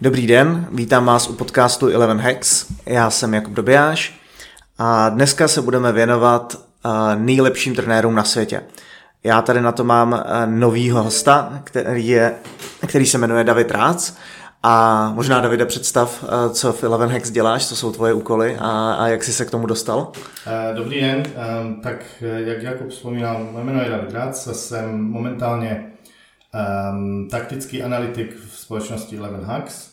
Dobrý den, vítám vás u podcastu Eleven Hacks. Já jsem Jakub Dobijáš a dneska se budeme věnovat uh, nejlepším trenérům na světě. Já tady na to mám uh, novýho hosta, který, je, který se jmenuje David Rác. A možná, Davide, představ, uh, co v Eleven Hacks děláš, co jsou tvoje úkoly a, a jak jsi se k tomu dostal? Dobrý den, um, tak jak Jakub vzpomínal, moje jméno je David Rác, jsem momentálně um, taktický analytik v společnosti Eleven Hacks.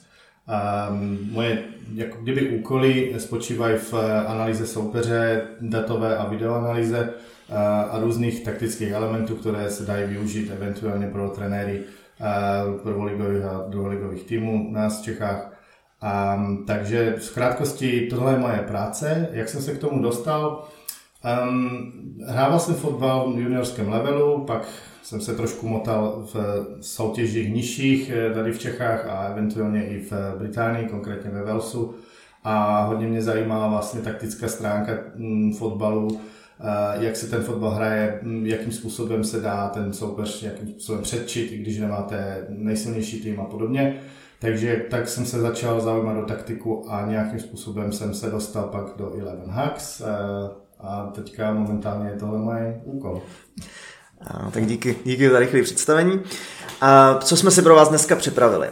Um, moje jako kdyby úkoly spočívají v analýze soupeře, datové a videoanalýze uh, a různých taktických elementů, které se dají využít eventuálně pro trenéry uh, prvoligových a druholigových týmů u nás v Čechách. Um, takže v krátkosti tohle je moje práce. Jak jsem se k tomu dostal? Um, hrával jsem fotbal v juniorském levelu, pak jsem se trošku motal v soutěžích nižších eh, tady v Čechách a eventuálně i v Británii, konkrétně ve Walesu. A hodně mě zajímá vlastně taktická stránka mm, fotbalu, eh, jak se ten fotbal hraje, mm, jakým způsobem se dá ten soupeř jakým způsobem předčit, i když nemáte nejsilnější tým a podobně. Takže tak jsem se začal zaujímat do taktiku a nějakým způsobem jsem se dostal pak do Eleven Hacks eh, a teďka momentálně je tohle můj úkol. A, tak díky, díky za rychlé představení. A, co jsme si pro vás dneska připravili?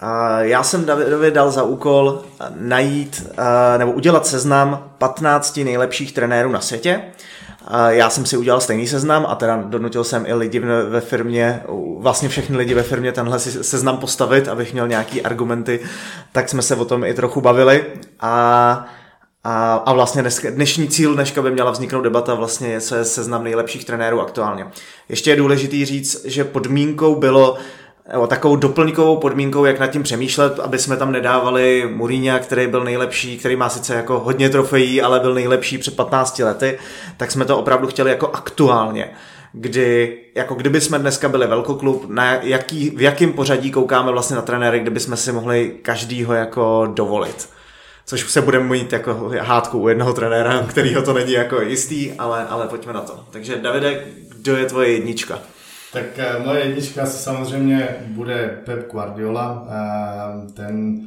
A, já jsem Davidovi dal za úkol najít a, nebo udělat seznam 15 nejlepších trenérů na světě. A já jsem si udělal stejný seznam a teda donutil jsem i lidi ve firmě, vlastně všechny lidi ve firmě tenhle seznam postavit, abych měl nějaký argumenty, tak jsme se o tom i trochu bavili a a, a vlastně dneska, dnešní cíl dneška by měla vzniknout debata vlastně, je seznam nejlepších trenérů aktuálně. Ještě je důležitý říct, že podmínkou bylo nebo takovou doplňkovou podmínkou, jak nad tím přemýšlet, aby jsme tam nedávali Mourinho, který byl nejlepší, který má sice jako hodně trofejí, ale byl nejlepší před 15 lety, tak jsme to opravdu chtěli jako aktuálně kdy, jako kdyby jsme dneska byli velkoklub, na jaký, v jakém pořadí koukáme vlastně na trenéry, kdyby jsme si mohli každýho jako dovolit což se budeme mít jako hádku u jednoho trenéra, kterýho to není jako jistý, ale, ale pojďme na to. Takže Davide, kdo je tvoje jednička? Tak eh, moje jednička se samozřejmě bude Pep Guardiola. Eh, ten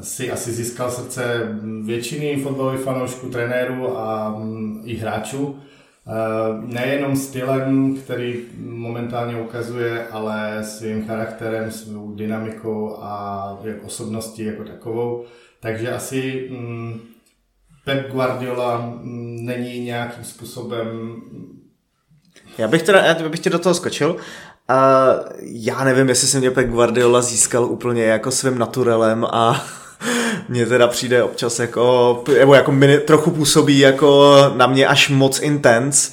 si asi získal srdce většiny fotbalových fanoušků, trenérů a mm, i hráčů. Eh, nejenom stylem, který momentálně ukazuje, ale svým charakterem, svou dynamikou a osobností jako takovou. Takže asi mm, Pep Guardiola mm, není nějakým způsobem... Já bych teda, já bych tě do toho skočil. Uh, já nevím, jestli se mě Pep Guardiola získal úplně jako svým naturelem a mně teda přijde občas jako, nebo jako mi trochu působí jako na mě až moc intens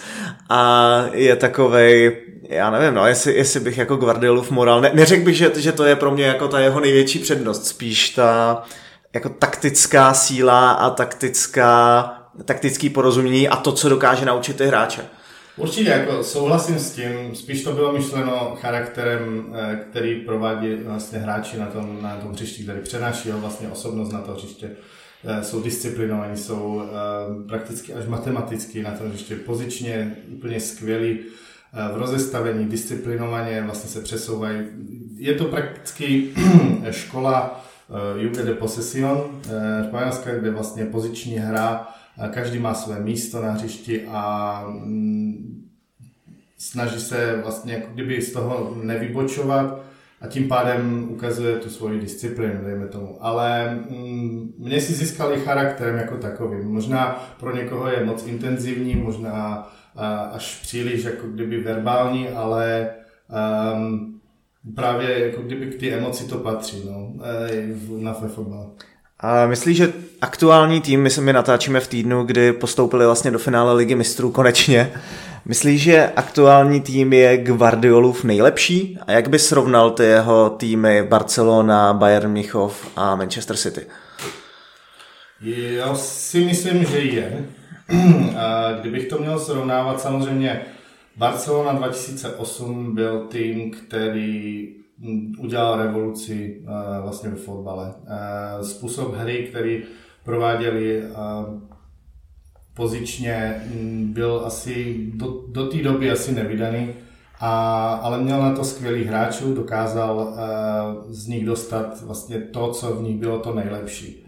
a je takovej, já nevím, no, jestli, jestli bych jako Guardiolův morál, ne, neřekl bych, že, že to je pro mě jako ta jeho největší přednost, spíš ta, jako taktická síla a taktická, taktický porozumění a to, co dokáže naučit ty hráče. Určitě, jako souhlasím s tím, spíš to bylo myšleno charakterem, eh, který provádí vlastně hráči na tom, na tom hřišti, který přenáší vlastně osobnost na to hřiště. Eh, jsou disciplinovaní, jsou eh, prakticky až matematicky na tom hřiště, pozičně úplně skvělí, v rozestavení, disciplinovaně vlastně se přesouvají. Je to prakticky škola Juve de Possession, eh, Španělska, kde vlastně poziční hra, každý má své místo na hřišti a mm, snaží se vlastně jako kdyby z toho nevybočovat a tím pádem ukazuje tu svoji disciplínu, dejme tomu. Ale mm, mě si získali charakterem jako takový. Možná pro někoho je moc intenzivní, možná až příliš jako kdyby verbální, ale um, právě jako kdyby k ty emoci to patří no, na fotbal. A myslíš, že aktuální tým, my se my natáčíme v týdnu, kdy postoupili vlastně do finále ligy mistrů konečně, myslíš, že aktuální tým je Guardiolův nejlepší? A jak by srovnal ty jeho týmy Barcelona, Bayern Mnichov a Manchester City? Já si myslím, že je. A kdybych to měl srovnávat, samozřejmě Barcelona 2008 byl tým, který mm, udělal revoluci uh, vlastně ve fotbale. Uh, způsob hry, který prováděli uh, pozičně, um, byl asi do, do té doby asi nevydaný. a, ale měl na to skvělých hráčů, dokázal z nich dostat vlastně to, co v nich bylo to nejlepší.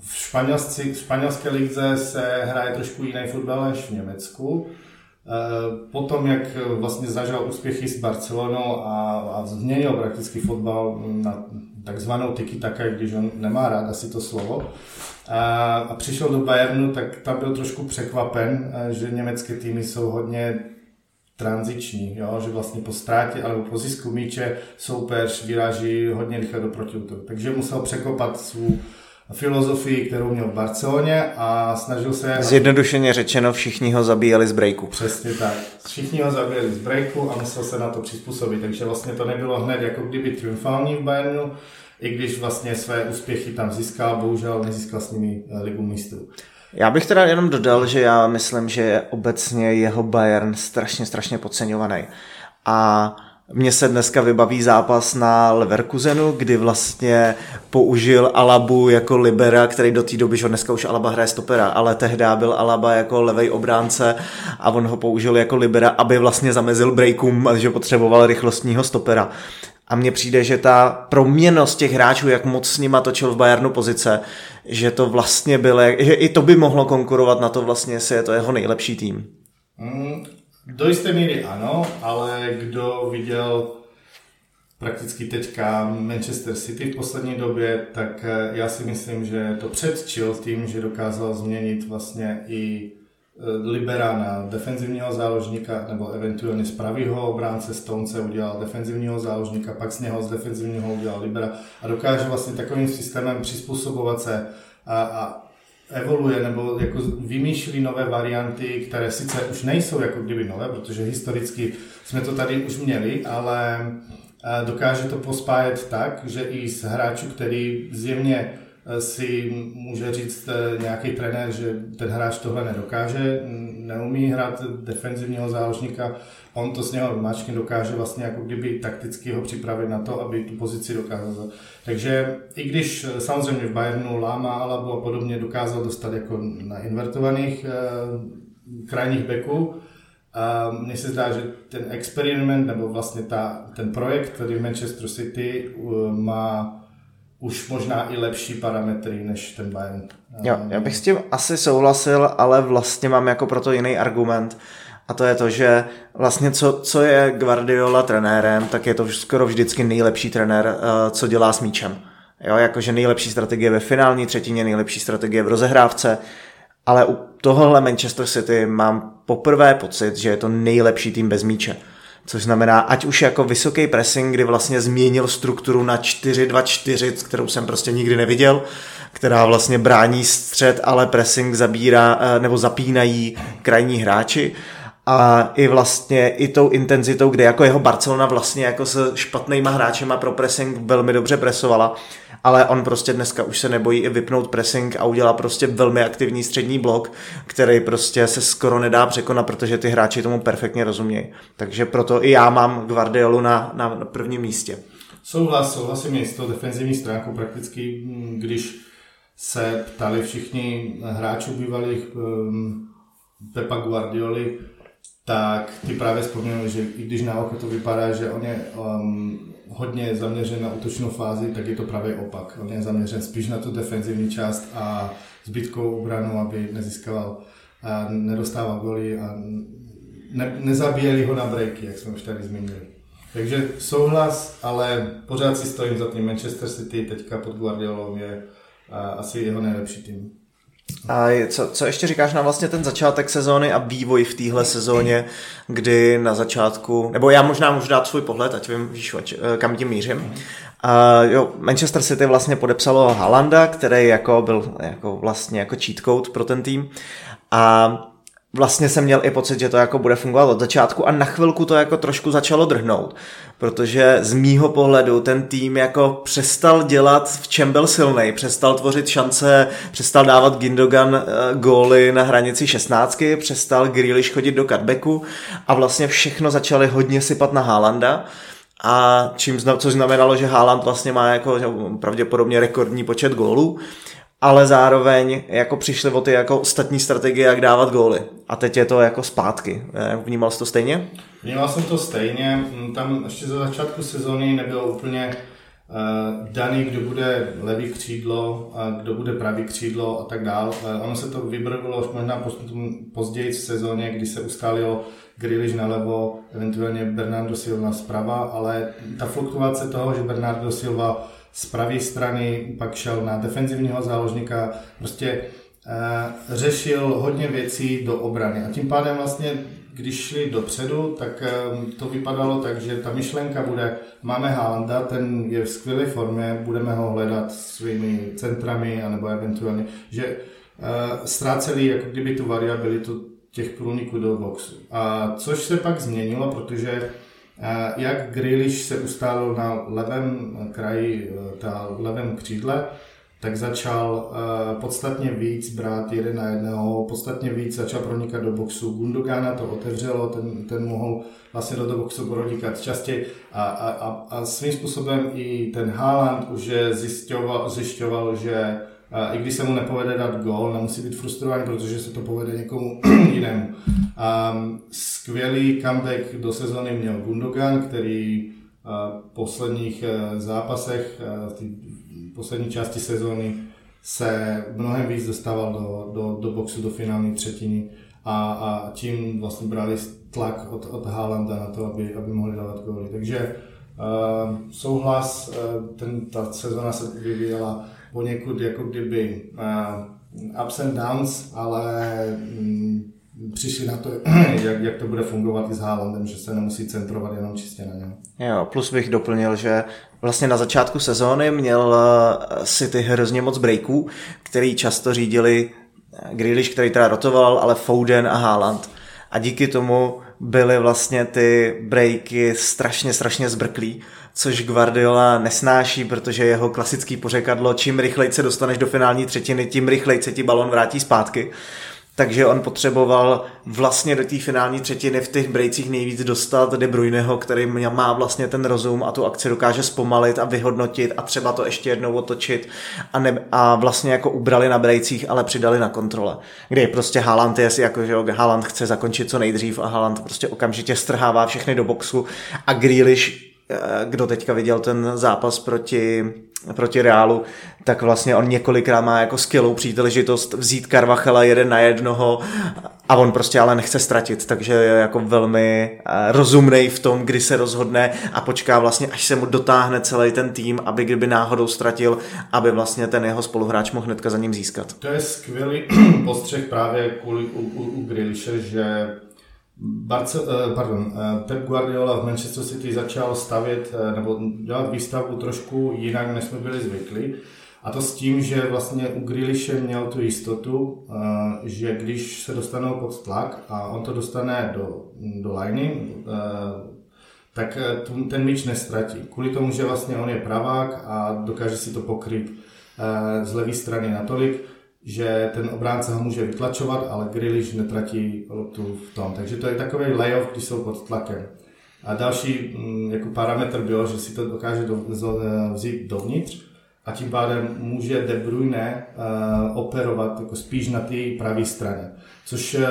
V, španělsci, v španělské lize se hraje trošku jiný fotbal než v Německu. Potom, jak vlastně zažil úspěchy s Barcelonou a, a změnil prakticky fotbal na takzvanou tiki taka, když on nemá rád asi to slovo, a, a přišel do Bayernu, tak tam byl trošku překvapen, že německé týmy jsou hodně tranziční, jo? že vlastně po ztrátě alebo po zisku míče soupeř vyráží hodně rychle do protiútoku. Takže musel překopat svou filozofii, kterou měl v Barceloně a snažil se... Zjednodušeně řečeno, všichni ho zabíjeli z breaku. Přesně tak. Všichni ho zabíjeli z breaku a musel se na to přizpůsobit, takže vlastně to nebylo hned jako kdyby triumfální v Bayernu, i když vlastně své úspěchy tam získal, bohužel nezískal s nimi eh, ligu mistrů. Já bych teda jenom dodal, že já myslím, že je obecně jeho Bayern strašně, strašně podceňovaný. A mně se dneska vybaví zápas na Leverkusenu, kdy vlastně použil Alabu jako libera, který do té doby, že dneska už Alaba hraje stopera, ale tehdy byl Alaba jako levej obránce a on ho použil jako libera, aby vlastně zamezil breakům, že potřeboval rychlostního stopera. A mně přijde, že ta proměnost těch hráčů, jak moc s nima točil v Bayernu pozice, že to vlastně bylo, že i to by mohlo konkurovat na to vlastně, jestli je to jeho nejlepší tým. Mm, do jisté míry ano, ale kdo viděl prakticky teďka Manchester City v poslední době, tak eh, já si myslím, že to předčil tím, že dokázal změnit vlastně i eh, Libera na defenzivního záložníka, nebo eventuálně z pravého obránce Stonce udělal defenzivního záložníka, pak z něho z defenzivního udělal Libera a dokáže vlastně takovým systémem přizpůsobovat se a, a evoluje nebo jako vymýšlí nové varianty, které sice už nejsou jako kdyby nové, protože historicky jsme to tady už měli, ale eh, dokáže to pospájet tak, že i s hráčů, který zjevně si může říct eh, nějaký trenér, že ten hráč tohle nedokáže, neumí hrát defenzivního záložníka, on to s něho mačky dokáže vlastně jako kdyby takticky ho připravit na to, aby tu pozici dokázal. Takže i když eh, samozřejmě v Bayernu Lama, Alabo a podobně dokázal dostat jako na invertovaných eh, krajních beků, a mně se zdá, že ten experiment nebo vlastně ta, ten projekt, který v Manchester City uh, má už možná i lepší parametry než ten Bayern. Jo, já bych s tím asi souhlasil, ale vlastně mám jako proto jiný argument. A to je to, že vlastně co, co je Guardiola trenérem, tak je to skoro vždycky nejlepší trenér, eh, co dělá s míčem. Jo, jakože nejlepší strategie ve finální třetině, nejlepší strategie v rozehrávce, ale u tohohle Manchester City mám poprvé pocit, že je to nejlepší tým bez míče. Což znamená, ať už jako vysoký pressing, kdy vlastně změnil strukturu na 4-2-4, kterou jsem prostě nikdy neviděl, která vlastně brání střed, ale pressing zabírá eh, nebo zapínají krajní hráči. A i vlastně i tou intenzitou, kde jako jeho Barcelona vlastně jako s špatnýma hráčema pro pressing velmi dobře presovala, ale on prostě dneska už se nebojí i vypnout pressing a udělá prostě velmi aktivní střední blok, který prostě se skoro nedá překonat, protože ty hráči tomu perfektně rozumějí. Takže proto i já mám Guardiolu na, na, prvním místě. Souhlas, souhlasím s tou defenzivní stránkou prakticky, když se ptali všichni hráčů bývalých um, Pepa Guardioli, tak ty právě vzpomněli, že i když na oko to vypadá, že on je um, hodně zaměřen na útočnou fázi, tak je to právě opak. On je zaměřen spíš na tu defenzivní část a zbytkou obranu, aby nezískal a nedostával goly a ne, nezabíjeli ho na breaky, jak jsme už tady zmínili. Takže souhlas, ale pořád si stojím za tím Manchester City, teďka pod Guardiolou je asi jeho nejlepší tým. A co, co ještě říkáš na vlastně ten začátek sezóny a vývoj v téhle sezóně, kdy na začátku, nebo já možná můžu dát svůj pohled, ať vím, víš, eh, kam tím mířím. A jo, Manchester City vlastně podepsalo Halanda, který jako byl jako vlastně jako cheat code pro ten tým. A vlastně jsem měl i pocit, že to jako bude fungovat od začátku a na chvilku to jako trošku začalo drhnout, protože z mýho pohledu ten tým jako přestal dělat, v čem byl silný, přestal tvořit šance, přestal dávat Gindogan uh, góly na hranici 16, přestal Grealish chodit do cutbacku a vlastně všechno začali hodně sypat na Haalanda. A čím, což znamenalo, že Haaland vlastně má jako pravděpodobně rekordní počet gólů ale zároveň jako přišli o ty jako ostatní strategie, jak dávat góly. A teď je to jako zpátky. Eh, vnímal jsi to stejně? Vnímal jsem to stejně. Tam ještě za začátku sezóny nebylo úplně uh, daný, kdo bude levý křídlo, a kdo bude pravý křídlo a tak dál. Uh, ono se to vybrvilo už možná později v sezóně, kdy se ustálilo Grealish nalevo, eventuálně Bernardo Silva zprava, ale ta fluktuace toho, že Bernardo Silva z pravé strany pak šel na defenzivního záložníka, prostě uh, řešil hodně věcí do obrany a tím pádem vlastně když šli dopředu, tak um, to vypadalo tak, že ta myšlenka bude, máme Haalanda, ten je v skvělé formě, budeme ho hledat svými centrami, anebo eventuálně, že uh, ztráceli jako kdyby tu variabilitu těch průniků do boxu. A což se pak změnilo, protože jak Grealish se ustálil na levém kraji, ta levém křídle, tak začal uh, podstatně víc brát jeden na jednoho, podstatně víc začal pronikat do boxu. Gundogana to otevřelo, ten, ten mohl vlastně do boxu pronikat častěji a, a, a, a svým způsobem i ten Haaland už zjišťoval, zjišťoval že i když se mu nepovede dát gol, nemusí být frustrovaný, protože se to povede někomu jinému. Um, skvělý comeback do sezóny měl Gundogan, který v posledních e, zápasech, e, v poslední části sezóny se mnohem víc dostával do, do, do boxu, do finální třetiny a, a tím vlastně brali tlak od, od Haalanda na to, aby, aby mohli dávat góly. Takže uh, souhlas, uh, ten, ta sezona se vyvíjela poněkud jako kdyby uh, ups and downs, ale um, přišli na to, jak, jak to bude fungovat i s Haalandem, že se nemusí centrovat jenom čistě na něm. Jo, plus bych doplnil, že vlastně na začátku sezóny měl City hrozně moc breaků, který často řídili Grealish, který teda rotoval, ale Foden a Haaland. A díky tomu byly vlastně ty breaky strašně, strašně zbrklí což Guardiola nesnáší, protože jeho klasický pořekadlo, čím rychleji se dostaneš do finální třetiny, tím rychleji se ti balon vrátí zpátky. Takže on potřeboval vlastně do té finální třetiny v těch brejcích nejvíc dostat De Bruyneho, který má vlastně ten rozum a tu akci dokáže zpomalit a vyhodnotit a třeba to ještě jednou otočit a, ne, a vlastně jako ubrali na brejcích, ale přidali na kontrole. Kdy prostě Haaland je jako, že Haaland chce zakončit co nejdřív a Haaland prostě okamžitě strhává všechny do boxu a Grealish Eh, kdo teďka viděl ten zápas proti, proti Reálu, tak vlastně on několikrát má jako skvělou příležitost vzít Karvachela jeden na jednoho a on prostě ale nechce ztratit, takže je jako velmi eh, rozumný v tom, kdy se rozhodne a počká vlastně, až se mu dotáhne celý ten tým, aby kdyby náhodou ztratil, aby vlastně ten jeho spoluhráč mohl hnedka za ním získat. To je skvělý postřeh právě kvůli u, u, u Grealishe, že Barce, eh, pardon, eh, Pep Guardiola v Manchester City začal stavět eh, nebo dělat výstavbu trošku jinak, než jsme byli zvyklí. A to s tím, že vlastně u Grealishe měl tu jistotu, že když se dostanou pod tlak a on to dostane do, do liney, tak ten míč nestratí. Kvůli tomu, že vlastně on je pravák a dokáže si to pokryt z levé strany natolik, že ten obránce ho může vytlačovat, ale Grealish netratí loptu v tom. Takže to je takový layoff, když jsou pod tlakem. A další mm, jako parametr byl, že si to dokáže do, vzít dovnitř a tím pádem může De Bruyne uh, operovat jako spíš na té pravé straně. Což uh,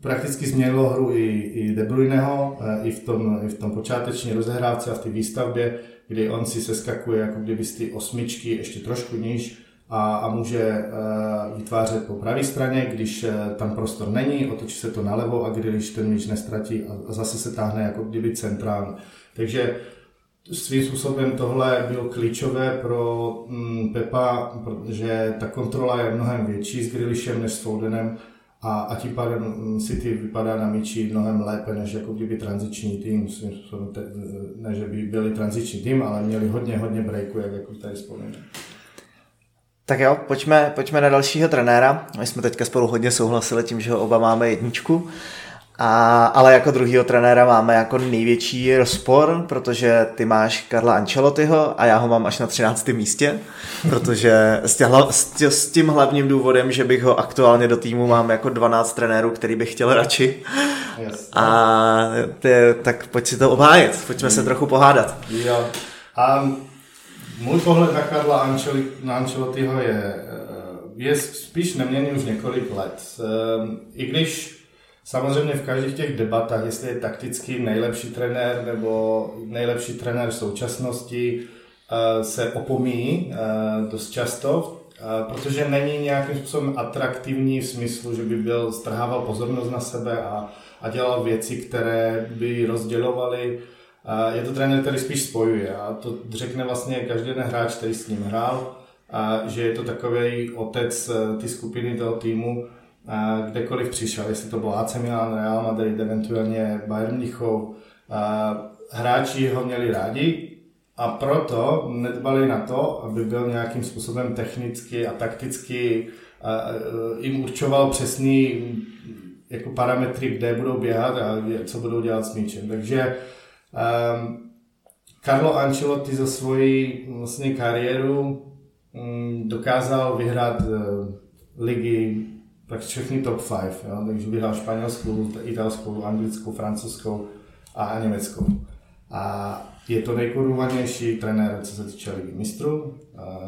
prakticky změnilo hru i, i De Bruyneho, i v tom, i v tom počáteční rozehrávce a v té výstavbě, kdy on si seskakuje jako kdyby z ty osmičky ještě trošku níž a, a může vytvářet po pravé straně, když uh, tam prostor není, otočí se to nalevo a když ten míč nestratí a, zase se táhne jako kdyby centrálně. Takže svým způsobem tohle bylo klíčové pro mm, Pepa, protože ta kontrola je mnohem větší s Grealishem než s Fodenem a, a tím pádem mm, City vypadá na míči mnohem lépe, než jako kdyby tranziční tým, způsobem, ne, že by byli tranziční tým, ale měli hodně, hodně breaku, jak jako tady vzpomínám. Tak jo, pojďme, pojďme na dalšího trenéra. My jsme teďka spolu hodně souhlasili tím, že ho oba máme jedničku. A, ale jako druhýho trenéra máme jako největší rozpor, protože ty máš Karla Ancelottiho a já ho mám až na 13. místě, protože s, těhla, s tím hlavním důvodem, že bych ho aktuálně do týmu mám jako 12 trenérů, který bych chtěl radši. A ty, tak pojď si to obhájet, pojďme se trochu pohádat. Jo. Um, můj pohled na Karla Ancelotti, na Ancelottiho je, eh, je spíš neměný už několik let. Ehm, I když samozřejmě v každých těch debatách, jestli je takticky nejlepší trenér nebo nejlepší trenér v současnosti, eh, se opomíjí dost často, protože není nějakým způsobem atraktivní v smyslu, že by byl strhával pozornost na sebe a, a dělal věci, které by rozdělovaly. Je to trenér, který spíš spojuje a to řekne vlastně každý ten hráč, který s ním hrál, a že je to takový otec e, ty skupiny toho týmu, a kdekoliv přišel, jestli to bylo AC Milan, Real Madrid, eventuálně Bayern Mnichov. Hráči ho měli rádi, a proto nedbali na to, aby byl nějakým způsobem technicky a takticky jim určoval přesný jako parametry, kde budou běhat a co budou dělat s míčem. Takže um, Carlo Ancelotti za svoji vlastně kariéru um, dokázal vyhrát uh, ligy tak všechny top 5, jo? takže vyhrál španělskou, italskou, anglickou, francouzskou a německou. A je to nejkorunovanější trenér, co se týče ligy mistrů.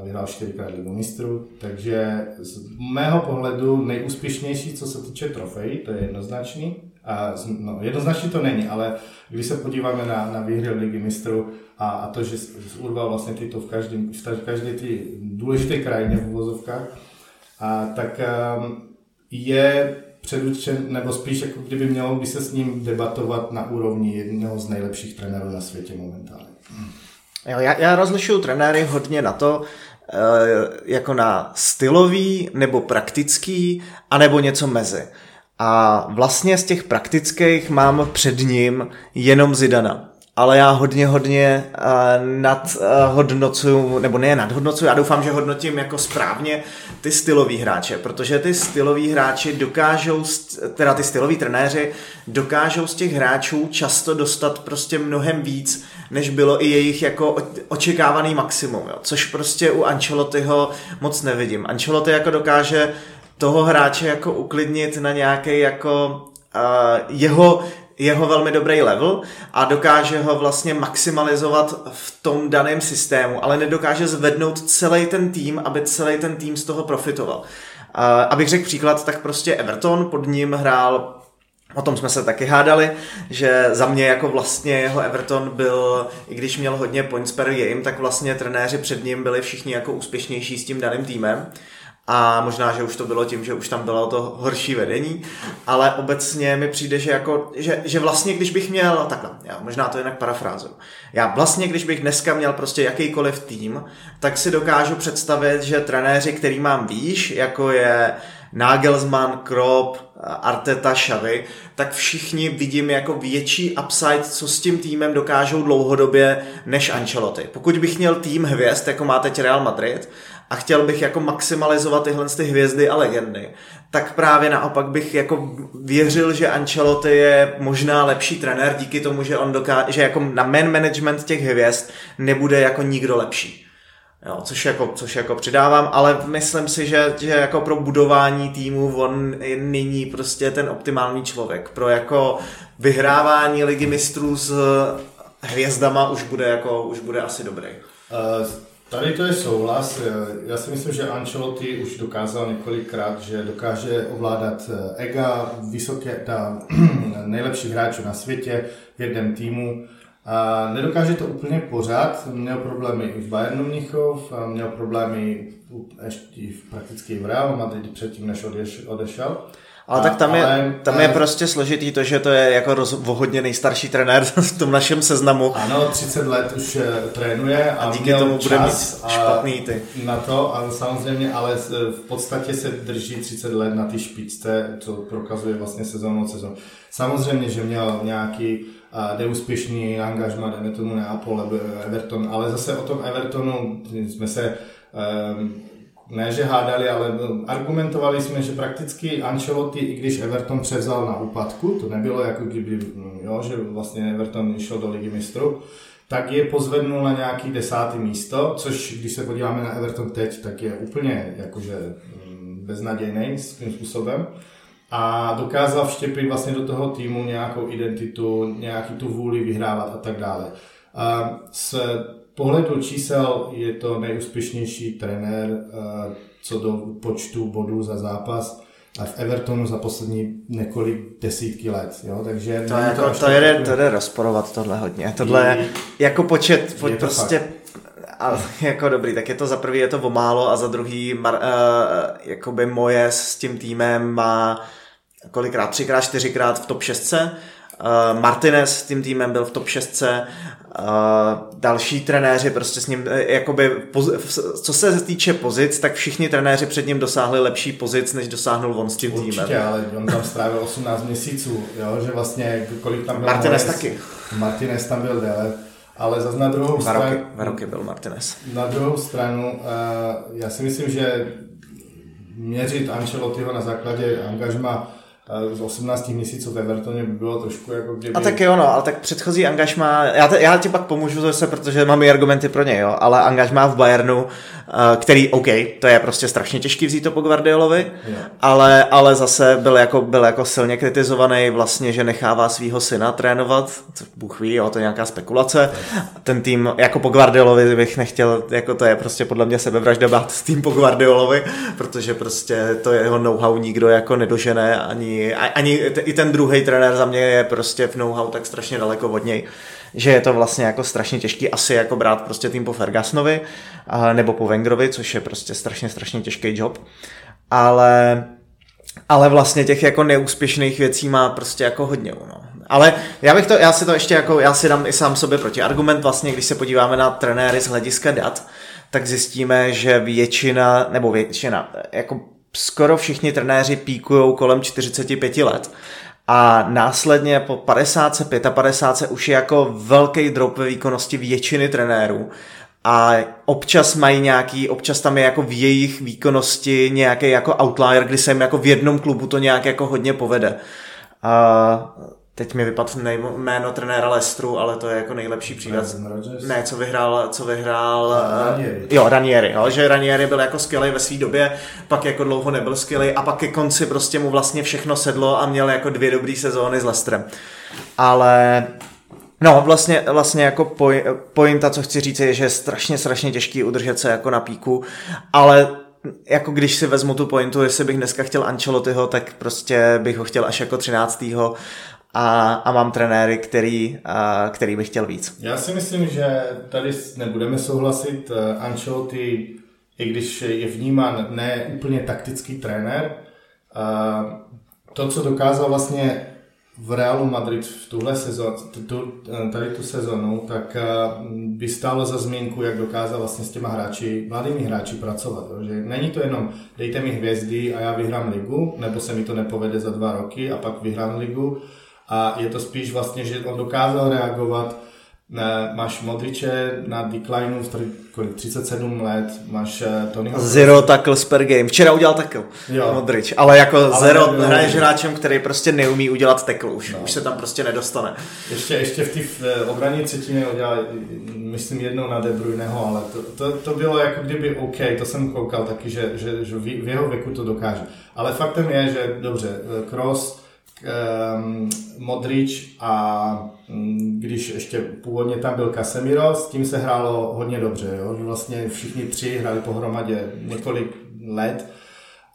Vyhrál čtyřikrát ligu mistrů, takže z mého pohledu nejúspěšnější, co se týče trofejí, to je jednoznačný. A, no, jednoznačně to není, ale když se podíváme na, na výhry ligy mistrů a, a to, že urval vlastně tyto v, každém, v každé ty důležité krajině v uvozovkách, a, tak um, je předurčen, nebo spíš jako kdyby mělo by se s ním debatovat na úrovni jednoho z nejlepších trenérů na světě momentálně. Jo, já, já rozlišuju trenéry hodně na to, eh, jako na stylový nebo praktický, anebo něco mezi. A vlastně z těch praktických mám před ním jenom Zidana ale já hodně, hodně uh, nadhodnocuju, nebo ne nadhodnocuju, já doufám, že hodnotím jako správně ty stylový hráče, protože ty styloví hráči dokážou, teda ty styloví trenéři dokážou z těch hráčů často dostat prostě mnohem víc, než bylo i jejich jako očekávaný maximum, jo? což prostě u Ancelottiho moc nevidím. Ancelotti jako dokáže toho hráče jako uklidnit na nějaký jako uh, jeho jeho velmi dobrý level a dokáže ho vlastně maximalizovat v tom daném systému, ale nedokáže zvednout celý ten tým, aby celý ten tým z toho profitoval. Abych řekl příklad, tak prostě Everton pod ním hrál O tom jsme se taky hádali, že za mě jako vlastně jeho Everton byl, i když měl hodně points per game, tak vlastně trenéři před ním byli všichni jako úspěšnější s tím daným týmem a možná, že už to bylo tím, že už tam bylo to horší vedení, ale obecně mi přijde, že, jako, že, že vlastně když bych měl, takhle, já možná to jinak parafrázu, já vlastně když bych dneska měl prostě jakýkoliv tým, tak si dokážu představit, že trenéři, který mám výš, jako je Nagelsmann, Kropp, Arteta, Xavi, tak všichni vidím jako větší upside, co s tím týmem dokážou dlouhodobě než Ancelotti. Pokud bych měl tým hvězd, jako má teď Real Madrid, a chtěl bych jako maximalizovat tyhle ty hvězdy a legendy, tak právě naopak bych jako věřil, že Ancelotti je možná lepší trenér díky tomu, že on dokáže, že jako na man management těch hvězd nebude jako nikdo lepší. Jo, což, jako, což jako přidávám, ale myslím si, že, že jako pro budování týmu on je nyní prostě ten optimální člověk. Pro jako vyhrávání ligy mistrů s hvězdama už bude, jako, už bude asi dobrý. Uh, Tady to je souhlas. Já si myslím, že Ancelotti už dokázal několikrát, že dokáže ovládat eh, ega, vysoké, ta nejlepší hráčů na světě v jednom týmu. A nedokáže to úplně pořád. Měl problémy i v Bayernu Mnichov, měl problémy ještě prakticky v Real Madrid předtím, než odešel. Ale tak tam, je, tam je prostě složitý to, že to je jako roz, hodně nejstarší trenér v tom našem seznamu. Ano, 30 let už eh, trénuje a, a díky tomu bude mít špatný ty. Na to, a samozřejmě, ale v podstatě se drží 30 let na ty špičce, co prokazuje vlastně sezónu sezónu. Samozřejmě, že měl nějaký uh, neúspěšný angažma, dejme tomu Neapol, Everton, ale zase o tom Evertonu jsme se um, ne, že hádali, ale argumentovali jsme, že prakticky Ancelotti, i když Everton převzal na úpadku, to nebylo jako kdyby, jo, že vlastně Everton šel do ligy mistrů, tak je pozvednul na nějaký desátý místo, což když se podíváme na Everton teď, tak je úplně jakože mm, beznadějný svým způsobem a dokázal vštěpit vlastně do toho týmu nějakou identitu, nějaký tu vůli vyhrávat a tak dále. A s pohledu čísel je to nejúspěšnější trenér uh, co do počtu bodů za zápas a v Evertonu za poslední několik desítky let, jo, takže... To, jako, to, to, jde, to jde rozporovat tohle hodně, tohle je, jako počet, po, prostě fakt. a jako dobrý, tak je to za prvý je to o málo a za druhý mar, uh, jakoby moje s tím týmem má kolikrát, třikrát, čtyřikrát v top 6. Uh, Martinez s tím týmem byl v top 6. Uh, další trenéři prostě s ním, jakoby, poz, co se týče pozic, tak všichni trenéři před ním dosáhli lepší pozic, než dosáhnul on s tím Určitě, týmem. Určitě, ale on tam strávil 18 měsíců, jo, že vlastně kolik tam byl Martinez taky. Martinez tam byl déle ale zase na druhou stranu... Roky, dva roky byl Martinez. Na druhou stranu, uh, já si myslím, že měřit Ancelottiho na základě angažma z 18 měsíců ve Evertoně by bylo trošku jako kdyby... A tak jo, no, ale tak předchozí angažma, já, te, já ti pak pomůžu zase, protože mám i argumenty pro něj, jo, ale angažma v Bayernu, eh, který, OK, to je prostě strašně těžký vzít to po Guardiolovi, ale, ale zase byl jako, byl jako silně kritizovaný vlastně, že nechává svého syna trénovat, co Bůh ví, jo, to je nějaká spekulace. Ten tým, jako po Guardiolovi bych nechtěl, jako to je prostě podle mě sebevražda bát tým po Guardiolovi, protože prostě to jeho know-how nikdo jako nedožené ani ani i ten druhý trenér za mě je prostě v know-how tak strašně daleko od něj, že je to vlastně jako strašně těžký asi jako brát prostě tým po Fergusonovi nebo po Wengerovi, což je prostě strašně, strašně těžký job. Ale ale vlastně těch jako neúspěšných věcí má prostě jako hodně, no. Ale já bych to, já si to ještě jako, já si dám i sám sobě proti argument vlastně, když se podíváme na trenéry z hlediska dat, tak zjistíme, že většina, nebo většina, jako skoro všichni trenéři píkují kolem 45 let a následně po 50, 55 už je jako velký drop ve výkonnosti většiny trenérů a občas mají nějaký, občas tam je jako v jejich výkonnosti nějaký jako outlier, kdy se jim jako v jednom klubu to nějak jako hodně povede. A Teď mi vypadl jméno trenéra Lestru, ale to je jako nejlepší příklad. Ne, co vyhrál, co vyhrál... Ranieri. Jo, Ranieri, jo, že Ranieri byl jako skvělý ve své době, pak jako dlouho nebyl skvělý a pak ke konci prostě mu vlastně všechno sedlo a měl jako dvě dobré sezóny s Lestrem. Ale No, vlastně, vlastně jako poj, pointa, co chci říct, je, že je strašně, strašně těžký udržet se jako na píku, ale jako když si vezmu tu pointu, jestli bych dneska chtěl Ancelottiho, tak prostě bych ho chtěl až jako 13 a, a mám trenéry, který, a, který bych chtěl víc. Já si myslím, že tady nebudeme souhlasit. Eh, Ancelotti, i když je vnímán ne úplně taktický trenér, a to, co dokázal vlastně v Realu Madrid v tuhle sezónu, tu, tady tu sezonu, tak eh, by stálo za zmínku, jak dokázal vlastně s těma hráči, mladými hráči pracovat. Že není to jenom dejte mi hvězdy a já vyhrám ligu, nebo se mi to nepovede za dva roky a pak vyhrám ligu, a je to spíš vlastně, že on dokázal reagovat máš Modriče na declineu v 37 let, máš eh, Tonyho... Zero tackles per game. Včera udělal tackle jo. Modrič, ale jako ale zero hraješ hráčem, který prostě neumí udělat tackle už. No. Už se tam prostě nedostane. Ještě, ještě v té eh, obraní třetiny udělal, myslím, jednou na De Bruyneho, ale to, to, to, bylo jako kdyby OK, to jsem koukal taky, že, že, že v jeho věku to dokáže. Ale faktem je, že dobře, Kroos eh, um, Modrič a um, když ještě původně tam byl Casemiro, s tím se hrálo hodně dobře, jo? vlastně všichni tři hráli pohromadě několik let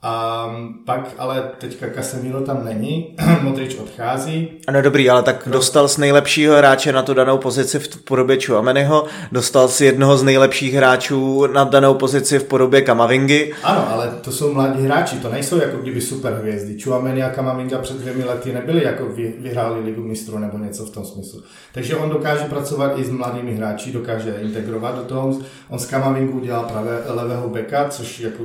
a pak ale teďka Casemiro tam není, Modrič odchází. Ano, dobrý, ale tak dostal z nejlepšího hráče na tu danou pozici v podobě Chuameniho, dostal si jednoho z nejlepších hráčů na danou pozici v podobě Kamavingy. Ano, ale to jsou mladí hráči, to nejsou jako kdyby super hvězdy. Chuameni a Kamavinga před dvěmi lety nebyli jako vy, vyhráli ligu mistrů nebo něco v tom smyslu. Takže on dokáže pracovat i s mladými hráči, dokáže integrovat do toho. On s Kamavingu udělal právě levého beka, což jako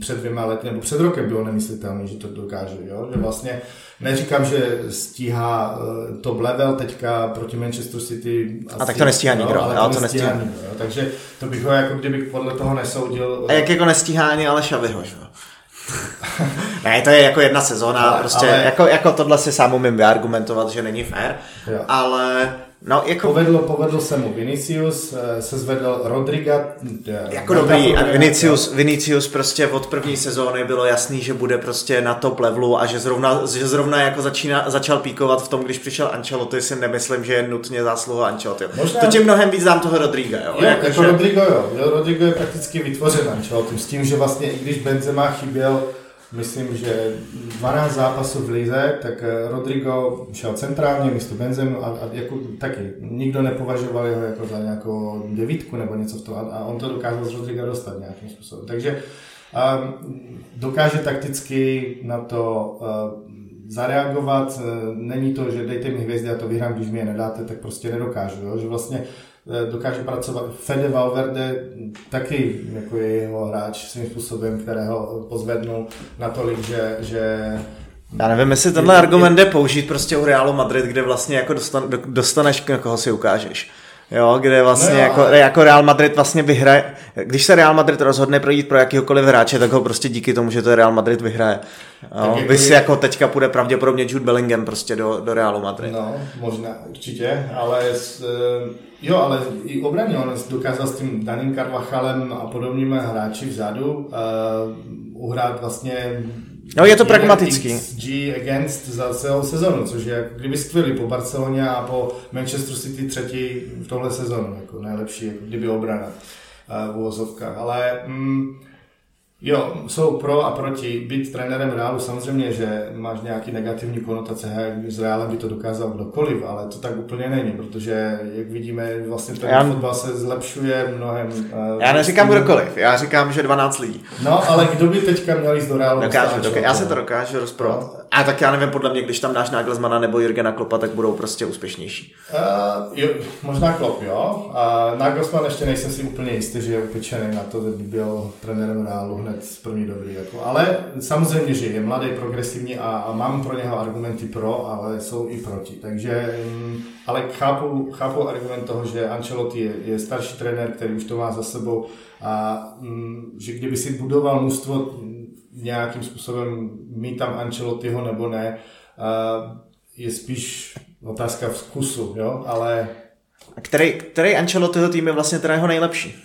před dvěma lety nebo před rokem bylo nemyslitelné, že to dokáže. Jo? Že vlastně neříkám, že stíhá uh, top level teďka proti Manchester City. Asi, a tak to nestíhá nikdo. No, ale to, to nestíhá, nikdo. Jo? Takže to bych ho jako kdybych podle toho nesoudil. A jak jako nestíhá ani ale Šavyho, že? ne, to je jako jedna sezóna, ale, prostě ale... Jako, jako tohle si sám umím vyargumentovat, že není fair, jo. ale No, jako... Povedlo, povedlo se mu Vinicius, eh, se zvedl Rodriga. Eh, jako dobrý, a Vinicius, Vinicius prostě od první sezóny bylo jasný, že bude prostě na top levelu a že zrovna, že zrovna jako začína, začal píkovat v tom, když přišel Ancelotti, si nemyslím, že je nutně zásluha Ancelotti. Možná... To tím mnohem víc dám toho Rodriga, jo? jo jako, jako že... Rodrigo, jo. Rodrigo je prakticky vytvořen Ancelotti s tím, že vlastně i když Benzema chyběl myslím, že 12 zápasů v lize, tak eh, Rodrigo šel centrálně místo Benzem a, a jako, taky nikdo nepovažoval jeho jako za nějakou devítku nebo něco v tom a, a on to dokázal z Rodriga dostat nějakým způsobem. Takže um, dokáže takticky na to uh, zareagovat. Není to, že dejte mi hvězdy a to vyhrám, když mi je nedáte, tak prostě nedokážu. Jo? Že vlastně Eh, dokáže pracovat. Fede Valverde taky jako je jeho hráč svým způsobem, kterého pozvednul natolik, že, že já nevím, jestli tenhle argument jde použít prostě u Realu Madrid, kde vlastně jako dostan, dostaneš, na koho si ukážeš. Jo, kde vlastně no jako, jako Real Madrid vlastně vyhraje, když se Real Madrid rozhodne projít pro jakýhokoliv hráče, tak ho prostě díky tomu, že to Real Madrid vyhraje. Jo, vy si jako teďka půjde pravděpodobně Jude Bellingham prostě do, do Realu Madrid. No, možná, určitě, ale s, eh, jo, ale i obraně on dokázal s tím Danim Carvachalem a podobnými hráči vzadu uh, uhrát vlastně No je to pragmatický. XG against za celou sezonu, což je kdyby skvělý po Barceloně a po Manchester City třetí v tohle sezonu, jako nejlepší, jako kdyby obrana uh, v uvozovkách. Ale mm, Jo, jsou pro a proti. Být trenérem Reálu samozřejmě, že máš nějaký negativní konotace, s Reálem by to dokázal kdokoliv, ale to tak úplně není, protože jak vidíme, vlastně ten já... fotbal se zlepšuje mnohem. Uh, já neříkám vlastně... kdokoliv, já říkám, že 12 lidí. No, ale kdo by teďka měl jít do Reálu? Dokážu, dokážu, já se to dokážu rozprovat. A tak já nevím, podle mě, když tam dáš Nagelsmana nebo Jurgena Klopa, tak budou prostě úspěšnější. Uh, jo, možná Klop, jo. A Nagelsmann ještě nejsem si úplně jistý, že je upečený na to, že by byl trenérem Reálu hned z první dobrý. Jako. Ale samozřejmě, že je mladý, progresivní a, a mám pro něho argumenty pro, ale jsou i proti. Takže, um, ale chápu, chápu argument toho, že Ancelotti je, je starší trenér, který už to má za sebou a um, že kdyby si budoval mužstvo nějakým způsobem mít tam Ancelottiho nebo ne, je spíš otázka vkusu, jo, ale... Který, který Ancelottiho tým je vlastně teda jeho nejlepší?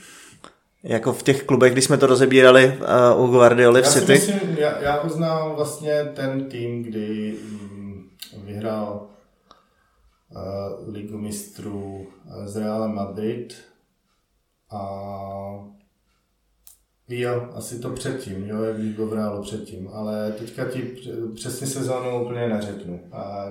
Jako v těch klubech, když jsme to rozebírali uh, u Guardioli v City? Já, myslím, já, já uznám vlastně ten tým, kdy um, vyhrál uh, Ligu mistrů uh, z Real Madrid a Jo, asi to předtím, jo, jak bych v Realu předtím, ale teďka ti přesně sezónu úplně neřeknu. A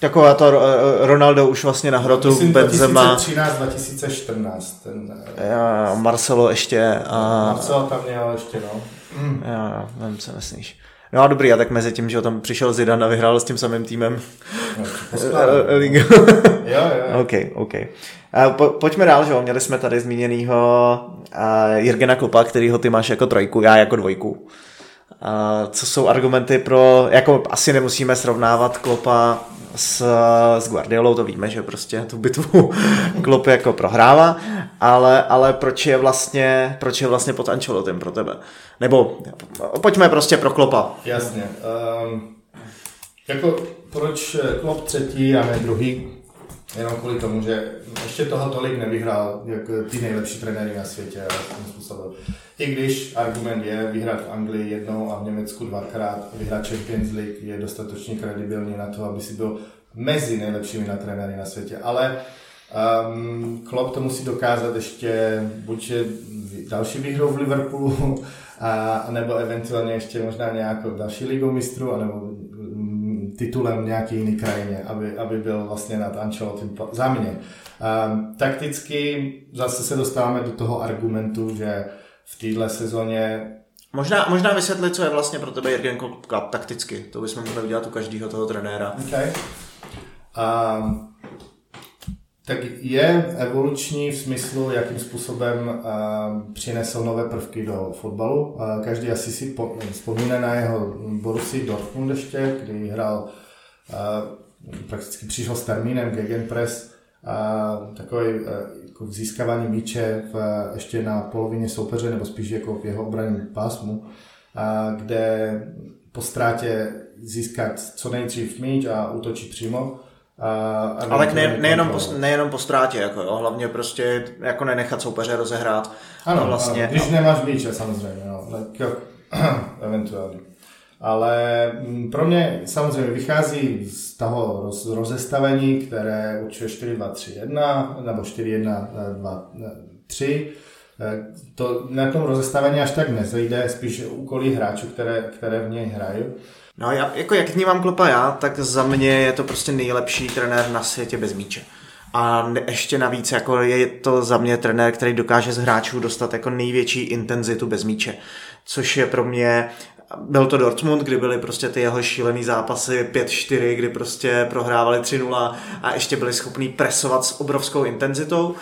Taková to eh, Ronaldo už vlastně na hrotu, Myslím Benzema. 2013-2014. Ten, já, Marcelo ještě. A... Marcelo tam měl ještě, no. Mm. Já, nevím, co myslíš. No a dobrý, a tak mezi tím, že tam přišel Zidane a vyhrál s tím samým týmem. No, jo, jo, jo. OK, OK. Po, pojďme dál, že jo, měli jsme tady zmíněnýho uh, Jirgena Klopa, kterýho ty máš jako trojku, já jako dvojku. Uh, co jsou argumenty pro, jako asi nemusíme srovnávat Klopa s, s Guardiolou, to víme, že prostě tu bitvu Klopp jako prohrává, ale, ale proč je vlastně, proč je vlastně pod Ancelottem pro tebe? Nebo pojďme prostě pro Klopa. Jasně. Um, jako proč Klopp třetí a ne druhý? Jenom kvůli tomu, že ještě toho tolik nevyhrál, jako ty nejlepší trenéry na světě. způsobem. I když argument je vyhrát v Anglii jednou a v Německu dvakrát, vyhrát Champions League je dostatečně kredibilní na to, aby si byl mezi nejlepšími na trenéry na světě. Ale um, Klopp to musí dokázat ještě buď další výhrou v Liverpoolu, a, nebo eventuálně ještě možná nějakou další ligou mistrů, anebo titulem nějaký jiný krajině, aby, aby byl vlastně nad Ancelottim za mě. Um, takticky zase se dostáváme do toho argumentu, že v téhle sezóně Možná, možná vysvětlit, co je vlastně pro tebe Jürgen Klopp takticky. To bychom mohli udělat u každého toho trenéra. Okay. Um, tak je evoluční v smyslu, jakým způsobem uh, přinesl nové prvky do fotbalu. Uh, každý asi si po, vzpomíná na jeho Borussia Dortmund ještě, kdy hrál, uh, prakticky přišel s termínem Gegenpress, uh, takový uh, jako získávání míče v, ještě na polovině soupeře, nebo spíš jako v jeho obranním pásmu, kde po ztrátě získat co nejdřív míč a útočit přímo A Ale ne, nejenom, po, nejenom po ztrátě, jako jo, hlavně prostě jako nenechat soupeře rozehrát. Ano, vlastně, ano když no. nemáš míče samozřejmě, no, tak, eventuálně. Ale mm, pro mě samozřejmě vychází z toho roz, rozestavení, které určuje 4, 2, 3, 1, nebo 4, 1, 2, 3. To na tom rozestavení až tak nezejde, spíš úkoly hráčů, které, které v něj hrají. No já, jako jak vnímám Klopa já, tak za mě je to prostě nejlepší trenér na světě bez míče. A ještě navíc jako je to za mě trenér, který dokáže z hráčů dostat jako největší intenzitu bez míče. Což je pro mě byl to Dortmund, kdy byly prostě ty jeho šílený zápasy 5-4, kdy prostě prohrávali 3-0 a ještě byli schopní presovat s obrovskou intenzitou.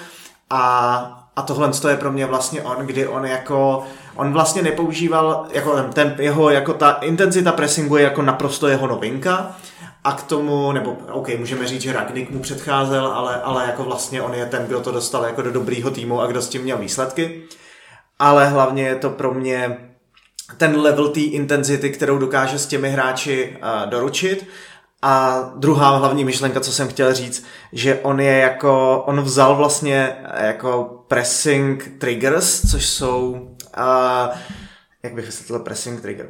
A, a tohle je pro mě vlastně on, kdy on jako on vlastně nepoužíval, jako ten jeho, jako ta intenzita pressingu je jako naprosto jeho novinka, a k tomu, nebo OK, můžeme říct, že Ragnik mu předcházel, ale, ale jako vlastně on je ten, kdo to dostal jako do dobrýho týmu a kdo s tím měl výsledky. Ale hlavně je to pro mě ten level té intenzity, kterou dokáže s těmi hráči uh, doručit. A druhá hlavní myšlenka, co jsem chtěl říct, že on je jako, on vzal vlastně jako pressing triggers, což jsou, uh, jak bych vysvětlil pressing trigger,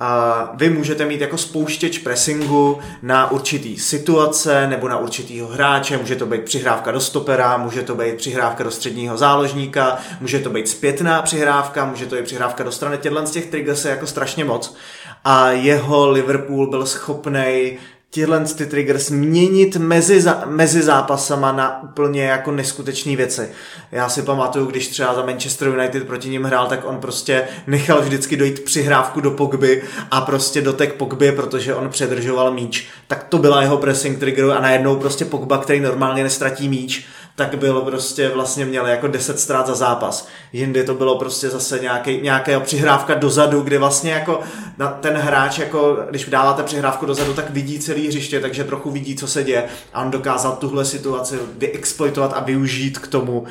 a vy můžete mít jako spouštěč pressingu na určitý situace nebo na určitýho hráče, může to být přihrávka do stopera, může to být přihrávka do středního záložníka, může to být zpětná přihrávka, může to být přihrávka do strany. Těchto z těch triggers je jako strašně moc. A jeho Liverpool byl schopný tyhle ty triggers měnit mezi, za, mezi zápasama na úplně jako neskutečné věci. Já si pamatuju, když třeba za Manchester United proti ním hrál, tak on prostě nechal vždycky dojít přihrávku do Pogby a prostě dotek Pogby, protože on předržoval míč. Tak to byla jeho pressing trigger a najednou prostě Pogba, který normálně nestratí míč, tak bylo prostě vlastně měl jako 10 ztrát za zápas. Jindy to bylo prostě zase nějaký, nějaká přihrávka dozadu, kde vlastně jako na ten hráč, jako když dáváte přihrávku dozadu, tak vidí celý hřiště, takže trochu vidí, co se děje a on dokázal tuhle situaci vyexploitovat a využít k tomu,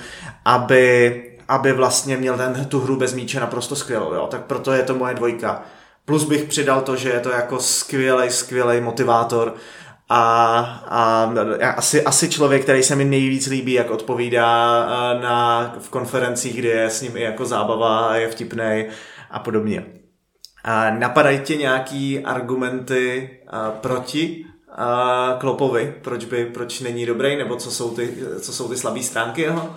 aby, aby vlastně měl ten, tu hru bez míče naprosto skvělou, jo? tak proto je to moje dvojka. Plus bych přidal to, že je to jako skvělý, skvělý motivátor, a, a asi, asi člověk, který se mi nejvíc líbí, jak odpovídá na, v konferencích, kde je s ním i jako zábava a je vtipný a podobně. A napadají tě nějaký argumenty a, proti a, Klopovi? Proč, by, proč není dobrý? Nebo co jsou ty, co jsou ty slabé stránky jeho?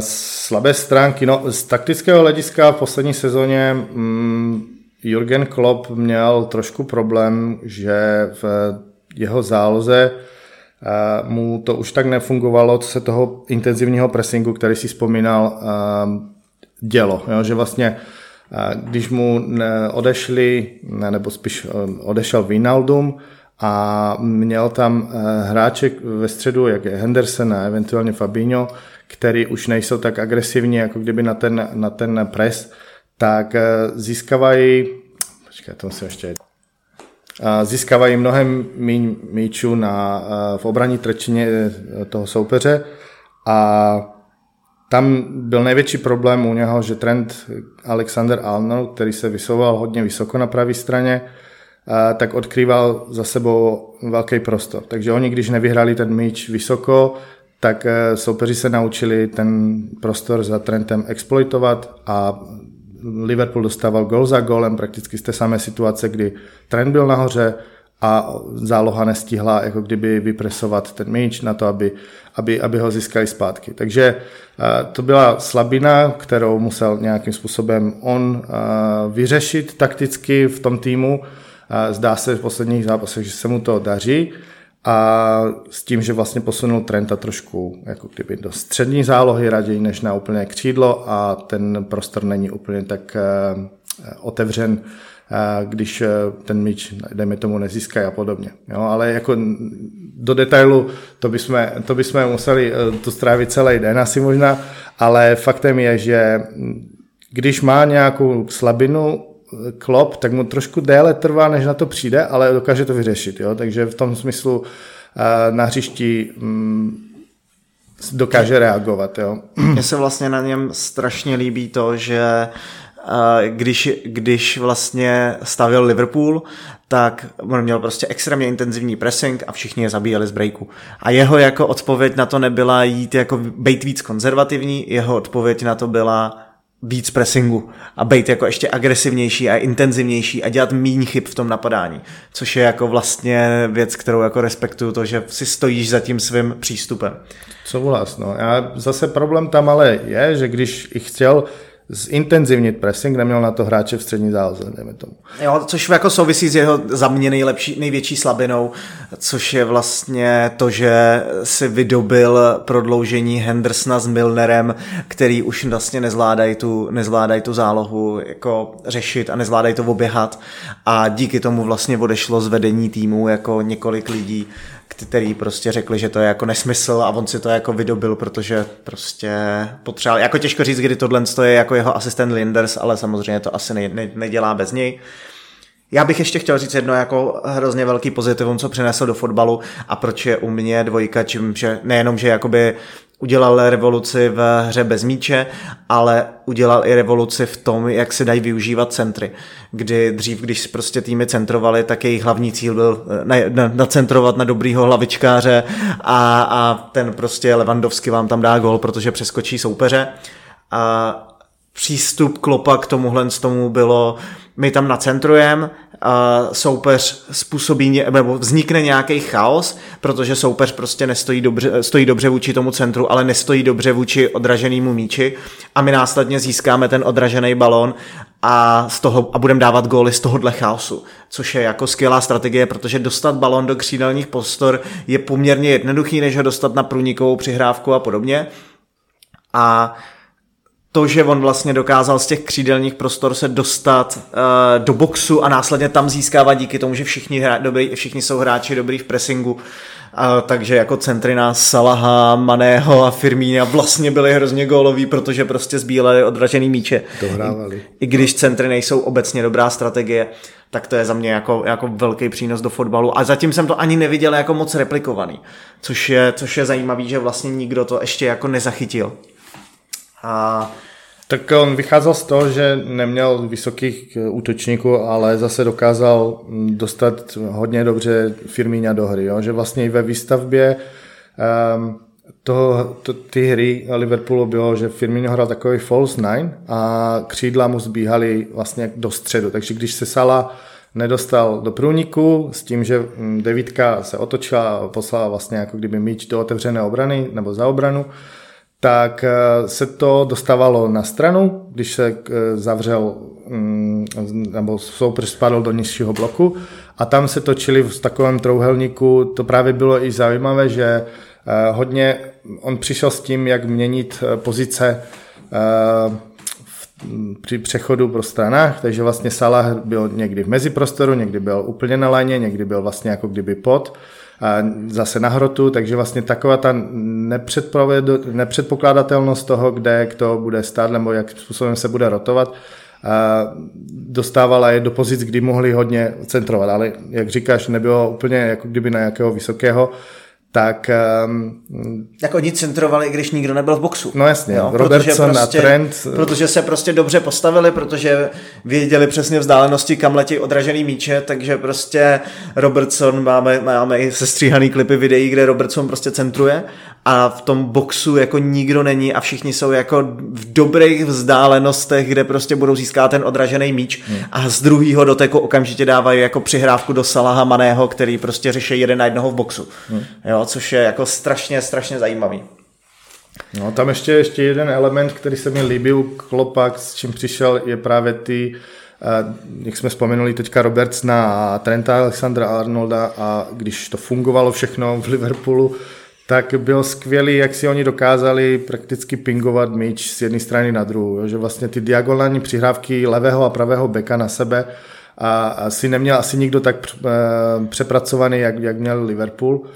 Slabé stránky, no z taktického hlediska v poslední sezóně mm, Jürgen Klopp měl trošku problém, že v jeho záloze mu to už tak nefungovalo, co se toho intenzivního pressingu, který si vzpomínal, dělo. Jo? Že vlastně když mu odešli, nebo spíš odešel Vinaldum a měl tam hráček ve středu, jak je Henderson a eventuálně Fabinho, který už nejsou tak agresivní, jako kdyby na ten, na ten pres, tak získávají, počkej, to musím ještě získávají mnohem méně míčů na, v obraní trčině e, toho soupeře a tam byl největší problém u něho, že trend Alexander Arnold, který se vysouval hodně vysoko na pravé straně, tak odkrýval za sebou velký prostor. Takže oni, když nevyhrali ten míč vysoko, tak soupeři se naučili ten prostor za trendem exploitovat a Liverpool dostával gol za golem prakticky z té samé situace, kdy trend byl nahoře a záloha nestihla jako kdyby vypresovat ten míč na to, aby, aby, aby ho získali zpátky. Takže to byla slabina, kterou musel nějakým způsobem on vyřešit takticky v tom týmu. Zdá se v posledních zápasech, že se mu to daří a s tím, že vlastně posunul Trenta trošku jako kdyby do střední zálohy raději než na úplně křídlo a ten prostor není úplně tak uh, otevřen, uh, když ten míč, dejme tomu, nezíská a podobně. Jo, ale jako do detailu to bychom, to bychom museli to strávit celý den asi možná, ale faktem je, že když má nějakou slabinu, klop, tak mu trošku déle trvá, než na to přijde, ale dokáže to vyřešit. Jo? Takže v tom smyslu eh, na hřišti mm, dokáže reagovat. Jo? Mně se vlastně na něm strašně líbí to, že když, když vlastně stavil Liverpool, tak on měl prostě extrémně intenzivní pressing a všichni je zabíjeli z breaku. A jeho jako odpověď na to nebyla jít jako být víc konzervativní, jeho odpověď na to byla víc pressingu a být jako ještě agresivnější a intenzivnější a dělat méně chyb v tom napadání, což je jako vlastně věc, kterou jako respektuju to, že si stojíš za tím svým přístupem. Co vlastně, no. Já zase problém tam ale je, že když ich chtěl zintenzivnit pressing, neměl na to hráče v střední záloze, dejme tomu. Jo, což jako souvisí s jeho za mě nejlepší, největší slabinou, což je vlastně to, že si vydobil prodloužení Hendersona s Milnerem, který už vlastně nezvládají tu, nezvládají tu zálohu jako řešit a nezvládají to oběhat a díky tomu vlastně odešlo z vedení týmu jako několik lidí který prostě řekli, že to je jako nesmysl a on si to jako vydobil, protože prostě potřeboval, jako těžko říct, kdy tohle je jako jeho asistent Linders, ale samozřejmě to asi ne, ne, nedělá bez něj. Já bych ještě chtěl říct jedno jako hrozně velký pozitivum, co přinesl do fotbalu a proč je u mě dvojka, čím, že nejenom, že jakoby udělal revoluci v hře bez míče, ale udělal i revoluci v tom, jak se dají využívat centry. Kdy dřív, když prostě týmy centrovali, tak jejich hlavní cíl byl eh, nacentrovat na, na dobrýho hlavičkáře a, a ten prostě Levandovsky vám tam dá gol, protože přeskočí soupeře. A přístup Klopa k tomuhle z tomu bylo, my tam nacentrujeme, soupeř způsobí, nebo vznikne nějaký chaos, protože soupeř prostě nestojí dobře, stojí dobře vůči tomu centru, ale nestojí dobře vůči odraženému míči a my následně získáme ten odražený balón a, z toho, a budeme dávat góly z tohohle chaosu, což je jako skvělá strategie, protože dostat balón do křídelních postor je poměrně jednoduchý, než ho dostat na průnikovou přihrávku a podobně. A to, že on vlastně dokázal z těch křídelních prostor se dostat uh, do boxu a následně tam získávat díky tomu, že všichni, hra, dobrý, všichni jsou hráči dobrý v pressingu, uh, takže jako centry na Salaha, Maného a Firmína vlastně byly hrozně góloví, protože prostě zbíleli odražený míče. Dohrávali. I, I když centry nejsou obecně dobrá strategie, tak to je za mě jako, jako velký přínos do fotbalu. A zatím jsem to ani neviděl jako moc replikovaný, což je, což je zajímavý, že vlastně nikdo to ještě jako nezachytil. A tak on vycházel z toho, že neměl vysokých eh, útočníků, ale zase dokázal mm, dostat hodně dobře Firmíňa do hry. Jo? Že vlastně i ve výstavbě um, toho, to, ty hry Liverpoolu bylo, že Firmino hrál takový false nine a křídla mu zbíhaly vlastně do středu. Takže když se Sala nedostal do průniku s tím, že mm, devítka se otočila a poslala vlastně jako kdyby míč do otevřené obrany nebo za obranu, tak eh, se to dostávalo na stranu, když se eh, zavřel mm, nebo soupeř spadl do nižšího bloku. A tam se točili v takovém trouhelníku. To právě bylo i zajímavé, že eh, hodně on přišel s tím, jak měnit pozice při přechodu pro stranách, takže vlastně Salah byl někdy v meziprostoru, někdy byl úplně na léně, někdy byl vlastně jako kdyby pod zase na hrotu, takže vlastně taková ta nepředpokládatelnost toho, kde kdo bude stát nebo jak způsobem se bude rotovat, dostávala je do pozic, kdy mohli hodně centrovat, ale jak říkáš, nebylo úplně jako kdyby na jakého vysokého, tak... Um, jak oni centrovali, když nikdo nebyl v boxu. No jasně, jo, Robertson prostě, a Trent. Protože se prostě dobře postavili, protože věděli přesně vzdálenosti, kam letí odražený míče, takže prostě Robertson, máme, máme i sestříhaný klipy videí, kde Robertson prostě centruje a v tom boxu jako nikdo není a všichni jsou jako v dobrých vzdálenostech, kde prostě budou získat ten odražený míč hmm. a z druhého doteku okamžitě dávají jako přihrávku do Salaha Maného, který prostě řeší jeden na jednoho v boxu. Hmm. Jo, což je jako strašně, strašně zajímavý. No tam ještě, ještě jeden element, který se mi líbil, Klopak, s čím přišel, je právě ty jak jsme vzpomenuli teďka Robertsna a Trenta Alexandra Arnolda a když to fungovalo všechno v Liverpoolu, tak byl skvělý, jak si oni dokázali prakticky pingovat míč z jedné strany na druhou. Že vlastně ty diagonální přihrávky levého a pravého beka na sebe a asi neměl asi nikdo tak eh, přepracovaný, jak, jak měl Liverpool.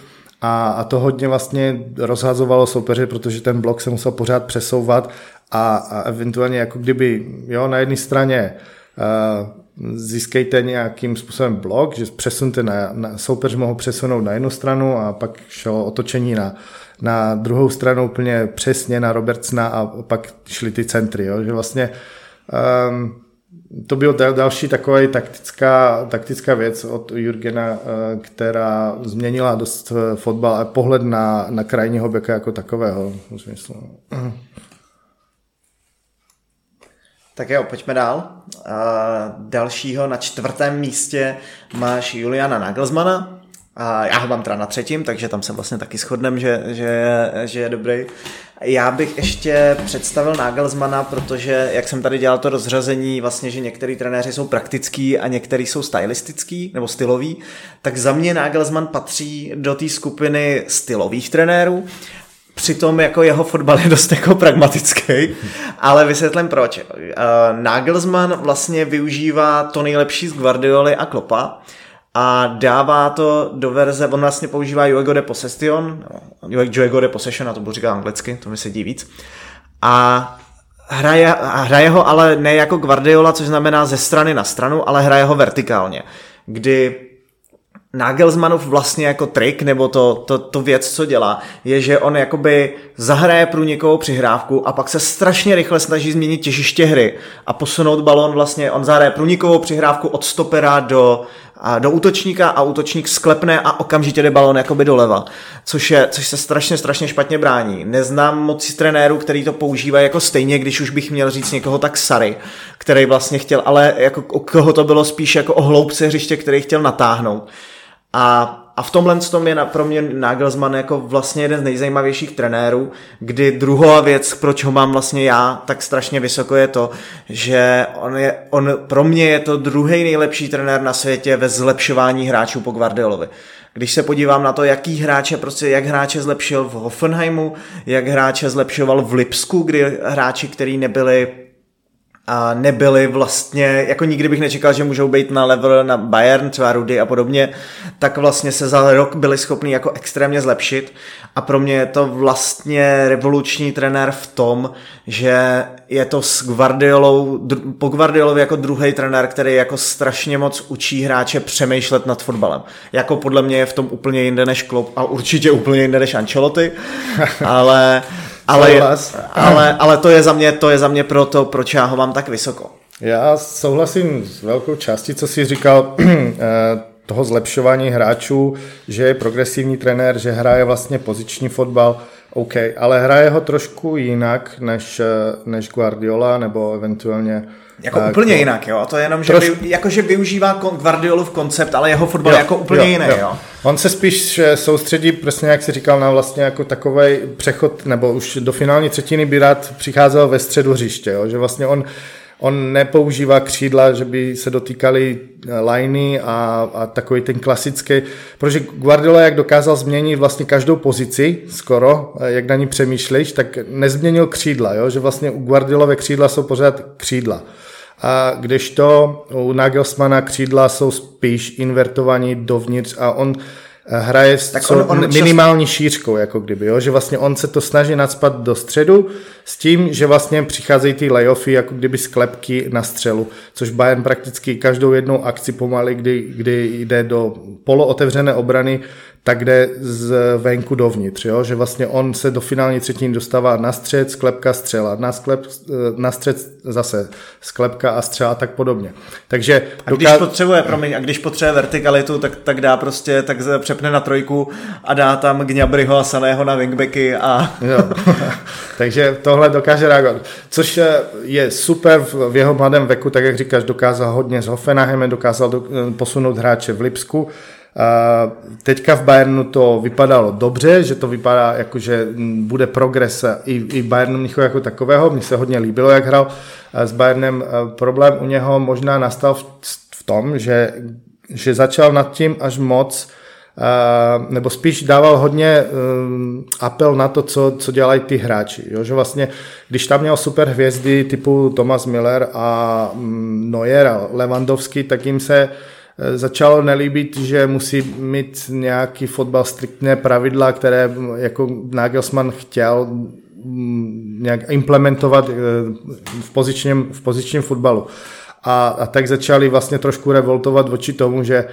A, a to hodně vlastně rozhazovalo soupeře, protože ten blok se musel pořád přesouvat a, a eventuálně jako kdyby jo, na jedné straně uh, získejte nějakým způsobem blok, že přesunte na, na soupeř mohou přesunout na jednu stranu a pak šlo otočení na, na druhou stranu úplně přesně na Robertsna a pak šly ty centry, jo? že vlastně Um, to byl další taková taktická, taktická věc od Jurgena, eh, která změnila dost eh, fotbal a pohled na, na krajního beka jako takového. Tak jo, pojďme dál. Uh, dalšího na čtvrtém místě máš Juliana Nagelsmana. A já ho mám teda na třetím, takže tam se vlastně taky shodnem, že, že, že je dobrý. Já bych ještě představil Nagelsmana, protože jak jsem tady dělal to rozřazení, vlastně, že některý trenéři jsou praktický a některý jsou stylistický nebo stylový, tak za mě Nagelsmann patří do té skupiny stylových trenérů. Přitom jako jeho fotbal je dost jako pragmatický, ale vysvětlím proč. Uh, Nagelsmann vlastně využívá to nejlepší z Guardioli a Klopa, a dává to do verze, on vlastně používá Juego de Possession, no, Juego de Possession, a to budu říkat anglicky, to mi sedí víc. A hraje, hraje ho ale ne jako Guardiola, což znamená ze strany na stranu, ale hraje ho vertikálně, kdy Nagelsmannův vlastně jako trik, nebo to, to, to věc, co dělá, je, že on jakoby zahraje průnikovou přihrávku a pak se strašně rychle snaží změnit těžiště hry a posunout balon vlastně, on zahraje průnikovou přihrávku od stopera do, a do útočníka a útočník sklepne a okamžitě jde balon jakoby doleva, což, je, což se strašně, strašně špatně brání. Neznám moc trenérů, který to používají jako stejně, když už bych měl říct někoho tak Sary, který vlastně chtěl, ale jako koho to bylo spíš jako o hloubce hřiště, který chtěl natáhnout. A a v tomhle tom je na, pro mě Nagelsmann jako vlastně jeden z nejzajímavějších trenérů, kdy druhá věc, proč ho mám vlastně já tak strašně vysoko, je to, že on, je, on pro mě je to druhý nejlepší trenér na světě ve zlepšování hráčů po Guardiolovi. Když se podívám na to, jaký hráče, prostě jak hráče zlepšil v Hoffenheimu, jak hráče zlepšoval v Lipsku, kdy hráči, kteří nebyli a nebyli vlastně, jako nikdy bych nečekal, že můžou být na level na Bayern, třeba Rudy a podobně, tak vlastně se za rok byli schopni jako extrémně zlepšit a pro mě je to vlastně revoluční trenér v tom, že je to s Guardiolou, po Guardiolovi jako druhý trenér, který jako strašně moc učí hráče přemýšlet nad fotbalem. Jako podle mě je v tom úplně jinde než Klopp a určitě úplně jinde než Ancelotti, ale ale, ale, ale to je za mě, to je za mě proto, proč já ho mám tak vysoko. Já souhlasím s velkou částí, co jsi říkal, eh, toho zlepšování hráčů, že je progresivní trenér, že hraje vlastně poziční fotbal, OK, ale hraje ho trošku jinak než, eh, než Guardiola nebo eventuálně jako uh, úplně jinak, jo. A to je jenom, že, troš... vy, jako, že využívá Guardiolův koncept, ale jeho fotbal jo, jako úplně jo, jiný, jo. jo. On se spíš soustředí, přesně jak si říkal, na vlastně jako takový přechod, nebo už do finální třetiny by rád přicházel ve středu hřiště, jo. Že vlastně on On nepoužívá křídla, že by se dotýkali eh, liney a, a takový ten klasický, protože Guardiola jak dokázal změnit vlastně každou pozici skoro, eh, jak na ní přemýšlíš, tak nezměnil křídla, jo? že vlastně u Guardiolové křídla jsou pořád křídla. A kdežto u Nagelsmana křídla jsou spíš invertovaní dovnitř a on Eh, hraje tak on, on minimální čas... šířkou, jako kdyby, jo? že vlastně on se to snaží nadspat do středu s tím, že vlastně přicházejí ty layoffy jako kdyby sklepky na střelu, což Bayern prakticky každou jednou akci pomaly, kdy, kdy jde do polootevřené obrany, tak jde z venku dovnitř, jo? že vlastně on se do finální třetiny dostává na střed, sklepka, střela, na, sklep, na střed zase sklepka a střela a tak podobně. Takže a doká... když potřebuje, promiň, a když potřebuje vertikalitu, tak, tak dá prostě, tak přepne na trojku a dá tam Gnabryho a Saného na wingbacky a... jo. Takže tohle dokáže reagovat. Což je super v jeho mladém věku, tak jak říkáš, dokázal hodně s Hoffenheimem, dokázal do, posunout hráče v Lipsku, Teďka v Bayernu to vypadalo dobře, že to vypadá jako, že bude progres i, i Bayernu Mnichov jako takového. Mně se hodně líbilo, jak hrál s Bayernem. Problém u něho možná nastal v, v tom, že, že začal nad tím až moc nebo spíš dával hodně um, apel na to, co, co dělají ty hráči. Jo? Že vlastně, když tam měl super hvězdy typu Thomas Miller a um, Neuer a Lewandowski, tak jim se začalo nelíbit, že musí mít nějaký fotbal striktné pravidla, které jako Nagelsmann chtěl mm, nějak implementovat eh, v pozičním, v pozičním fotbalu. A, a tak začali vlastně trošku revoltovat voči tomu, že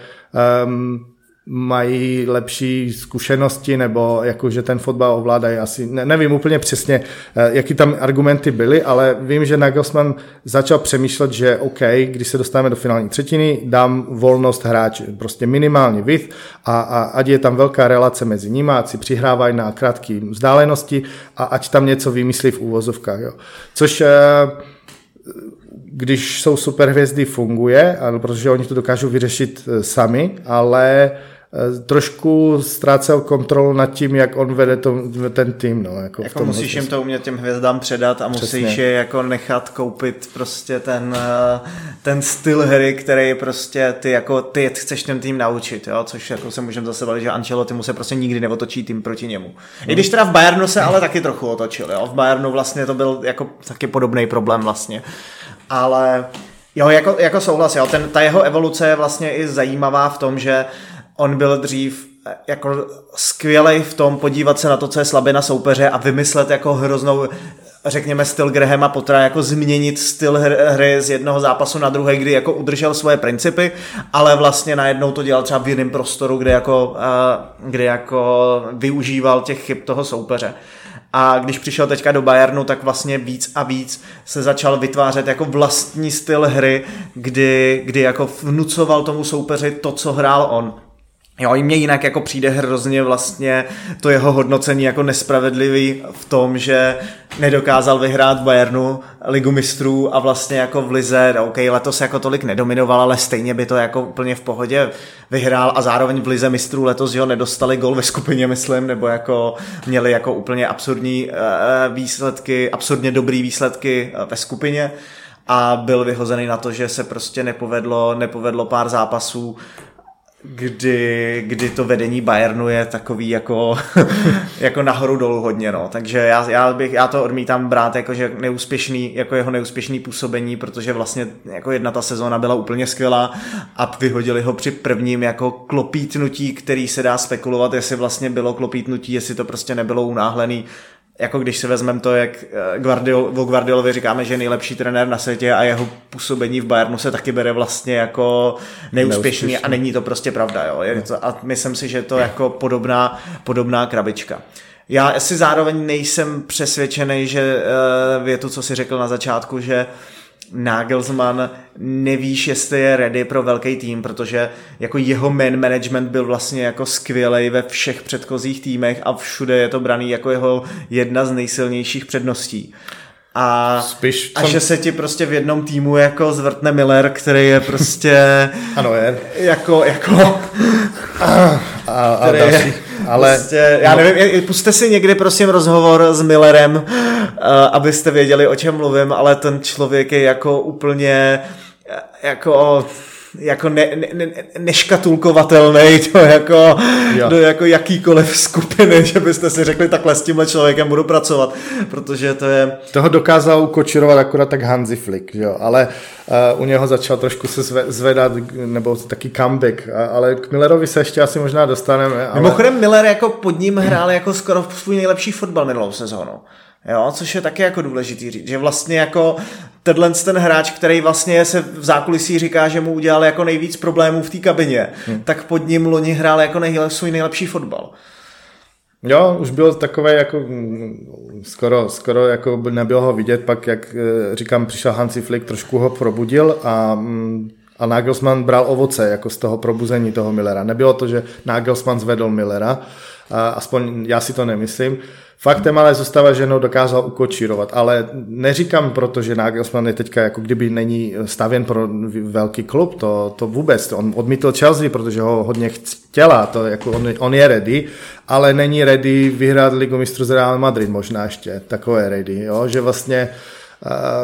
um, mají lepší zkušenosti nebo jako, že ten fotbal ovládají asi, ne, nevím úplně přesně, eh, jaký tam argumenty byly, ale vím, že Nagelsmann začal přemýšlet, že OK, když se dostaneme do finální třetiny, dám volnost hráči, prostě minimálně vid a, a ať je tam velká relace mezi nimi, ať si přihrávají na krátké vzdálenosti a ať tam něco vymyslí v úvozovkách. Jo. Což eh, když jsou superhvězdy, funguje, protože oni to dokážou vyřešit eh, sami, ale trošku ztrácel kontrolu nad tím, jak on vede to, ten tým. No, jako jako musíš jim to umět těm hvězdám předat a musíš Přesně. je jako nechat koupit prostě ten, eh, ten styl hry, který prostě ty jako ty chceš ten tým naučit, jo? což jako se můžeme zase bavit, že Ancelotti mu se prostě nikdy neotočí tým proti němu. Hmm. I když teda v Bayernu se ale taky trochu otočil, jo? v Bayernu vlastně to byl jako taky podobný problém vlastně. Ale Jo, jako, jako souhlas, jo. Ten, ta jeho evoluce je vlastně i zajímavá v tom, že on byl dřív eh, jako skvělej v tom podívat se na to, co je slabina soupeře a vymyslet jako hroznou řekněme styl Grahama Pottera, jako změnit styl hry z jednoho zápasu na druhý, kdy jako udržel svoje principy, ale vlastně najednou to dělal třeba v jiném prostoru, kde jako, eh, kde jako využíval těch chyb toho soupeře. A když přišel teďka do Bayernu, tak vlastně víc a víc se začal vytvářet jako vlastní styl hry, kdy, kdy jako vnucoval tomu soupeři to, co hrál on. Jo, i mně jinak jako přijde hrozně vlastně to jeho hodnocení jako nespravedlivý v tom, že nedokázal vyhrát Bayernu ligu mistrů a vlastně jako v Lize, OK, letos jako tolik nedominoval, ale stejně by to jako úplně v pohodě vyhrál a zároveň v Lize mistrů letos ho nedostali gol ve skupině, myslím, nebo jako měli jako úplně absurdní uh, výsledky, absurdně dobrý výsledky uh, ve skupině a byl vyhozený na to, že se prostě nepovedlo, nepovedlo pár zápasů kdy, kdy to vedení Bayernu je takový jako, jako nahoru dolů hodně, no. Takže já, já, bych, já to odmítám brát jako, že neúspěšný, jako jeho neúspěšný působení, protože vlastně jako jedna ta sezóna byla úplně skvělá a vyhodili ho při prvním jako klopítnutí, který se dá spekulovat, jestli vlastně bylo klopítnutí, jestli to prostě nebylo unáhlený jako když si vezmeme to, jak eh, Guardiol, o Guardiolovi říkáme, že je nejlepší trenér na světě a jeho působení v Bayernu se taky bere vlastně jako neúspěšný, neúspěšný. a není to prostě pravda. Jo? Je to, a myslím si, že je to jako podobná, podobná krabička. Já si zároveň nejsem přesvědčený, že je to, co si řekl na začátku, že uh, Nagelsmann nevíš, jestli je ready pro velký tým, protože jako jeho man management byl vlastně jako skvělej ve všech předchozích týmech a všude je to braný jako jeho jedna z nejsilnějších předností. A, Spíš a že se ti prostě v jednom týmu jako zvrtne Miller, který je prostě... ano, je. Jako, jako... a, a, a další. Je, ale... Prostě, já nevím, puste si někdy prosím rozhovor s Millerem, uh, abyste věděli, o čem mluvím, ale ten člověk je jako úplně jako jako ne, ne, ne, neškatulkovatelný to jako, do jako jakýkoliv skupiny, že byste si řekli takhle s tímhle člověkem budu pracovat, protože to je... Toho dokázal ukočirovat akorát tak Hansi Flick, jo, ale uh, u něho začal trošku se zve, zvedat, nebo taky comeback, ale k Millerovi se ještě asi možná dostaneme. Ale... Mimochodem Miller jako pod ním hrál jako skoro svůj nejlepší fotbal minulou sezónu. Jo, což je taky jako důležitý říct, že vlastně jako tenhle ten hráč, který vlastně se v zákulisí říká, že mu udělal jako nejvíc problémů v té kabině, hmm. tak pod ním loni hrál jako nejle, svůj nejlepší fotbal. Jo, už byl takové jako mm, skoro, skoro jako by nebylo ho vidět, pak jak eh, říkám, přišel Hansi Flick, trošku ho probudil a mm, a Nagelsmann bral ovoce jako z toho probuzení toho Millera. Nebylo to, že Nagelsmann zvedl Millera, aspoň já si to nemyslím. Faktem ale zůstává, že no dokázal ukočírovat, ale neříkám proto, že Nagelsmann je teďka jako kdyby není stavěn pro velký klub, to, to vůbec, on odmítl Chelsea, protože ho hodně chtěla, to jako on, on je ready, ale není ready vyhrát ligu mistrů z Real Madrid možná ještě, takové ready, jo? že vlastně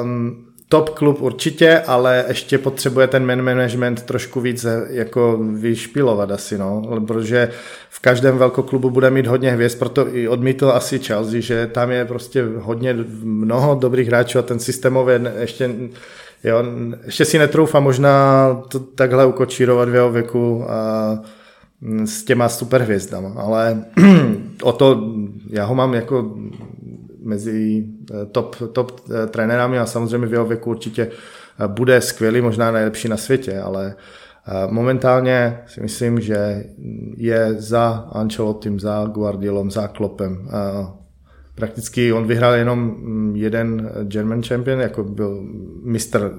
um, top klub určitě, ale ještě potřebuje ten man management trošku víc eh, jako vyšpilovat asi, no, protože v každém velkoklubu bude mít hodně hvězd, proto i odmítl asi Chelsea, že tam je prostě hodně mnoho dobrých hráčů a ten systémově ještě jo, ještě si netroufá možná to takhle ukočírovat v jeho věku a mm, s těma superhvězdama, ale o to já ho mám jako mezi eh, top, top eh, trenérami a samozřejmě v jeho věku určitě eh, bude skvělý, možná nejlepší na světě, ale Momentálně si myslím, že je za Ancelottim, za Guardiolom, za Klopem. Prakticky on vyhrál jenom mm, jeden German champion, jako byl mistr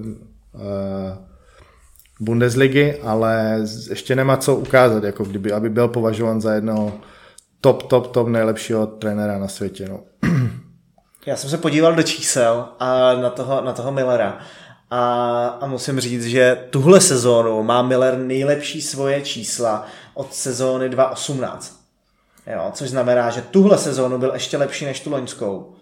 Bundesligy, ale ještě nemá co ukázat, jako kdyby, aby byl považován za jednoho top, top, top nejlepšího trenéra na světě. No. Já jsem se podíval do čísel a na toho, na toho Millera a, a musím říct, že tuhle sezónu má Miller nejlepší svoje čísla od sezóny 2018. Jo, což znamená, že tuhle sezónu byl ještě lepší než tu loňskou.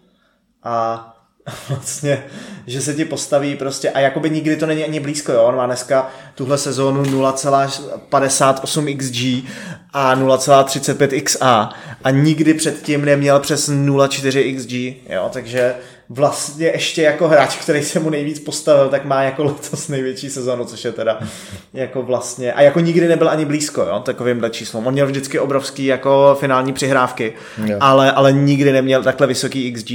A vlastně, že se ti postaví prostě a jakoby nikdy to není ani blízko, jo, on má dneska tuhle sezónu 0,58 XG a 0,35 XA a nikdy předtím neměl přes 0,4 XG, jo, takže vlastně ještě jako hráč, který se mu nejvíc postavil, tak má jako letos největší sezonu, což je teda jako vlastně, a jako nikdy nebyl ani blízko, jo, takovýmhle číslům. On měl vždycky obrovský jako finální přihrávky, ale, ale nikdy neměl takhle vysoký XG.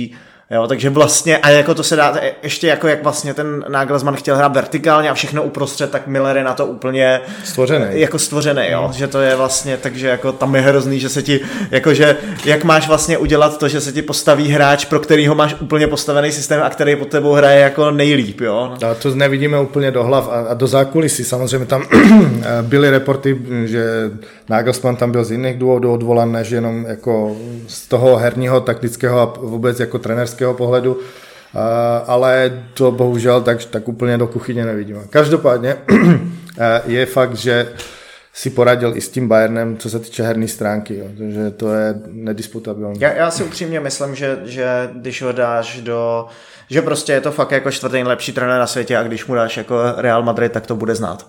Jo, takže vlastně, a jako to se dá, ještě jako jak vlastně ten Nagelsmann chtěl hrát vertikálně a všechno uprostřed, tak Miller je na to úplně stvořený. Jako stvořený, jo, mm. že to je vlastně, takže jako tam je hrozný, že se ti, jakože, jak máš vlastně udělat to, že se ti postaví hráč, pro kterýho máš úplně postavený systém a který pod tebou hraje jako nejlíp, jo. A to nevidíme úplně do hlav a, a do zákulisí, samozřejmě tam byly reporty, že Nagelsmann tam byl z jiných důvodů odvolan, než jenom jako z toho herního, taktického a vůbec jako trenerského pohledu, ale to bohužel tak, tak úplně do kuchyně nevidíme. Každopádně je fakt, že si poradil i s tím Bayernem, co se týče herní stránky, jo. takže to je nedisputabilní. Já, já si upřímně myslím, že, že když ho dáš do že prostě je to fakt jako čtvrtý nejlepší trenér na světě a když mu dáš jako Real Madrid, tak to bude znát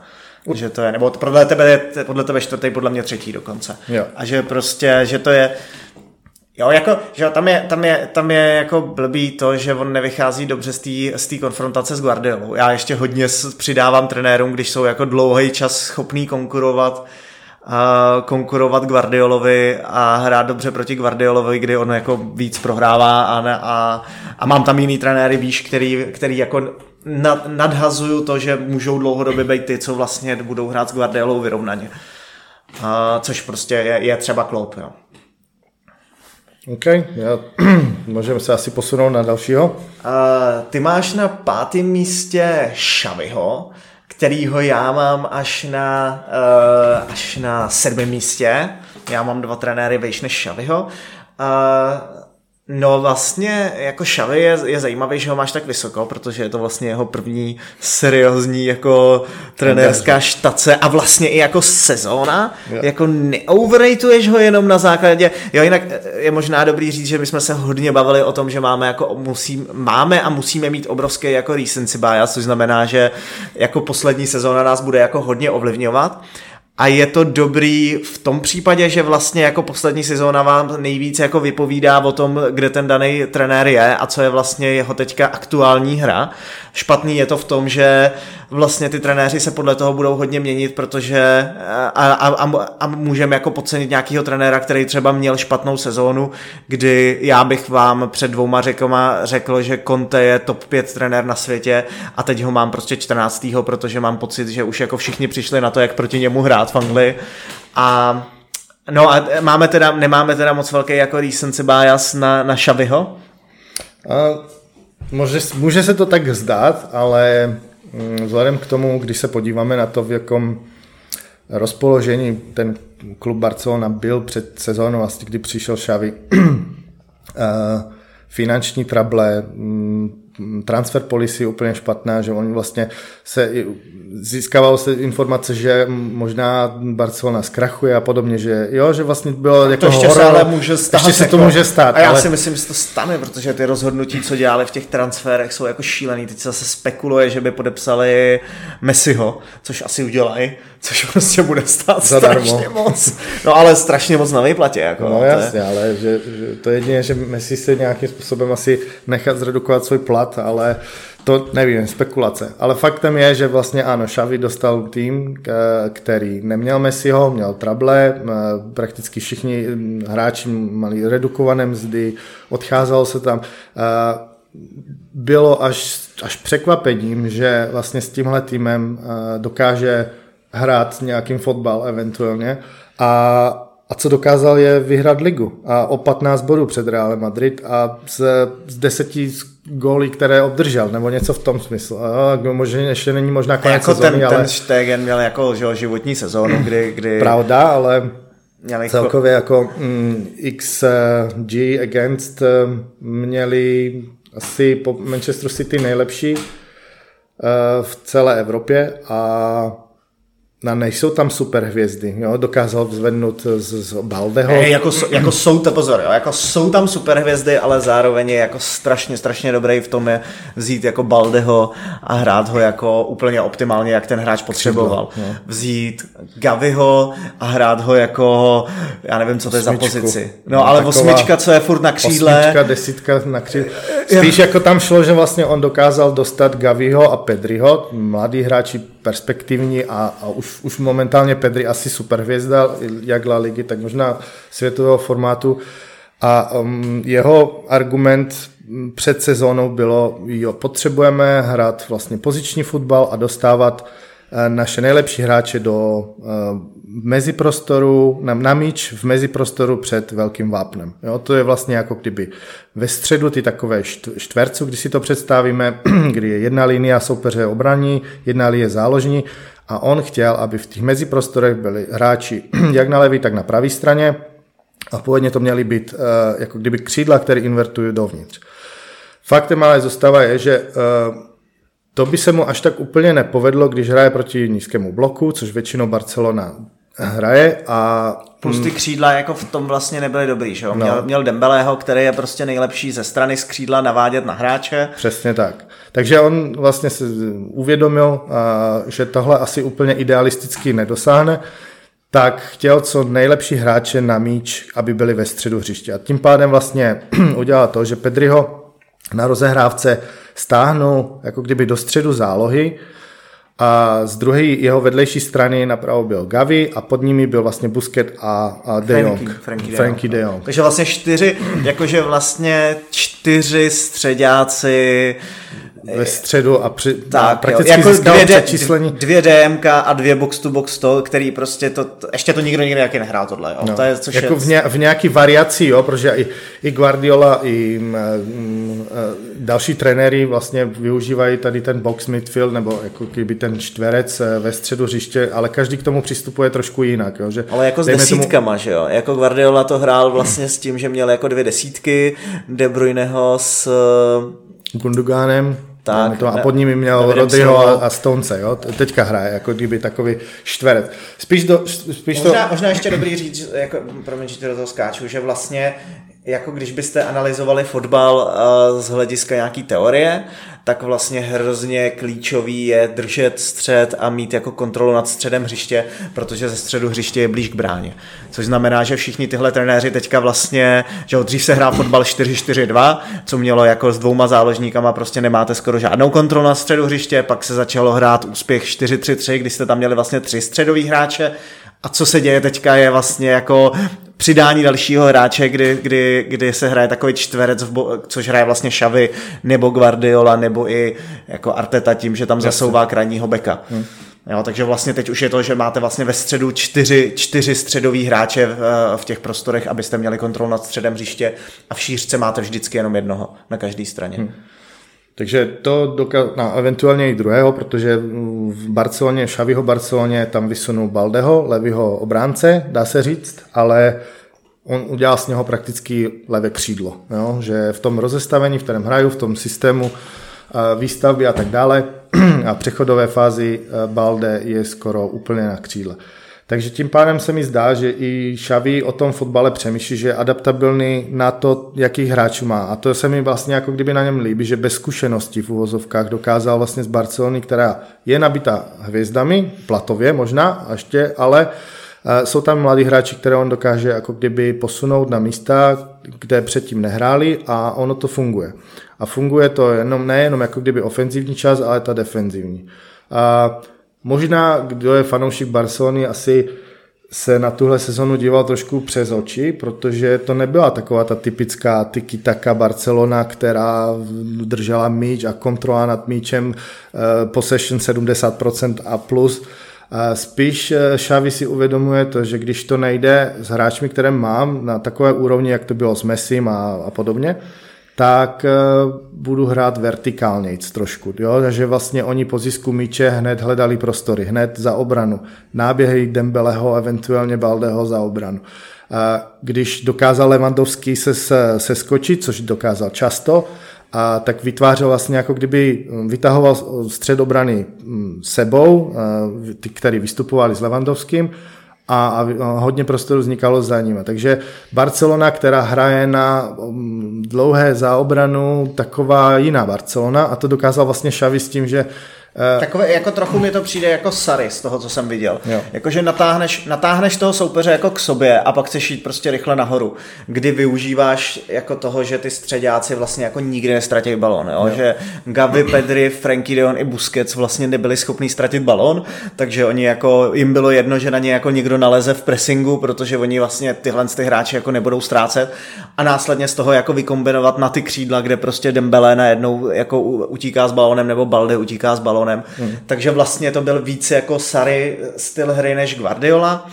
že to je, nebo podle tebe je podle tebe čtvrtý, podle mě třetí dokonce. Jo. A že prostě, že to je, Jo, jako, že tam je, tam, je, tam je jako blbý to, že on nevychází dobře z té konfrontace s Guardiolou. Já ještě hodně přidávám trenérům, když jsou jako dlouhý čas schopný konkurovat uh, konkurovat Guardiolovi a hrát dobře proti Guardiolovi, kdy on jako víc prohrává a, ne, a, a mám tam jiný trenéry, víš, který, který jako nad, nadhazuju to, že můžou dlouhodobě být ty, co vlastně budou hrát s Guardiolou vyrovnaně. A, což prostě je, je třeba Klopp, jo. OK, já, můžeme se asi posunout na dalšího. Uh, ty máš na pátém místě Šaviho, kterýho já mám až na, uh, až na sedmém místě. Já mám dva trenéry vejš než Šaviho. Uh, No vlastně jako Xavi je, je zajímavý, že ho máš tak vysoko, protože je to vlastně jeho první seriózní jako trenérská štace a vlastně i jako sezóna. Jo. Jako neoverratuješ ho jenom na základě, jo jinak je možná dobrý říct, že my jsme se hodně bavili o tom, že máme jako musím, máme a musíme mít obrovský jako recency bias, což znamená, že jako poslední sezóna nás bude jako hodně ovlivňovat a je to dobrý v tom případě, že vlastně jako poslední sezóna vám nejvíc jako vypovídá o tom, kde ten daný trenér je a co je vlastně jeho teďka aktuální hra. Špatný je to v tom, že vlastně ty trenéři se podle toho budou hodně měnit, protože a, a, a, a můžeme jako podcenit nějakého trenéra, který třeba měl špatnou sezónu, kdy já bych vám před dvouma řekoma řekl, že Conte je top 5 trenér na světě a teď ho mám prostě 14. protože mám pocit, že už jako všichni přišli na to, jak proti němu hrát v Anglii a No a máme teda, nemáme teda moc velký jako recency bias na, na Šaviho? Může, může se to tak zdát, ale mm, vzhledem k tomu, když se podíváme na to, v jakom rozpoložení ten klub Barcelona byl před sezónou, vlastně kdy přišel Xavi, finanční trable, mm, transfer policy úplně špatná, že oni vlastně se získávalo se informace, že možná Barcelona zkrachuje a podobně, že jo, že vlastně bylo a jako to ještě horor, se ale může stát. Ještě se jako, to může stát. A já ale... si myslím, že to stane, protože ty rozhodnutí, co dělali v těch transferech, jsou jako šílený. Teď se zase spekuluje, že by podepsali Messiho, což asi udělají, což prostě bude stát Zadarmo. strašně moc. No ale strašně moc na výplatě. Jako, no, no jasně, ale že, že to jedině, že Messi se nějakým způsobem asi nechat zredukovat svůj plat, ale to nevím, spekulace. Ale faktem je, že vlastně ano, Xavi dostal tým, který neměl Messiho, měl trable, prakticky všichni hráči mali redukované mzdy, odcházelo se tam. Bylo až, až překvapením, že vlastně s tímhle týmem dokáže hrát nějakým fotbal eventuálně a a co dokázal je vyhrát ligu a o 15 bodů před Real Madrid a z, z deseti góly, které obdržel, nebo něco v tom smyslu. A možná ještě není možná konec jako sezóny, ten, ale... ten Stegen měl jako že, životní sezónu, kdy... kdy... Pravda, ale měli celkově jako mm, XG against měli asi po Manchester City nejlepší uh, v celé Evropě a No, nejsou tam super hvězdy, jo? dokázal zvednout z, z Baldeho. Hey, jako, jako jsou to, pozor, jo? jako jsou tam super hvězdy, ale zároveň je jako strašně, strašně dobrý v tom je vzít jako Baldeho a hrát ho jako úplně optimálně, jak ten hráč potřeboval. Křidlo, vzít Gaviho a hrát ho jako, já nevím, co to je za pozici. No, no ale osmička, co je furt na křídle. Osmička, desítka na křídle. Spíš jako tam šlo, že vlastně on dokázal dostat Gaviho a Pedriho, mladí hráči perspektivní a, a už už, momentálně Pedri asi superhvězda, jak La Ligy, tak možná světového formátu. A um, jeho argument před sezónou bylo, jo, potřebujeme hrát vlastně poziční fotbal a dostávat naše nejlepší hráče do uh, meziprostoru, na, na míč v meziprostoru před velkým vápnem. Jo, to je vlastně jako kdyby ve středu ty takové štverců, když si to představíme, kdy je jedna linie soupeře obraní, jedna linie záložní a on chtěl, aby v těch meziprostorech byli hráči jak na levé, tak na pravé straně a původně to měly být uh, jako kdyby křídla, které invertují dovnitř. Faktem ale zůstává je, že to by se mu až tak úplně nepovedlo, když hraje proti nízkému bloku, což většinou Barcelona hraje a... Plus ty křídla jako v tom vlastně nebyly dobrý, že jo? Měl, no. měl Dembeleho, který je prostě nejlepší ze strany z křídla navádět na hráče. Přesně tak. Takže on vlastně si uvědomil, že tohle asi úplně idealisticky nedosáhne, tak chtěl co nejlepší hráče na míč, aby byli ve středu hřiště. A tím pádem vlastně udělal to, že Pedriho na rozehrávce stáhnul jako kdyby do středu zálohy, a z druhé jeho vedlejší strany napravo byl Gavi a pod nimi byl vlastně Busket a, a De Jong. Frankie, Frankie, Frankie De Jong. Takže vlastně čtyři, jakože vlastně čtyři středáci ve středu a při, tak, prakticky jako dvě, přečíslení. Dvě DMK a dvě box to box to, který prostě to, ještě to nikdo nikdy jaký nehrál tohle. Jo. No, to je, což jako je... v, ně, v nějaký variaci, jo, protože i, i Guardiola, i m, m, další trenéry vlastně využívají tady ten box midfield, nebo jako kdyby ten čtverec eh, ve středu hřiště, ale každý k tomu přistupuje trošku jinak. Jo, že ale jako s desítkama, tomu... že jo? Jako Guardiola to hrál vlastně s tím, že měl jako dvě desítky, De Bruyneho s Gundoganem. Tak, to, a pod nimi měl Rodryho a, a Stonce, jo? Teďka hraje, jako kdyby takový štverec. Spíš, do, spíš možná, to... možná ještě dobrý říct, jako, promiň, že do toho skáču, že vlastně jako když byste analyzovali fotbal uh, z hlediska nějaký teorie, tak vlastně hrozně klíčový je držet střed a mít jako kontrolu nad středem hřiště, protože ze středu hřiště je blíž k bráně. Což znamená, že všichni tyhle trenéři teďka vlastně, že dřív se hrá fotbal 4-4-2, co mělo jako s dvouma záložníkama, prostě nemáte skoro žádnou kontrolu na středu hřiště, pak se začalo hrát úspěch 4-3-3, kdy jste tam měli vlastně tři středový hráče a co se děje teďka je vlastně jako přidání dalšího hráče, kdy, kdy, kdy se hraje takový čtverec, v bo, což hraje vlastně Šavy, nebo Guardiola, nebo i jako Arteta tím, že tam zasouvá krajního beka. Hmm. Jo, takže vlastně teď už je to, že máte vlastně ve středu čtyři, čtyři středový hráče v, v těch prostorech, abyste měli kontrolu nad středem hřiště a v šířce máte vždycky jenom jednoho na každé straně. Hmm. Takže to doka- no, eventuálně i druhého, protože v Barceloně, Šaviho Barceloně tam vysunul Baldeho, levýho obránce, dá se říct, ale on udělal z něho prakticky levé křídlo. Jo? Že v tom rozestavení, v kterém hraju, v tom systému výstavby a tak dále a přechodové fázi Balde je skoro úplně na křídle. Takže tím pádem se mi zdá, že i Xavi o tom fotbale přemýšlí, že je adaptabilní na to, jaký hráčů má. A to se mi vlastně jako kdyby na něm líbí, že bez zkušeností v uvozovkách dokázal vlastně z Barcelony, která je nabita hvězdami, platově možná ještě, ale eh, jsou tam mladí hráči, které on dokáže jako kdyby posunout na místa, kde předtím nehráli a ono to funguje. A funguje to jenom, nejenom jako kdyby ofenzivní čas, ale ta defenzivní. A Možná, kdo je fanoušek Barcelony, asi se na tuhle sezonu díval trošku přes oči, protože to nebyla taková ta typická tiki-taka Barcelona, která držela míč a kontrola nad míčem, uh, possession 70% a plus. Spíš Xavi si uvědomuje to, že když to nejde s hráčmi, které mám na takové úrovni, jak to bylo s Messim a, a podobně, tak budu hrát vertikálně trošku. Jo? Takže vlastně oni po zisku míče hned hledali prostory, hned za obranu. Náběhy Dembeleho, eventuálně Baldeho za obranu. Když dokázal Levandovský se, se skočit, což dokázal často, a tak vytvářel vlastně jako kdyby vytahoval střed obrany mm, sebou, ty, který vystupovali s Levandovským a, a hodně prostoru vznikalo za ním. Takže Barcelona, která hraje na mm, dlouhé záobranu, taková jiná Barcelona a to dokázal vlastně Xavi s tím, že Takové, jako trochu mi to přijde jako Sary z toho, co jsem viděl. Jakože natáhneš, natáhneš toho soupeře jako k sobě a pak chceš jít prostě rychle nahoru, kdy využíváš jako toho, že ty středáci vlastně jako nikdy nestratí balon, jo? jo. že Gavi, Pedri, Frankie Dion i Busquets vlastně nebyli schopní ztratit balon, takže oni jako, jim bylo jedno, že na ně jako nikdo naleze v pressingu, protože oni vlastně tyhle ty hráči jako nebudou ztrácet a následně z toho jako vykombinovat na ty křídla, kde prostě Dembele najednou jako utíká s balonem nebo Balde utíká s balonem balonem. Hmm. Takže vlastně to byl více jako Sary styl hry než Guardiola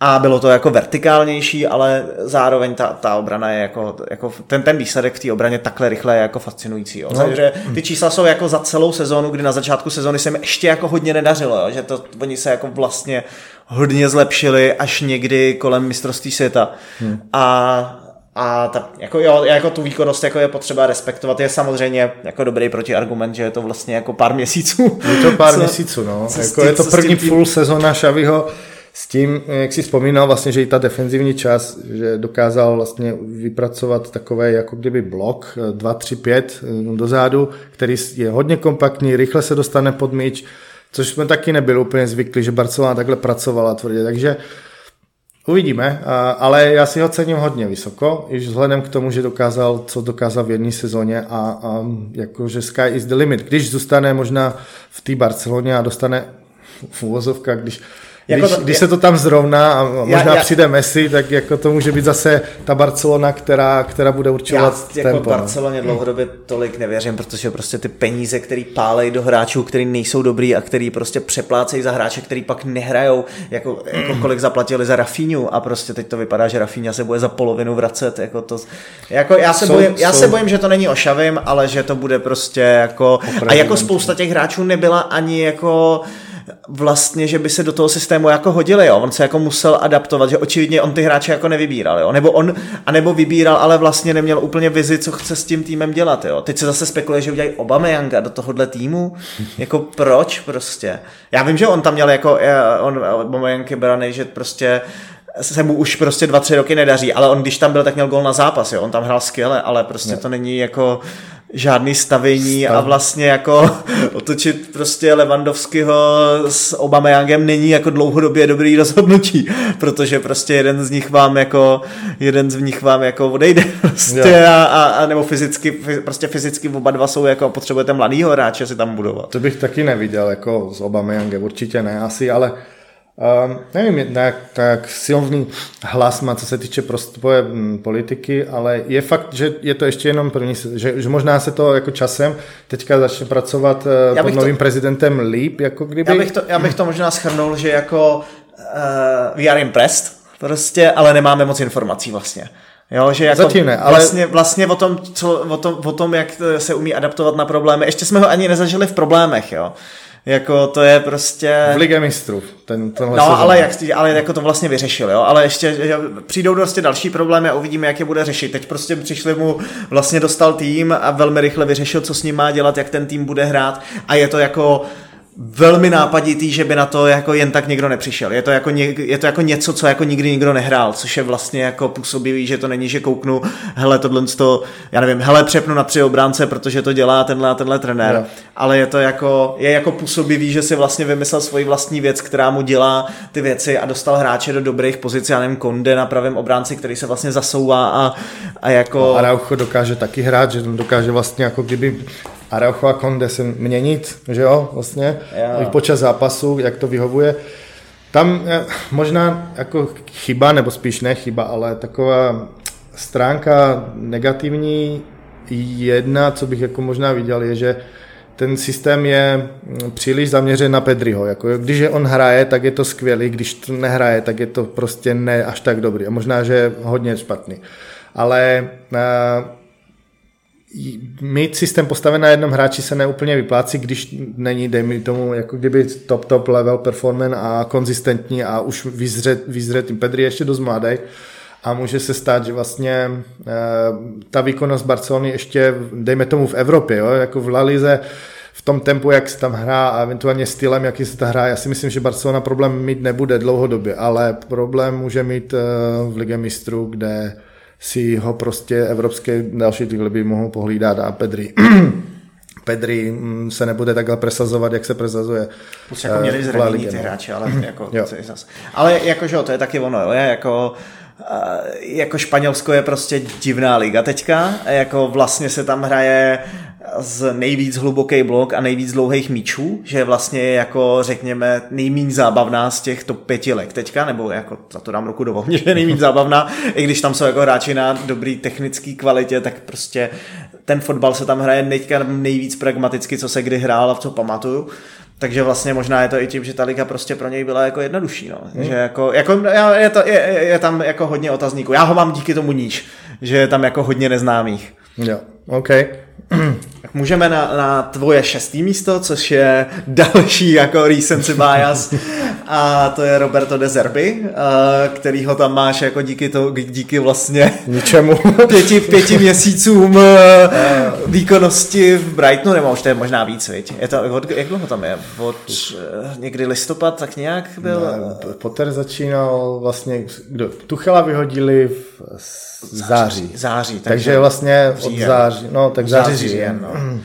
a bylo to jako vertikálnější, ale zároveň ta, ta obrana je jako, jako ten, ten výsledek v té obraně takhle rychle je jako fascinující. Jo. No. Takže ty čísla jsou jako za celou sezónu, kdy na začátku sezóny se mi ještě jako hodně nedařilo, jo, že to, oni se jako vlastně hodně zlepšili až někdy kolem mistrovství světa. Hmm. A a ta, jako, jo, jako tu výkonnost jako je potřeba respektovat. Je samozřejmě jako dobrý protiargument, že je to vlastně jako pár měsíců. Je to pár co, měsíců, no. Jako tím, je to první tím... full sezona Šaviho s tím, jak si vzpomínal vlastně, že i ta defenzivní čas, že dokázal vlastně vypracovat takové jako kdyby blok 2, 3, 5 dozadu, který je hodně kompaktní, rychle se dostane pod míč, což jsme taky nebyli úplně zvyklí, že Barcelona takhle pracovala tvrdě. Takže uh, Uvidíme, ale já si ho cením hodně vysoko, i vzhledem k tomu, že dokázal, co dokázal v jedné sezóně a, a jakože sky is the limit. Když zůstane možná v té Barceloně a dostane v úvozovkách, když jako když, to, když se to tam zrovná a možná já, já, přijde Messi, tak jako to může být zase ta Barcelona, která, která bude určovat já jako tempo. Já no. Barceloně dlouhodobě tolik nevěřím, protože prostě ty peníze, které pálej do hráčů, který nejsou dobrý a který prostě přeplácejí za hráče, který pak nehrajou, jako, jako kolik zaplatili za Rafinhu a prostě teď to vypadá, že Rafinha se bude za polovinu vracet. Jako to, jako já, se, jsou, bojím, já se bojím, že to není ošavím, ale že to bude prostě jako... A jako spousta těch hráčů nebyla ani jako vlastně, že by se do toho systému jako hodili, jo. On se jako musel adaptovat, že očividně on ty hráče jako nevybíral, jo. Nebo on, anebo vybíral, ale vlastně neměl úplně vizi, co chce s tím týmem dělat, jo. Teď se zase spekuluje, že udělají Obameyanga do tohohle týmu. Jako proč prostě? Já vím, že on tam měl jako, eh, on Obameyang je braný, že prostě se mu už prostě dva, tři roky nedaří, ale on když tam byl, tak měl gol na zápas, jo. On tam hrál skvěle, ale prostě no. to není jako žádný stavění Stav. a vlastně jako otočit prostě Levandovského s Obameyangem není jako dlouhodobě dobrý rozhodnutí, protože prostě jeden z nich vám jako jeden z nich vám jako odejde prostě a, a, a, nebo fyzicky, prostě fyzicky oba dva jsou jako potřebujete mladýho hráče si tam budovat. To bych taky neviděl jako s Obameyangem, určitě ne asi, ale Uh, nevím, jak, jak silný hlas má, co se týče prostupové mm, politiky, ale je fakt, že je to ještě jenom první, že, že možná se to jako časem teďka začne pracovat uh, pod novým to, prezidentem líp, jako kdyby... Já bych to, já bych to možná schrnul, že jako uh, we are impressed, prostě, ale nemáme moc informací vlastně. Jo, že jako Zatím ne, ale... vlastně, vlastně o, tom, co, o, tom, o tom, jak se umí adaptovat na problémy, ještě jsme ho ani nezažili v problémech, jo. Jako to je prostě... V Ligue mistrů. Ten, no, sezon. ale, jak, ale jako to vlastně vyřešil, jo. Ale ještě že přijdou prostě další problémy a uvidíme, jak je bude řešit. Teď prostě přišli mu, vlastně dostal tým a velmi rychle vyřešil, co s ním má dělat, jak ten tým bude hrát a je to jako velmi nápaditý, že by na to jako jen tak někdo nepřišel. Je to jako, ně, je to jako něco, co jako nikdy nikdo nehrál, což je vlastně jako působivý, že to není, že kouknu, hele, tohle to, já nevím, hele, přepnu na tři obránce, protože to dělá tenhle a tenhle trenér, no. ale je to jako, je jako působivý, že si vlastně vymyslel svoji vlastní věc, která mu dělá ty věci a dostal hráče do dobrých pozic, já nevím, Konde na pravém obránci, který se vlastně zasouvá a, a jako... No, Araucho dokáže taky hrát, že dokáže vlastně jako kdyby Araujo a Konde se měnit, že jo, vlastně, jo. počas zápasu, jak to vyhovuje. Tam eh, možná jako chyba, nebo spíš ne chyba, ale taková stránka negativní jedna, co bych jako možná viděl, je, že ten systém je mm, příliš zaměřen na Pedriho. Jako, když je on hraje, tak je to skvělý, když to nehraje, tak je to prostě ne až tak dobrý. A možná, že je hodně špatný. Ale uh, mít systém postaven na jednom hráči se neúplně vyplácí, když není, dejme tomu, jako kdyby top, top level performance a konzistentní a už vyzřet, vyzřet Pedri ještě dost mladý a může se stát, že vlastně e, ta výkonnost Barcelony ještě, dejme tomu v Evropě, jo, jako v La Lize, v tom tempu, jak se tam hrá a eventuálně stylem, jaký se tam hrá. Já si myslím, že Barcelona problém mít nebude dlouhodobě, ale problém může mít e, v Ligue mistrů, kde si ho prostě evropské další ty by mohou pohlídat a Pedri Pedri mm, se nebude takhle presazovat, jak se presazuje. Plus jako měli eh, zranění ty hráči, ale jako, zas. ale jakože to je taky ono, jo, jako jako Španělsko je prostě divná liga teďka, jako vlastně se tam hraje z nejvíc hluboký blok a nejvíc dlouhých míčů, že je vlastně jako řekněme nejméně zábavná z těch top pěti leg teďka, nebo jako za to dám ruku do že je nejméně zábavná, i když tam jsou jako hráči na dobrý technický kvalitě, tak prostě ten fotbal se tam hraje teďka nejvíc pragmaticky, co se kdy hrál a co pamatuju. Takže vlastně možná je to i tím, že ta liga prostě pro něj byla jako jednodušší, no. Hmm. Že jako, jako je, to, je, je, tam jako hodně otazníků. Já ho mám díky tomu níž, že je tam jako hodně neznámých. Jo, OK. Tak můžeme na, na tvoje šestý místo, což je další jako recency bias a to je Roberto De Zerbi, který ho tam máš jako díky, to, díky vlastně Ničemu. pěti, pěti měsícům výkonnosti v Brightonu, nebo už to je možná víc, viď? Je to, od, jak dlouho tam je? Od eh, někdy listopad, tak nějak byl? Ne, Potter začínal vlastně, kdo, Tuchela vyhodili v září. Září, takže, takže vlastně od září, no tak září, září říjen, no.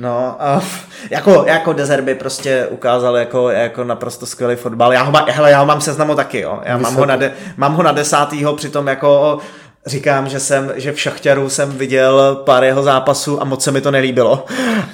No a jako, jako Dezerby prostě ukázal jako, jako naprosto skvělý fotbal. Já ho, má, hele, já ho mám seznamu taky, jo. Já mám ho, na de, mám ho na desátýho, přitom jako říkám, že jsem, že v Šachtěru jsem viděl pár jeho zápasů a moc se mi to nelíbilo.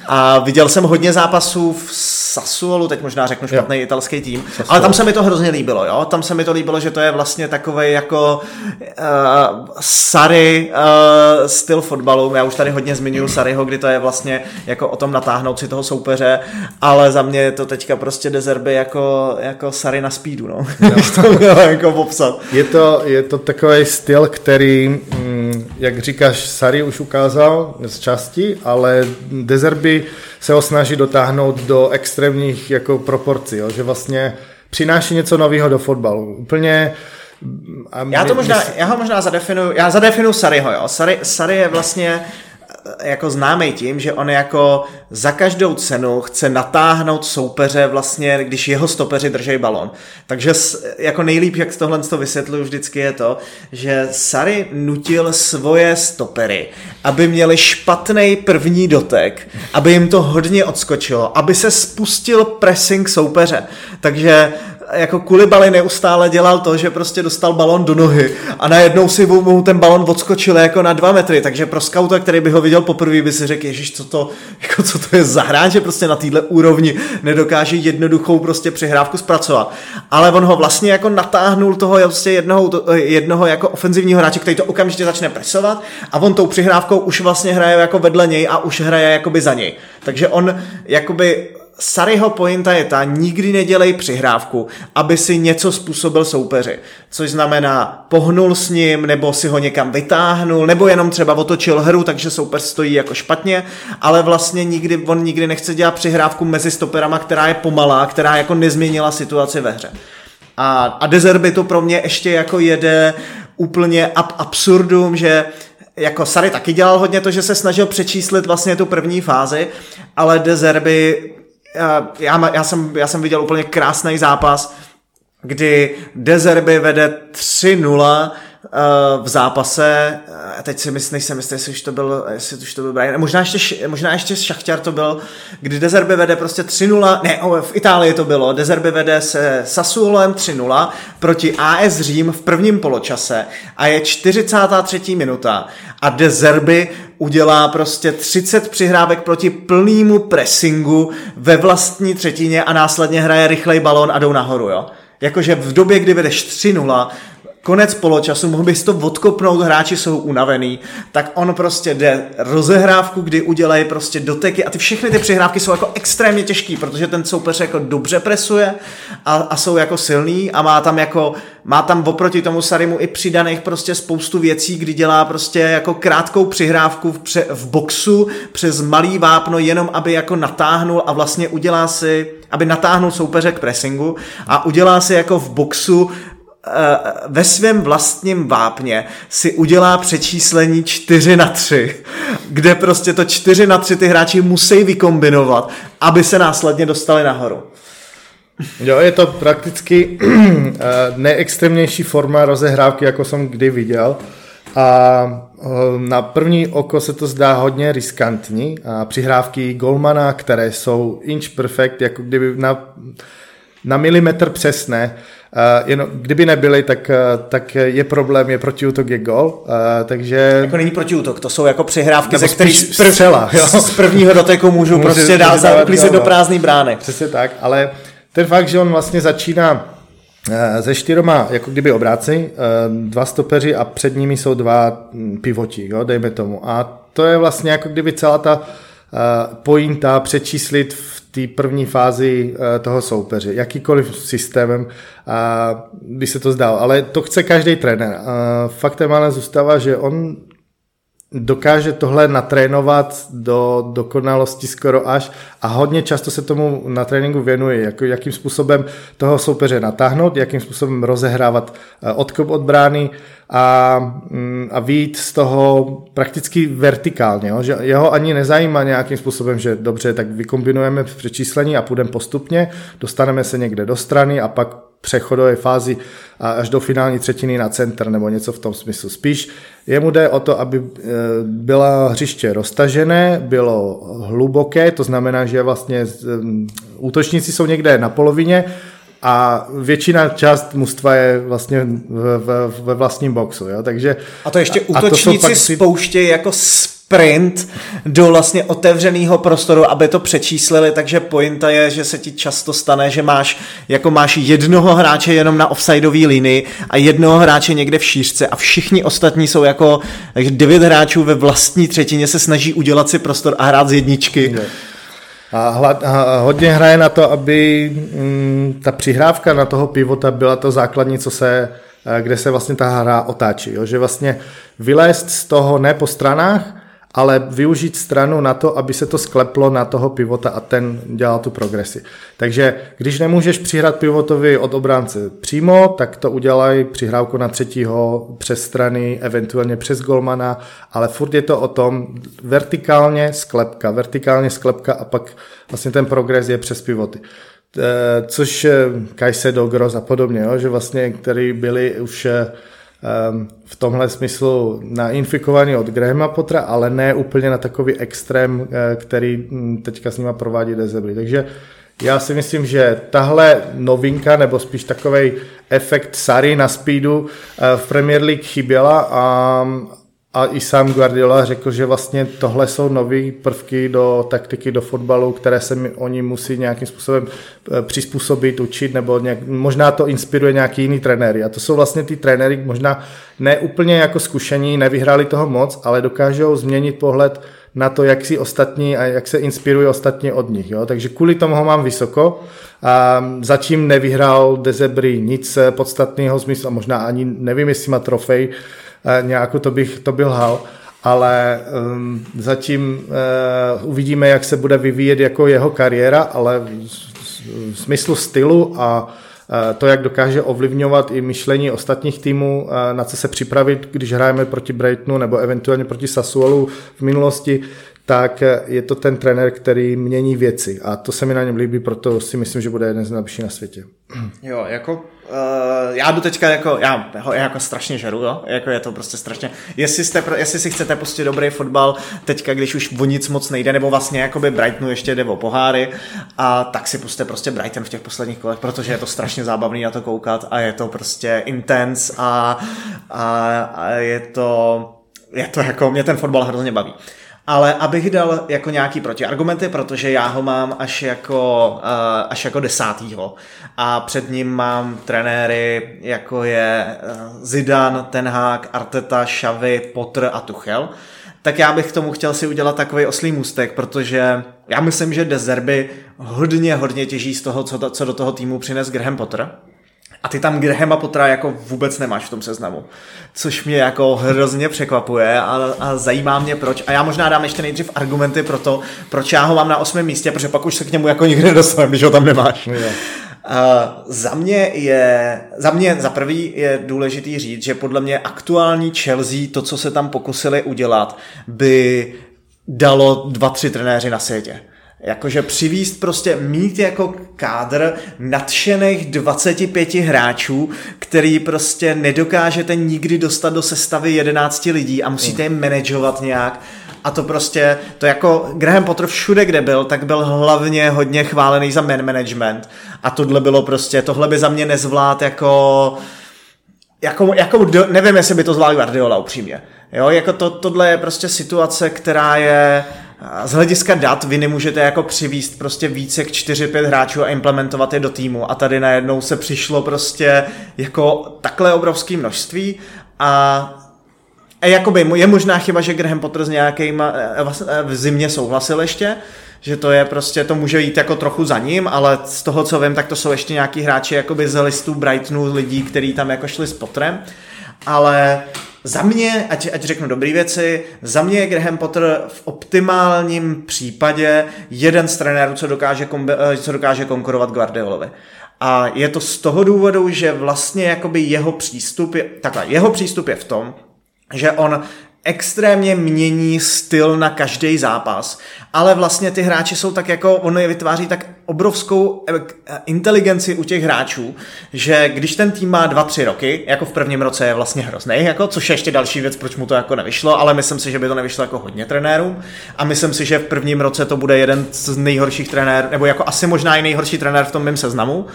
A viděl jsem hodně zápasů v Sassuolu, teď možná řeknu špatný jo. italský tým, Sassuolo. ale tam se mi to hrozně líbilo, jo. Tam se mi to líbilo, že to je vlastně takový jako uh, Sary uh, styl fotbalu. Já už tady hodně zmiňuji Saryho, kdy to je vlastně jako o tom natáhnout si toho soupeře, ale za mě je to teďka prostě dezerby jako, jako Sary na speedu, no. to jako popsat. Je to, je to takový styl, který Mm, jak říkáš, Sari už ukázal z části, ale Dezerby se ho snaží dotáhnout do extrémních jako proporcí, jo? že vlastně přináší něco nového do fotbalu. Úplně a já to možná, já ho možná zadefinuju, já zadefinuju Sariho, jo. Sari, Sari je vlastně jako známý tím, že on jako za každou cenu chce natáhnout soupeře vlastně, když jeho stopeři drží balon. Takže jako nejlíp, jak tohle to vysvětluju vždycky je to, že Sary nutil svoje stopery, aby měli špatný první dotek, aby jim to hodně odskočilo, aby se spustil pressing soupeře. Takže jako Kulibali neustále dělal to, že prostě dostal balon do nohy a najednou si mu ten balon odskočil jako na dva metry, takže pro skauta, který by ho viděl poprvé, by si řekl, ježiš, co to, jako co to je za hráč, že prostě na téhle úrovni nedokáže jednoduchou prostě přihrávku zpracovat. Ale on ho vlastně jako natáhnul toho prostě jednoho, jednoho jako ofenzivního hráče, který to okamžitě začne presovat a on tou přihrávkou už vlastně hraje jako vedle něj a už hraje jakoby za něj. Takže on jakoby Saryho pointa je ta, nikdy nedělej přihrávku, aby si něco způsobil soupeři. Což znamená, pohnul s ním, nebo si ho někam vytáhnul, nebo jenom třeba otočil hru, takže soupeř stojí jako špatně, ale vlastně nikdy, on nikdy nechce dělat přihrávku mezi stoperama, která je pomalá, která jako nezměnila situaci ve hře. A, a Dezerby to pro mě ještě jako jede úplně ab absurdum, že jako Sary taky dělal hodně to, že se snažil přečíslit vlastně tu první fázi, ale Dezerby já, já, jsem, já jsem viděl úplně krásný zápas, kdy Dezerby vede 3-0 Eh, v zápase, a teď si myslím, nejsem jistý, jestli už to byl, jestli už to byl Brian, možná ještě, možná ještě Šachtar to byl, kdy Dezerby vede prostě 3-0, ne, v Itálii to bylo, Dezerby vede se Sassuolem 3-0 proti AS Řím v prvním poločase a je 43. minuta a Dezerby udělá prostě 30 přihrávek proti plnému pressingu ve vlastní třetině a následně hraje rychlej balón a jdou nahoru, jo. Jakože v době, kdy vedeš 3-0, konec poločasu, mohl bys to odkopnout, hráči jsou unavený, tak on prostě jde rozehrávku, kdy udělají prostě doteky a ty všechny ty přihrávky jsou jako extrémně těžký, protože ten soupeř jako dobře presuje a, a jsou jako silný a má tam jako, má tam oproti tomu Sarimu i přidaných prostě spoustu věcí, kdy dělá prostě jako krátkou přihrávku v, pře, v boxu přes malý vápno, jenom aby jako natáhnul a vlastně udělá si, aby natáhnul soupeře k pressingu a udělá si jako v boxu ve svém vlastním vápně si udělá přečíslení 4 na 3, kde prostě to 4 na 3 ty hráči musí vykombinovat, aby se následně dostali nahoru. Jo, je to prakticky eh, nejextrémnější forma rozehrávky, jako jsem kdy viděl. A eh, na první oko se to zdá hodně riskantní. A přihrávky Golmana, které jsou inch perfect, jako kdyby na, na milimetr přesné, Uh, jen, kdyby nebyly, tak, uh, tak je problém, je protiútok, je gol. Uh, takže... Jako není protiútok, to jsou jako přihrávky, ze kterých prv, střela, jo? z prvního doteku můžu Může prostě dát uklízet do prázdné brány. Přesně tak, ale ten fakt, že on vlastně začíná ze čtyřma, jako kdyby obráci, dva stopeři a před nimi jsou dva hm, pivoti, jo, dejme tomu. A to je vlastně jako kdyby celá ta pointa přečíslit v té první fázi eh, toho soupeře, jakýkoliv systémem by se to zdalo. Ale to chce každý trenér. Faktem ale zůstává, že on dokáže tohle natrénovat do dokonalosti skoro až a hodně často se tomu na tréninku věnuje, jako jakým způsobem toho soupeře natáhnout, jakým způsobem rozehrávat eh, odkop od brány a, mm, a výjít z toho prakticky vertikálně, jo? že jeho ani nezajímá nějakým způsobem, že dobře, tak vykombinujeme přečíslení a půjdeme postupně, dostaneme se někde do strany a pak přechodové fázi až do finální třetiny na center nebo něco v tom smyslu. Spíš jemu jde o to, aby e, byla hřiště roztažené, bylo hluboké, to znamená, že vlastně útočníci jsou někde na polovině a většina část mužstva je vlastně ve vlastním boxu, jo? takže... A to ještě útočníci to spouštějí jako sprint do vlastně otevřeného prostoru, aby to přečíslili, takže pointa je, že se ti často stane, že máš jako máš jednoho hráče jenom na offsideové linii a jednoho hráče někde v šířce a všichni ostatní jsou jako takže devět hráčů ve vlastní třetině se snaží udělat si prostor a hrát z jedničky. A, hla, a hodně hraje na to, aby mm, ta přihrávka na toho pivota byla to základní, co se, eh, kde se vlastně ta hra otáčí. Jo? Že vlastně vylézt z toho ne po stranách, ale využít stranu na to, aby se to skleplo na toho pivota a ten dělal tu progresi. Takže když nemůžeš přihrát pivotovi od obránce přímo, tak to udělaj přihrávku na třetího přes strany, eventuálně přes golmana, ale furt je to o tom vertikálně sklepka, vertikálně sklepka a pak vlastně ten progres je přes pivoty což Kajsedo, Gross a podobně, jo, že vlastně, který byli už Ehm, v tomhle smyslu nainfikovaný od Grahama Pottera, ale ne úplně na takový extrém, eh, který hm, teďka s nima provádí Dezebry. Takže já si myslím, že tahle novinka, nebo spíš takový efekt Sary na speedu eh, v Premier League chyběla a, a i sám Guardiola řekl, že vlastně tohle jsou nové prvky do taktiky, do fotbalu, které se mi, oni musí nějakým způsobem eh, přizpůsobit, učit, nebo nějak, možná to inspiruje nějaký jiný trenéry. A to jsou vlastně ty trenéry, možná ne úplně jako zkušení, nevyhráli toho moc, ale dokážou změnit pohled na to, jak si ostatní a jak se inspiruje ostatní od nich. Jo? Takže kvůli tomu ho mám vysoko. A zatím nevyhrál Dezebry nic podstatného smyslu, možná ani nevím, jestli má trofej, nějakou to bych to byl hal, ale um, zatím uh, uvidíme, jak se bude vyvíjet jako jeho kariéra, ale v, smyslu stylu a to, jak dokáže ovlivňovat i myšlení ostatních týmů, na co se připravit, když hrajeme proti Brightonu nebo eventuálně proti Sassuolu v minulosti, tak je to ten trenér, který mění věci a to se mi na něm líbí, proto si myslím, že bude jeden z nejlepších na světě. Jo, jako uh, já jdu teďka jako, já ho jako strašně žeru, jo, jako je to prostě strašně, jestli, jste, jestli si chcete pustit dobrý fotbal, teďka, když už o nic moc nejde, nebo vlastně jakoby Brightonu ještě jde o poháry, a tak si puste prostě Brighton v těch posledních kolech, protože je to strašně zábavný na to koukat a je to prostě intense a, a, a je to, je to jako, mě ten fotbal hrozně baví. Ale abych dal jako nějaký protiargumenty, protože já ho mám až jako, uh, až jako desátýho a před ním mám trenéry jako je uh, Zidane, Ten Hag, Arteta, Xavi, Potter a Tuchel, tak já bych k tomu chtěl si udělat takový oslý můstek, protože já myslím, že Dezerby hodně, hodně těží z toho, co, co do toho týmu přines Graham Potter. A ty tam Grahama Pottera jako vůbec nemáš v tom seznamu. Což mě jako hrozně překvapuje a, a zajímá mě proč. A já možná dám ještě nejdřív argumenty pro to, proč já ho mám na osmém místě, protože pak už se k němu jako nikdy nedostaneme, když ho tam nemáš. Yeah. Uh, za mě je, za mě za prvý je důležitý říct, že podle mě aktuální Chelsea, to, co se tam pokusili udělat, by dalo dva, tři trenéři na světě. Jakože přivíst prostě mít jako kádr nadšených 25 hráčů, který prostě nedokážete nikdy dostat do sestavy 11 lidí a musíte je manažovat nějak. A to prostě, to jako Graham Potter všude, kde byl, tak byl hlavně hodně chválený za man management. A tohle bylo prostě, tohle by za mě nezvlád jako, jako, jako nevím, jestli by to zvládl Guardiola upřímně. Jo, jako to, tohle je prostě situace, která je z hlediska dat vy nemůžete jako přivíst prostě více jak 4-5 hráčů a implementovat je do týmu. A tady najednou se přišlo prostě jako takhle obrovské množství a a jakoby je možná chyba, že Graham Potter s nějakýma v zimě souhlasil ještě, že to je prostě, to může jít jako trochu za ním, ale z toho, co vím, tak to jsou ještě nějaký hráči jakoby z listu Brightonu lidí, kteří tam jako šli s Potterem, ale za mě, ať, ať řeknu dobré věci, za mě je Graham Potter v optimálním případě jeden z trenérů, co dokáže, kombe, eh, co dokáže konkurovat Guardiolovi. A je to z toho důvodu, že vlastně jakoby jeho přístup je, takhle, jeho přístup je v tom, že on extrémně mění styl na každý zápas, ale vlastně ty hráči jsou tak jako, on je vytváří tak obrovskou eh, inteligenci u těch hráčů, že když ten tým má dva, tři roky, jako v prvním roce je vlastně hrozný, jako, což je ještě další věc, proč mu to jako nevyšlo, ale myslím si, že by to nevyšlo jako hodně trenérů a myslím si, že v prvním roce to bude jeden z nejhorších trenérů, nebo jako asi možná i nejhorší trenér v tom mém seznamu,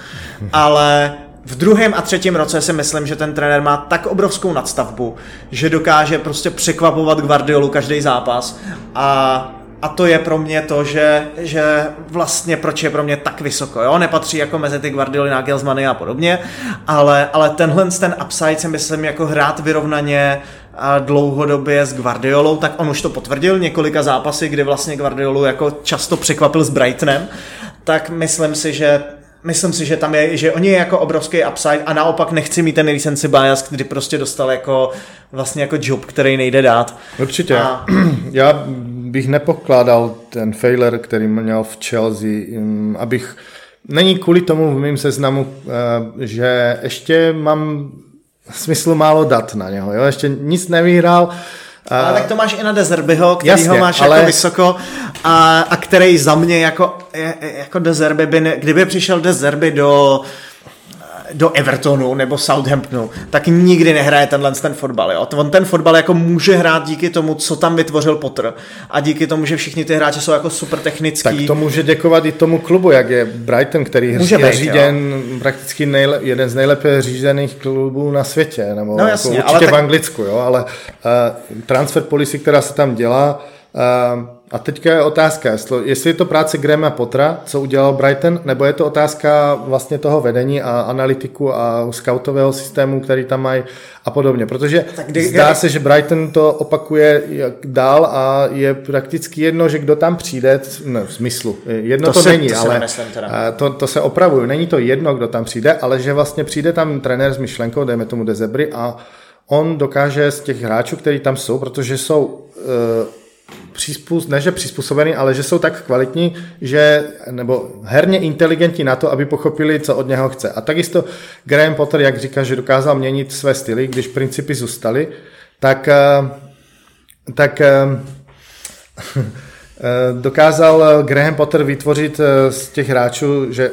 ale v druhém a třetím roce si myslím, že ten trenér má tak obrovskou nadstavbu, že dokáže prostě překvapovat Guardiolu každý zápas. A a to je pro mě to, že, že vlastně proč je pro mě tak vysoko, jo, nepatří jako mezi ty Guardioli, Nagelsmanny a podobně, ale, ale tenhle ten upside si myslím jako hrát vyrovnaně a dlouhodobě s Guardiolou, tak on už to potvrdil několika zápasy, kdy vlastně Guardiolu jako často překvapil s Brightonem, tak myslím si, že myslím si, že tam je, že oni je jako obrovský upside a naopak nechci mít ten recency bias, který prostě dostal jako vlastně jako job, který nejde dát. Určitě. A... Já bych nepokládal ten failure, který měl v Chelsea, abych Není kvůli tomu v mém seznamu, eh, že ještě mám smyslu málo dat na něho. Jo? Ještě nic nevyhrál. Ale tak to máš i na Dezerbyho, který Jasně, ho máš ale... jako vysoko a, a který za mě jako, jako Dezerby by, ne, kdyby přišel Dezerby do do Evertonu nebo Southamptonu, tak nikdy nehraje tenhle ten fotbal. Jo? On ten fotbal jako může hrát díky tomu, co tam vytvořil Potter a díky tomu, že všichni ty hráči jsou jako super technický. Tak to může děkovat i tomu klubu, jak je Brighton, který může je být, řízen jo. prakticky nejle, jeden z nejlépe řízených klubů na světě, nebo no, jasně, jako určitě ale tak... v Anglicku, jo? ale uh, transfer policy, která se tam dělá, uh, a teďka je otázka, jestli je to práce Grahama Potra, co udělal Brighton, nebo je to otázka vlastně toho vedení a analytiku a scoutového systému, který tam mají a podobně. Protože kdy, zdá se, že Brighton to opakuje dál a je prakticky jedno, že kdo tam přijde, no, v smyslu, jedno to, to se, není, to ale to, to se opravuje. Není to jedno, kdo tam přijde, ale že vlastně přijde tam trenér s myšlenkou, dejme tomu Dezebry a on dokáže z těch hráčů, kteří tam jsou, protože jsou uh, přizpůs, ne že přizpůsobený, ale že jsou tak kvalitní, že, nebo herně inteligentní na to, aby pochopili, co od něho chce. A takisto Graham Potter, jak říká, že dokázal měnit své styly, když principy zůstaly, tak, eh, tak eh, eh, dokázal Graham Potter vytvořit z těch hráčů, že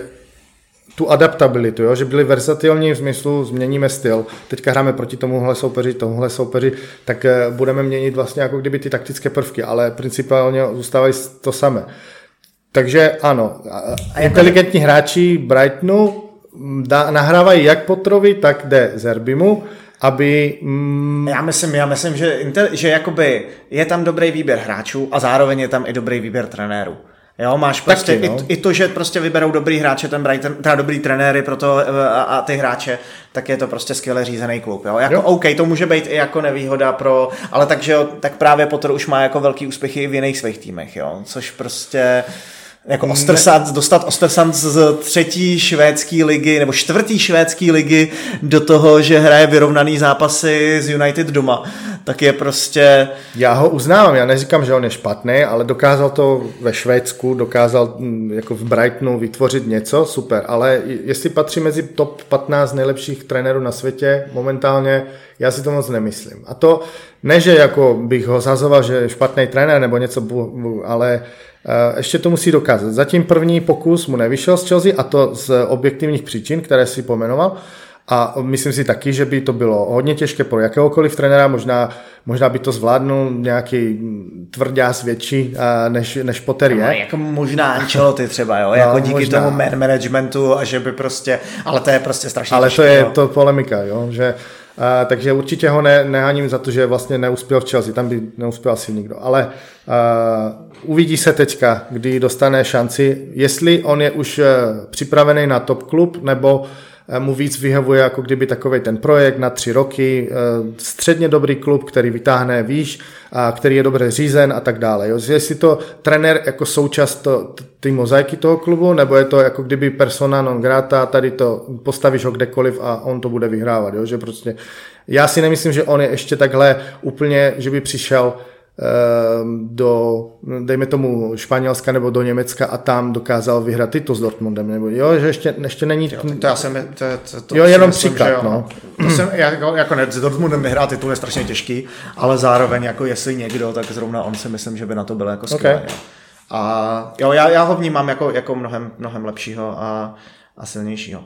tu adaptabilitu, jo? že byli versatilní v smyslu změníme styl. Teďka hráme proti tomuhle soupeři, tomuhle soupeři, tak eh, budeme měnit vlastně jako kdyby ty taktické prvky, ale principálně zůstávají to samé. Takže ano, a inteligentní jako... hráči Brightonu mm, nahrávají jak Potrovi, tak jde Zerbimu aby... Mm, já myslím, já myslím, že, že jakoby je tam dobrý výběr hráčů a zároveň je tam i dobrý výběr trenérů. Jo, máš prostě Taky, no. i, i, to, že prostě vyberou dobrý hráče, ten Brighton, teda dobrý trenéry pro to a, a, ty hráče, tak je to prostě skvěle řízený klub. Jo? Jako, jo. OK, to může být i jako nevýhoda pro, ale takže tak právě Potter už má jako velký úspěchy i v jiných svých týmech, jo? což prostě jako Ostersund, dostat Ostersund z třetí švédské ligy nebo čtvrtý švédské ligy do toho, že hraje vyrovnaný zápasy z United doma, tak je prostě... Já ho uznávám, já neříkám, že on je špatný, ale dokázal to ve Švédsku, dokázal mm, jako v Brightonu vytvořit něco, super, ale jestli patří mezi top 15 nejlepších trenérů na světě momentálně, já si to moc nemyslím. A to ne, že jako bych ho zazoval, že je špatný trenér nebo něco, ale ještě to musí dokázat. Zatím první pokus mu nevyšel z Chelsea a to z objektivních příčin, které si pomenoval. A myslím si taky, že by to bylo hodně těžké pro jakéhokoliv trenéra, možná, možná by to zvládnul nějaký tvrdás větší, eh, než, než Potter je. No, jako možná Ancelotti třeba, jo? No, jako díky možná. tomu man managementu a že by prostě, ale to je prostě strašně Ale těžké, to je jo? to polemika, jo? že a, takže určitě ho ne, nehaním za to, že vlastně neuspěl v Chelsea, tam by neuspěl asi nikdo. Ale a, uvidí se teďka, kdy dostane šanci, jestli on je už e, připravený na top klub, nebo e, mu víc vyhovuje jako kdyby takový ten projekt na tři roky, e, středně dobrý klub, který vytáhne výš, a který je dobře řízen a tak dále. Jo. Jestli to trenér jako součást té mozaiky toho klubu, nebo je to jako kdyby persona non grata, tady to postavíš ho kdekoliv a on to bude vyhrávat. Jo. Že prostě, já si nemyslím, že on je ještě takhle úplně, že by přišel do, dejme tomu, Španělska nebo do Německa a tam dokázal vyhrát titul s Dortmundem, nebo jo, že ještě, ještě není... Jo, to, já jsem, to, to, to jo, jenom myslím, příklad, jo. no. To jsem, jako, jako ne, s Dortmundem vyhrát titul je strašně těžký, ale zároveň jako jestli někdo, tak zrovna on si myslím, že by na to byl jako skvělý. Okay. A jo, já, já ho vnímám jako, jako mnohem, mnohem lepšího a, a silnějšího.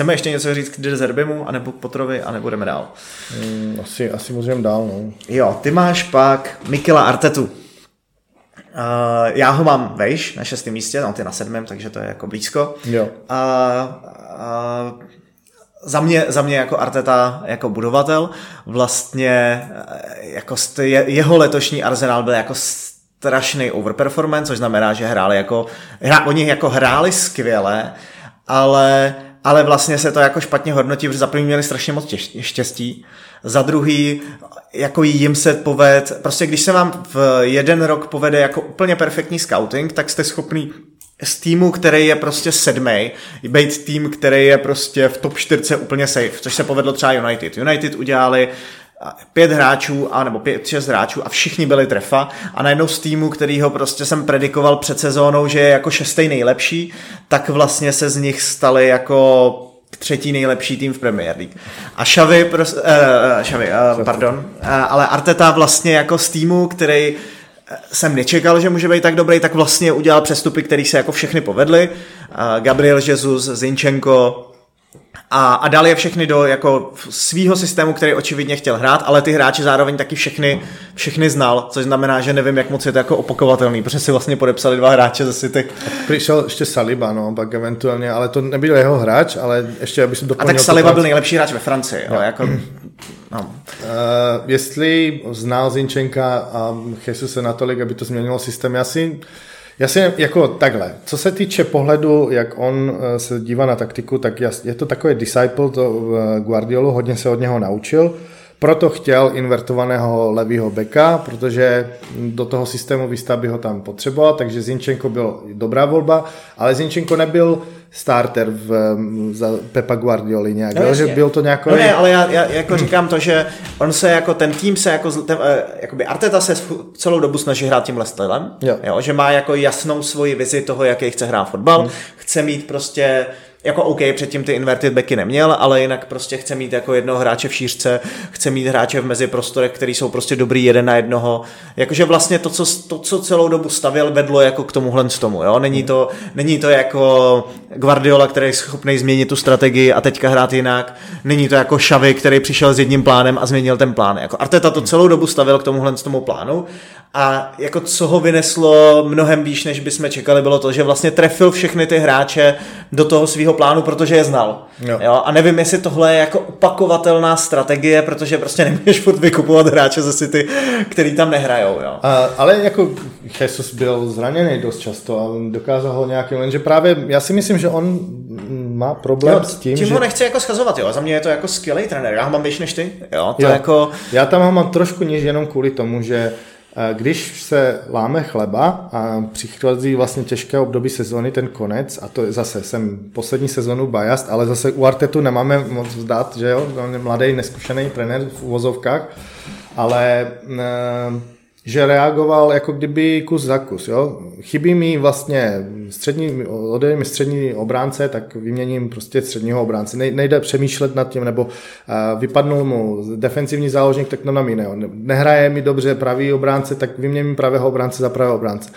Chceme ještě něco říct k Zerbimu, anebo k Potrovi, a nebudeme dál? Mm, asi, asi můžeme dál, no. Jo, ty máš pak Mikela Artetu. Uh, já ho mám vejš na šestém místě, no ty na sedmém, takže to je jako blízko. Jo. Uh, uh, za mě, za mě jako Arteta jako budovatel, vlastně jako je, jeho letošní arzenál byl jako strašný overperformance, což znamená, že hráli jako, hra, oni jako hráli skvěle, ale ale vlastně se to jako špatně hodnotí, protože za první měli strašně moc štěstí, za druhý jako jim se poved, prostě když se vám v jeden rok povede jako úplně perfektní scouting, tak jste schopný z týmu, který je prostě sedmý, být tým, který je prostě v top 4 úplně safe, což se povedlo třeba United. United udělali pět hráčů, a nebo pět, šest hráčů a všichni byli trefa a najednou z týmu, který ho prostě jsem predikoval před sezónou, že je jako šestý nejlepší, tak vlastně se z nich stali jako třetí nejlepší tým v Premier League. A Xavi, pros, uh, Xavi uh, pardon, uh, ale Arteta vlastně jako z týmu, který jsem nečekal, že může být tak dobrý, tak vlastně udělal přestupy, které se jako všechny povedly. Uh, Gabriel Jesus, Zinchenko, a, a dal je všechny do jako svýho systému, který očividně chtěl hrát, ale ty hráči zároveň taky všechny, všechny znal, což znamená, že nevím, jak moc je to jako opakovatelný, protože si vlastně podepsali dva hráče ze City. Přišel ještě Saliba, no, pak eventuálně, ale to nebyl jeho hráč, ale ještě, aby si doplnil... A tak Saliba byl nejlepší hráč ve Francii, jo, jako... No. Uh, jestli znal Zinčenka a Jesus se natolik, aby to změnilo systém, já si já si jako takhle, co se týče pohledu, jak on eh, se dívá na taktiku, tak je to takový disciple to eh, Guardiolu, hodně se od něho naučil. Proto chtěl invertovaného levýho beka, protože do toho systému výstavby ho tam potřeboval, takže Zinčenko byl dobrá volba, ale Zinčenko nebyl starter v, za Pepa Guardioli nějak, no, že byl to nějaký... No ne, ale já, já jako říkám to, že on se jako, ten tým se jako, ten, eh, jakoby Arteta se celou dobu snaží hrát tím stylem, jo. Jo, že má jako jasnou svoji vizi toho, jaký chce hrát fotbal, hmm. chce mít prostě jako OK, předtím ty inverted backy neměl, ale jinak prostě chce mít jako jednoho hráče v šířce, chce mít hráče v meziprostorech, který jsou prostě dobrý jeden na jednoho. Jakože vlastně to, co, to, co celou dobu stavěl, vedlo jako k tomuhle z tomu, jo? Není to, není to jako Guardiola, který je schopný změnit tu strategii a teďka hrát jinak. Není to jako Xavi, který přišel s jedním plánem a změnil ten plán. Jako Arteta to celou dobu stavěl k tomuhle z tomu plánu a jako co ho vyneslo mnohem výš, než bychom čekali, bylo to, že vlastně trefil všechny ty hráče do toho svého svého plánu, protože je znal. Jo. Jo? A nevím, jestli tohle je jako opakovatelná strategie, protože prostě nemůžeš furt vykupovat hráče ze City, který tam nehrajou. Jo? A, ale jako Jesus byl zraněný dost často a dokázal ho nějaký, lenže právě já si myslím, že on má problém jo, s tím, tím že... ho nechci jako schazovat, jo. Za mě je to jako skvělý trenér. Já ho mám vyšší než ty. Jo, to jo. jako... Já tam ho mám trošku níž jenom kvůli tomu, že když se láme chleba a přichází vlastně těžké období sezóny, ten konec, a to je zase, jsem poslední sezonu bajast, ale zase u Artetu nemáme moc vzdát, že jo, mladý, neskušený trenér v uvozovkách, ale e, že reagoval jako kdyby kus za kus. Jo? Chybí mi vlastně střední, mi střední obránce, tak vyměním prostě středního obránce. Nejde přemýšlet nad tím, nebo uh, vypadnul mu defensivní záložník, tak to na jiného. Nehraje mi dobře pravý obránce, tak vyměním pravého obránce za pravého obránce.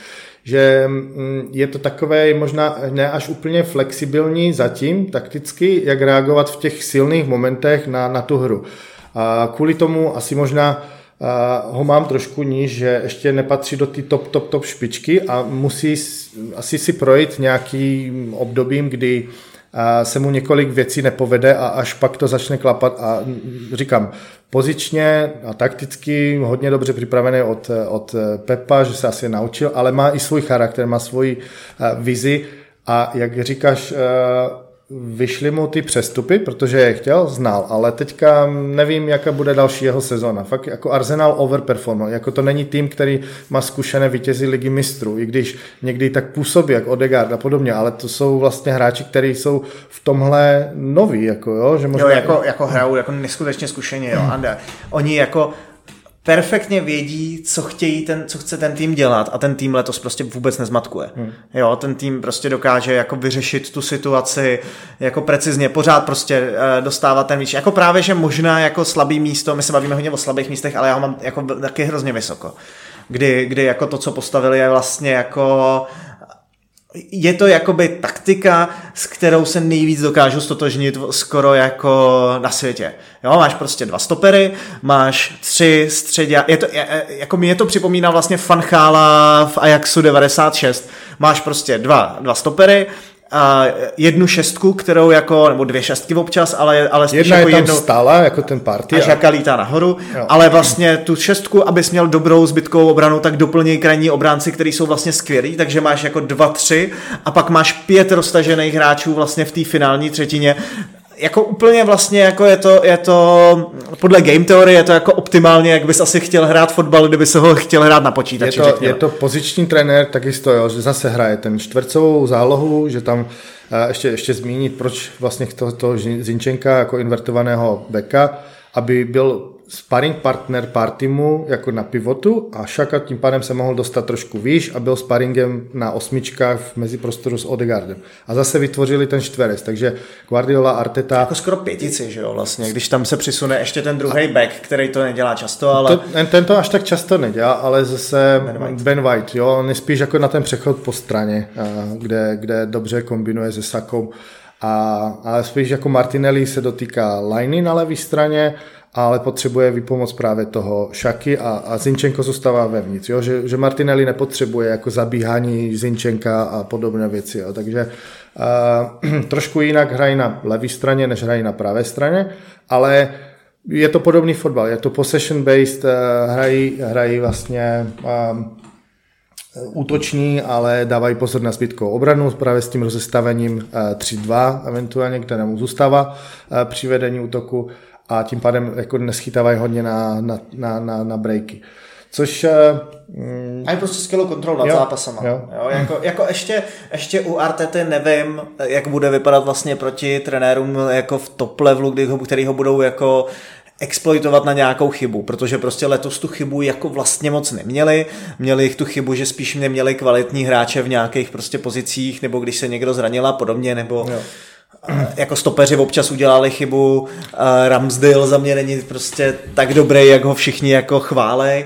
Že mm, je to takové možná ne až úplně flexibilní zatím takticky, jak reagovat v těch silných momentech na, na tu hru. A kvůli tomu asi možná ho mám trošku níž, že ještě nepatří do té top, top, top špičky a musí asi si projít nějakým obdobím, kdy se mu několik věcí nepovede a až pak to začne klapat a říkám, pozičně a takticky hodně dobře připravený od, od Pepa, že se asi naučil, ale má i svůj charakter, má svoji vizi. A jak říkáš, vyšly mu ty přestupy, protože je chtěl, znal, ale teďka nevím, jaká bude další jeho sezona. Fakt jako Arsenal overperformal, jako to není tým, který má zkušené vítězí ligy mistrů, i když někdy tak působí, jak Odegaard a podobně, ale to jsou vlastně hráči, kteří jsou v tomhle noví, jako jo, že možná... Jo, jako, jako hrajou jako neskutečně zkušeně, jo, a oni jako perfektně vědí, co chtějí ten, co chce ten tým dělat a ten tým letos prostě vůbec nezmatkuje. Hmm. Jo, ten tým prostě dokáže jako vyřešit tu situaci jako precizně, pořád prostě uh, dostávat ten míč. Jako právě, že možná jako slabý místo, my se bavíme hodně o slabých místech, ale já ho mám jako taky hrozně vysoko. Kdy, kdy jako to, co postavili, je vlastně jako je to jakoby taktika, s kterou se nejvíc dokážu stotožnit skoro jako na světě. Jo, máš prostě dva stopery, máš tři středě, je to, je, jako mě to připomíná vlastně Fanchála v Ajaxu 96. Máš prostě dva, dva stopery, a jednu šestku, kterou jako, nebo dvě šestky občas, ale, ale spíš Jedna jako je tam jednu, stála, jako ten party. A žaka lítá nahoru, jo. ale vlastně tu šestku, abys měl dobrou zbytkovou obranu, tak doplněj krajní obránci, který jsou vlastně skvělí, takže máš jako dva, tři a pak máš pět roztažených hráčů vlastně v té finální třetině, jako úplně vlastně jako je to, je to podle game theory je to jako optimálně, jak bys asi chtěl hrát fotbal, kdyby se ho chtěl hrát na počítači. Je to, je to poziční trenér, takisto jo, že zase hraje ten čtvercovou zálohu, že tam ještě, ještě zmínit, proč vlastně toho, toho Zinčenka jako invertovaného beka, aby byl sparring partner Partimu jako na pivotu a Šaka tím pádem se mohl dostat trošku výš a byl sparingem na osmičkách v meziprostoru s Odegaardem. A zase vytvořili ten čtverec, takže Guardiola, Arteta... Jako skoro pětici, že jo, vlastně, když tam se přisune ještě ten druhý back, který to nedělá často, ale... To, ten to až tak často nedělá, ale zase Ben White, ben White jo, on je spíš jako na ten přechod po straně, kde, kde dobře kombinuje se Sakou a, ale spíš jako Martinelli se dotýká liney na levé straně ale potřebuje výpomoc právě toho Šaky a, a Zinčenko zůstává vevnitř, jo? Že, že Martinelli nepotřebuje jako zabíhání Zinčenka a podobné věci, jo? takže uh, trošku jinak hrají na levé straně, než hrají na pravé straně, ale je to podobný fotbal, je to possession based, uh, hrají, hrají vlastně um, útoční, ale dávají pozor na zbytkovou obranu právě s tím rozestavením uh, 3-2 eventuálně, kterému zůstává uh, při vedení útoku a tím pádem jako neschytávají hodně na, na, na, na, na breaky. Což... Mm, a je prostě skvělou kontrolu nad jo, zápasama. Jo. Jo, jako, jako ještě, ještě u Artety nevím, jak bude vypadat vlastně proti trenérům jako v top levelu, kdy ho, který ho budou jako exploitovat na nějakou chybu, protože prostě letos tu chybu jako vlastně moc neměli. Měli jich tu chybu, že spíš neměli kvalitní hráče v nějakých prostě pozicích, nebo když se někdo zranila a podobně, nebo... Jo jako stopeři občas udělali chybu, Ramsdale za mě není prostě tak dobrý, jak ho všichni jako chválej,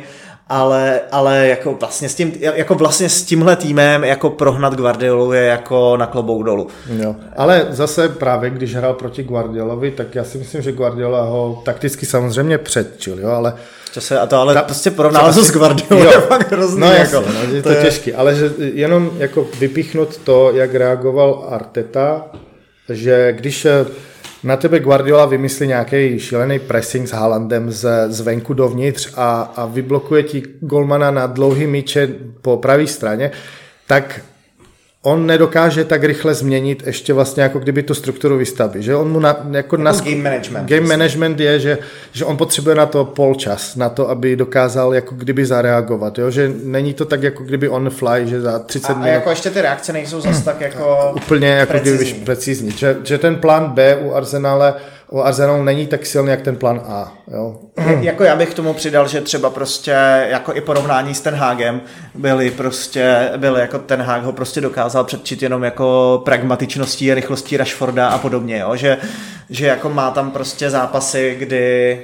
ale, ale jako vlastně s tím, jako vlastně s tímhle týmem jako prohnat Guardiolu je jako na klobouk dolů. Jo. Ale zase právě když hrál proti Guardiolovi, tak já si myslím, že Guardiola ho takticky samozřejmě předčil, jo, ale to se, a to ale ta, prostě porovnal s Guardiolou je fakt hrozný. No jasně, jako, no, je to, to je... těžký, ale že jenom jako vypíchnout to, jak reagoval Arteta že když eh, na tebe Guardiola vymyslí nějaký šílený pressing s Haalandem z, zvenku dovnitř a, a vyblokuje ti golmana na dlouhý míče po pravé straně, tak on nedokáže tak rychle změnit ještě vlastně jako kdyby tu strukturu výstavby, že on mu na, jako, jako na, game management. Game management je, že, že on potřebuje na to pol čas, na to, aby dokázal jako kdyby zareagovat, jo? že není to tak jako kdyby on fly, že za 30 a, minut... A jako ještě ty reakce nejsou zase tak jako Úplně jako precizní. kdyby precizní, že, že ten plán B u Arsenále u Arsenalu není tak silný, jak ten plán A. Jo? jako já bych k tomu přidal, že třeba prostě jako i porovnání s Ten Hagem byly prostě, byly jako Ten Hag ho prostě dokázal předčit jenom jako pragmatičností a rychlostí Rashforda a podobně, jo? Že, že jako má tam prostě zápasy, kdy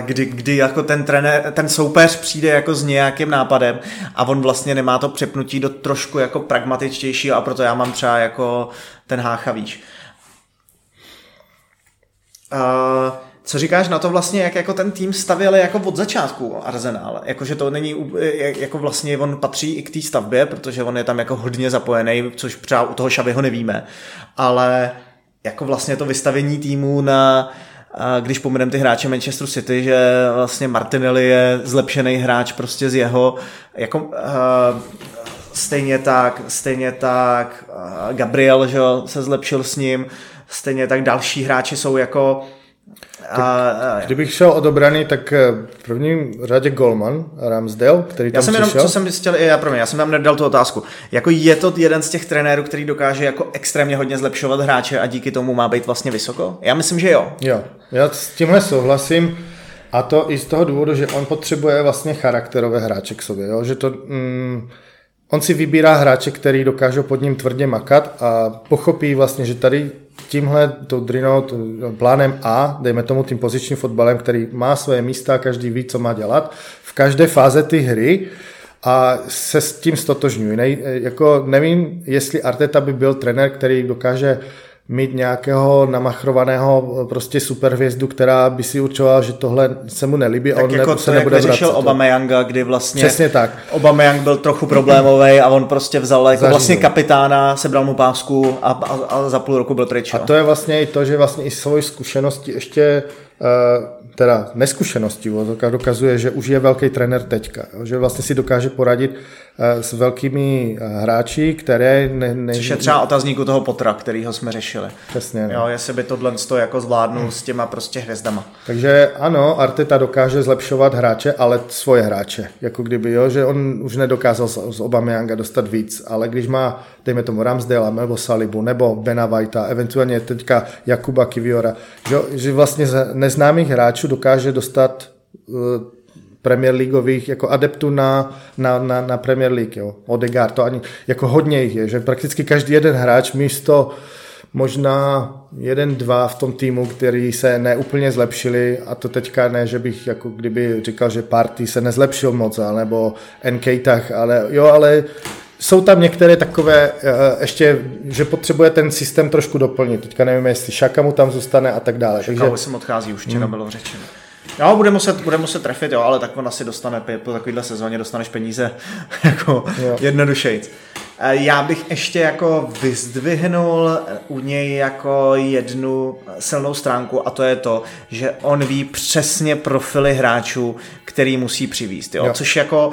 kdy, kdy jako ten, trenér, ten soupeř přijde jako s nějakým nápadem a on vlastně nemá to přepnutí do trošku jako pragmatičtějšího a proto já mám třeba jako ten hácha, víš. Uh, co říkáš na to vlastně, jak jako ten tým stavěli jako od začátku Arsenal? Jakože to není, jako vlastně on patří i k té stavbě, protože on je tam jako hodně zapojený, což třeba u toho Šavyho nevíme, ale jako vlastně to vystavení týmu na když pomeneme ty hráče Manchester City, že vlastně Martinelli je zlepšený hráč prostě z jeho, jako uh, stejně tak, stejně tak uh, Gabriel, že se zlepšil s ním, stejně tak další hráči jsou jako a, a, Kdybych šel od obrany, tak v prvním řadě Golman, Ramsdale, který tam Já jsem jenom, přišel. co jsem chtěl, já, pro mě, já jsem tam nedal tu otázku. Jako je to jeden z těch trenérů, který dokáže jako extrémně hodně zlepšovat hráče a díky tomu má být vlastně vysoko? Já myslím, že jo. Jo, já s tímhle souhlasím. A to i z toho důvodu, že on potřebuje vlastně charakterové hráče k sobě. Jo? Že to, mm, on si vybírá hráče, který dokážou pod ním tvrdě makat a pochopí vlastně, že tady tímhle tou drinou, plánem A, dejme tomu tím pozičním fotbalem, který má svoje místa, každý ví, co má dělat, v každé fáze ty hry a se s tím stotožňuji. Ne, jako nevím, jestli Arteta by byl trenér, který dokáže mít nějakého namachrovaného prostě superhvězdu, která by si určovala, že tohle se mu nelíbí tak a on jako ne, to, se nebude jak vracet. Obameyanga, kdy vlastně Přesně tak. Obameyang byl trochu problémový a on prostě vzal jako vlastně kapitána, sebral mu pásku a, a, a za půl roku byl pryč. A to je vlastně i to, že vlastně i svoji zkušenosti ještě uh, teda neskušenosti, dokazuje, že už je velký trenér teďka, že vlastně si dokáže poradit uh, s velkými hráči, které... Ne, ne... Což je třeba otazníku toho Potra, kterýho jsme řešili. Přesně. No. Jo, jestli by tohle to jako zvládnul hmm. s těma prostě hvězdama. Takže ano, Arteta dokáže zlepšovat hráče, ale svoje hráče. Jako kdyby, jo, že on už nedokázal z, z Obameyanga dostat víc, ale když má, dejme tomu Ramsdale, nebo Salibu, nebo Bena Whitea, eventuálně teďka Jakuba Kiviora, že, že vlastně z neznámých hráčů dokáže dostat uh, Premier Leagueových jako adeptů na, na, na, na Premier League. Jo. Odegaard, to ani, jako hodně jich je, že prakticky každý jeden hráč místo možná jeden, dva v tom týmu, který se neúplně zlepšili a to teďka ne, že bych jako kdyby říkal, že Party se nezlepšil moc, nebo NK tak, ale jo, ale jsou tam některé takové, ještě, že potřebuje ten systém trošku doplnit. Teďka nevím, jestli Šaka mu tam zůstane a tak dále. Šaka Takže... sem odchází, už včera hmm. bylo řečeno. Jo, bude muset, bude muset trefit, jo, ale tak on asi dostane po takovéhle sezóně, dostaneš peníze jako jednodušejc. Já bych ještě jako vyzdvihnul u něj jako jednu silnou stránku a to je to, že on ví přesně profily hráčů, který musí přivíst, jo? jo. což jako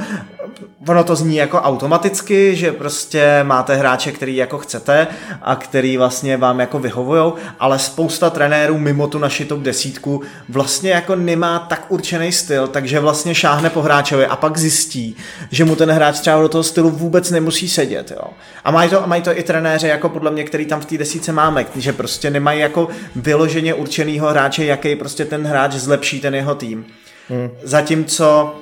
ono to zní jako automaticky, že prostě máte hráče, který jako chcete a který vlastně vám jako vyhovujou, ale spousta trenérů mimo tu naši top desítku vlastně jako nemá tak určený styl, takže vlastně šáhne po hráčovi a pak zjistí, že mu ten hráč třeba do toho stylu vůbec nemusí sedět, jo. A mají to, mají to i trenéři, jako podle mě, který tam v té desíce máme, že prostě nemají jako vyloženě určenýho hráče, jaký prostě ten hráč zlepší ten jeho tým. Hmm. Zatímco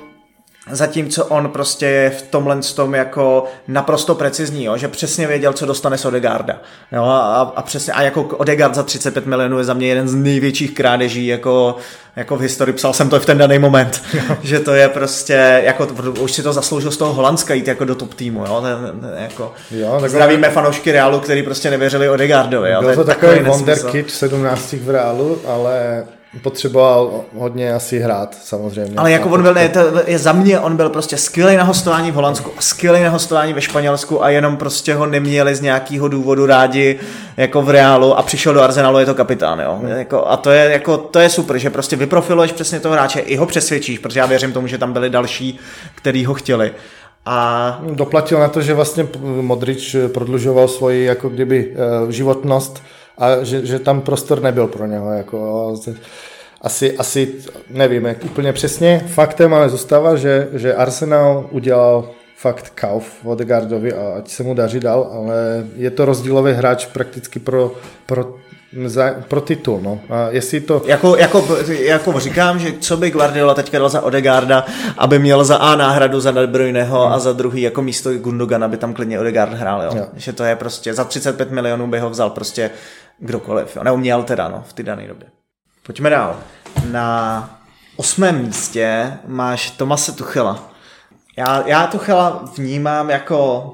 Zatímco on prostě je v tomhle tom jako naprosto precizní, jo, že přesně věděl, co dostane z Odegarda. Jo, a, a, přesně, a jako Odegard za 35 milionů je za mě jeden z největších krádeží jako, jako v historii, psal jsem to i v ten daný moment, že to je prostě, jako, už si to zasloužil z toho Holandska jít jako do top týmu, jo, ten, ten, jako, jo, zdravíme fanoušky Realu, který prostě nevěřili Odegardovi, jo. Byl to, to takový wonder kid 17 v Realu, ale potřeboval hodně asi hrát, samozřejmě. Ale jako on byl, ne, to je za mě, on byl prostě skvělý na hostování v Holandsku, skvělý na hostování ve Španělsku a jenom prostě ho neměli z nějakého důvodu rádi jako v Reálu a přišel do Arsenalu, je to kapitán, jo. Hmm. Jako, a to je, jako, to je super, že prostě vyprofiluješ přesně toho hráče, i ho přesvědčíš, protože já věřím tomu, že tam byli další, kteří ho chtěli. A... Doplatil na to, že vlastně Modrič prodlužoval svoji jako kdyby eh, životnost a že, že tam prostor nebyl pro něho. Jako, asi, asi nevím jak úplně přesně. Faktem ale zůstává, že, že Arsenal udělal fakt kauf Odegaardovi a ať se mu daří dál, ale je to rozdílový hráč prakticky pro, pro za, pro titul, no. A jestli to... Jako, jako, jako říkám, že co by Guardiola teďka dal za Odegaarda, aby měl za A náhradu za De Bruyneho hmm. a za druhý jako místo Gundogan, aby tam klidně Odegaard hrál, jo. jo. Že to je prostě, za 35 milionů by ho vzal prostě kdokoliv, jo. Neuměl teda, no, v té dané době. Pojďme dál. Na osmém místě máš Tomase Tuchela. Já, já Tuchela vnímám jako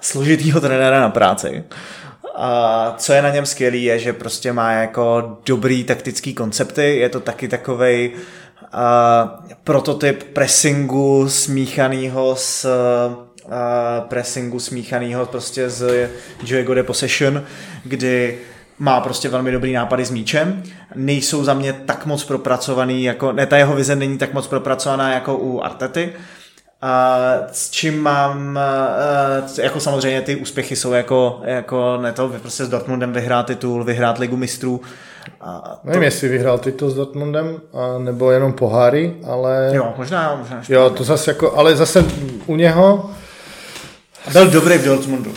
složitýho trenéra na práci. A co je na něm skvělý, je, že prostě má jako dobrý taktický koncepty, je to taky takovej uh, prototyp pressingu smíchanýho s uh, pressingu smíchanýho prostě z Joego de Possession, kdy má prostě velmi dobrý nápady s míčem, nejsou za mě tak moc propracovaný, jako, ne, ta jeho vize není tak moc propracovaná jako u Artety, a s čím mám, jako samozřejmě ty úspěchy jsou jako, jako ne to, prostě s Dortmundem vyhrát titul, vyhrát ligu mistrů. A to... Nevím, jestli vyhrál titul s Dortmundem, a, nebo jenom poháry, ale... Jo, možná, možná. Jo, to zase jako, ale zase u něho... Byl dobrý v Dortmundu.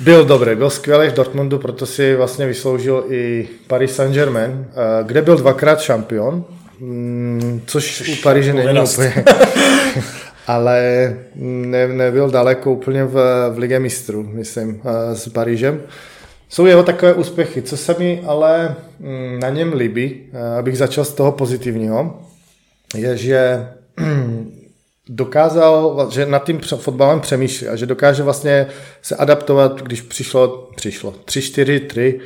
Byl dobrý, byl skvělý v Dortmundu, proto si vlastně vysloužil i Paris Saint-Germain, kde byl dvakrát šampion, mm, což, což u Paríže není úplně... ale ne, nebyl daleko úplně v, v Lige mistrů, myslím, s Parížem. Jsou jeho takové úspěchy, co se mi ale mm, na něm líbí, abych začal z toho pozitivního, je, že dokázal, že nad tím fotbalem přemýšlí a že dokáže vlastně se adaptovat, když přišlo, přišlo 3-4-3,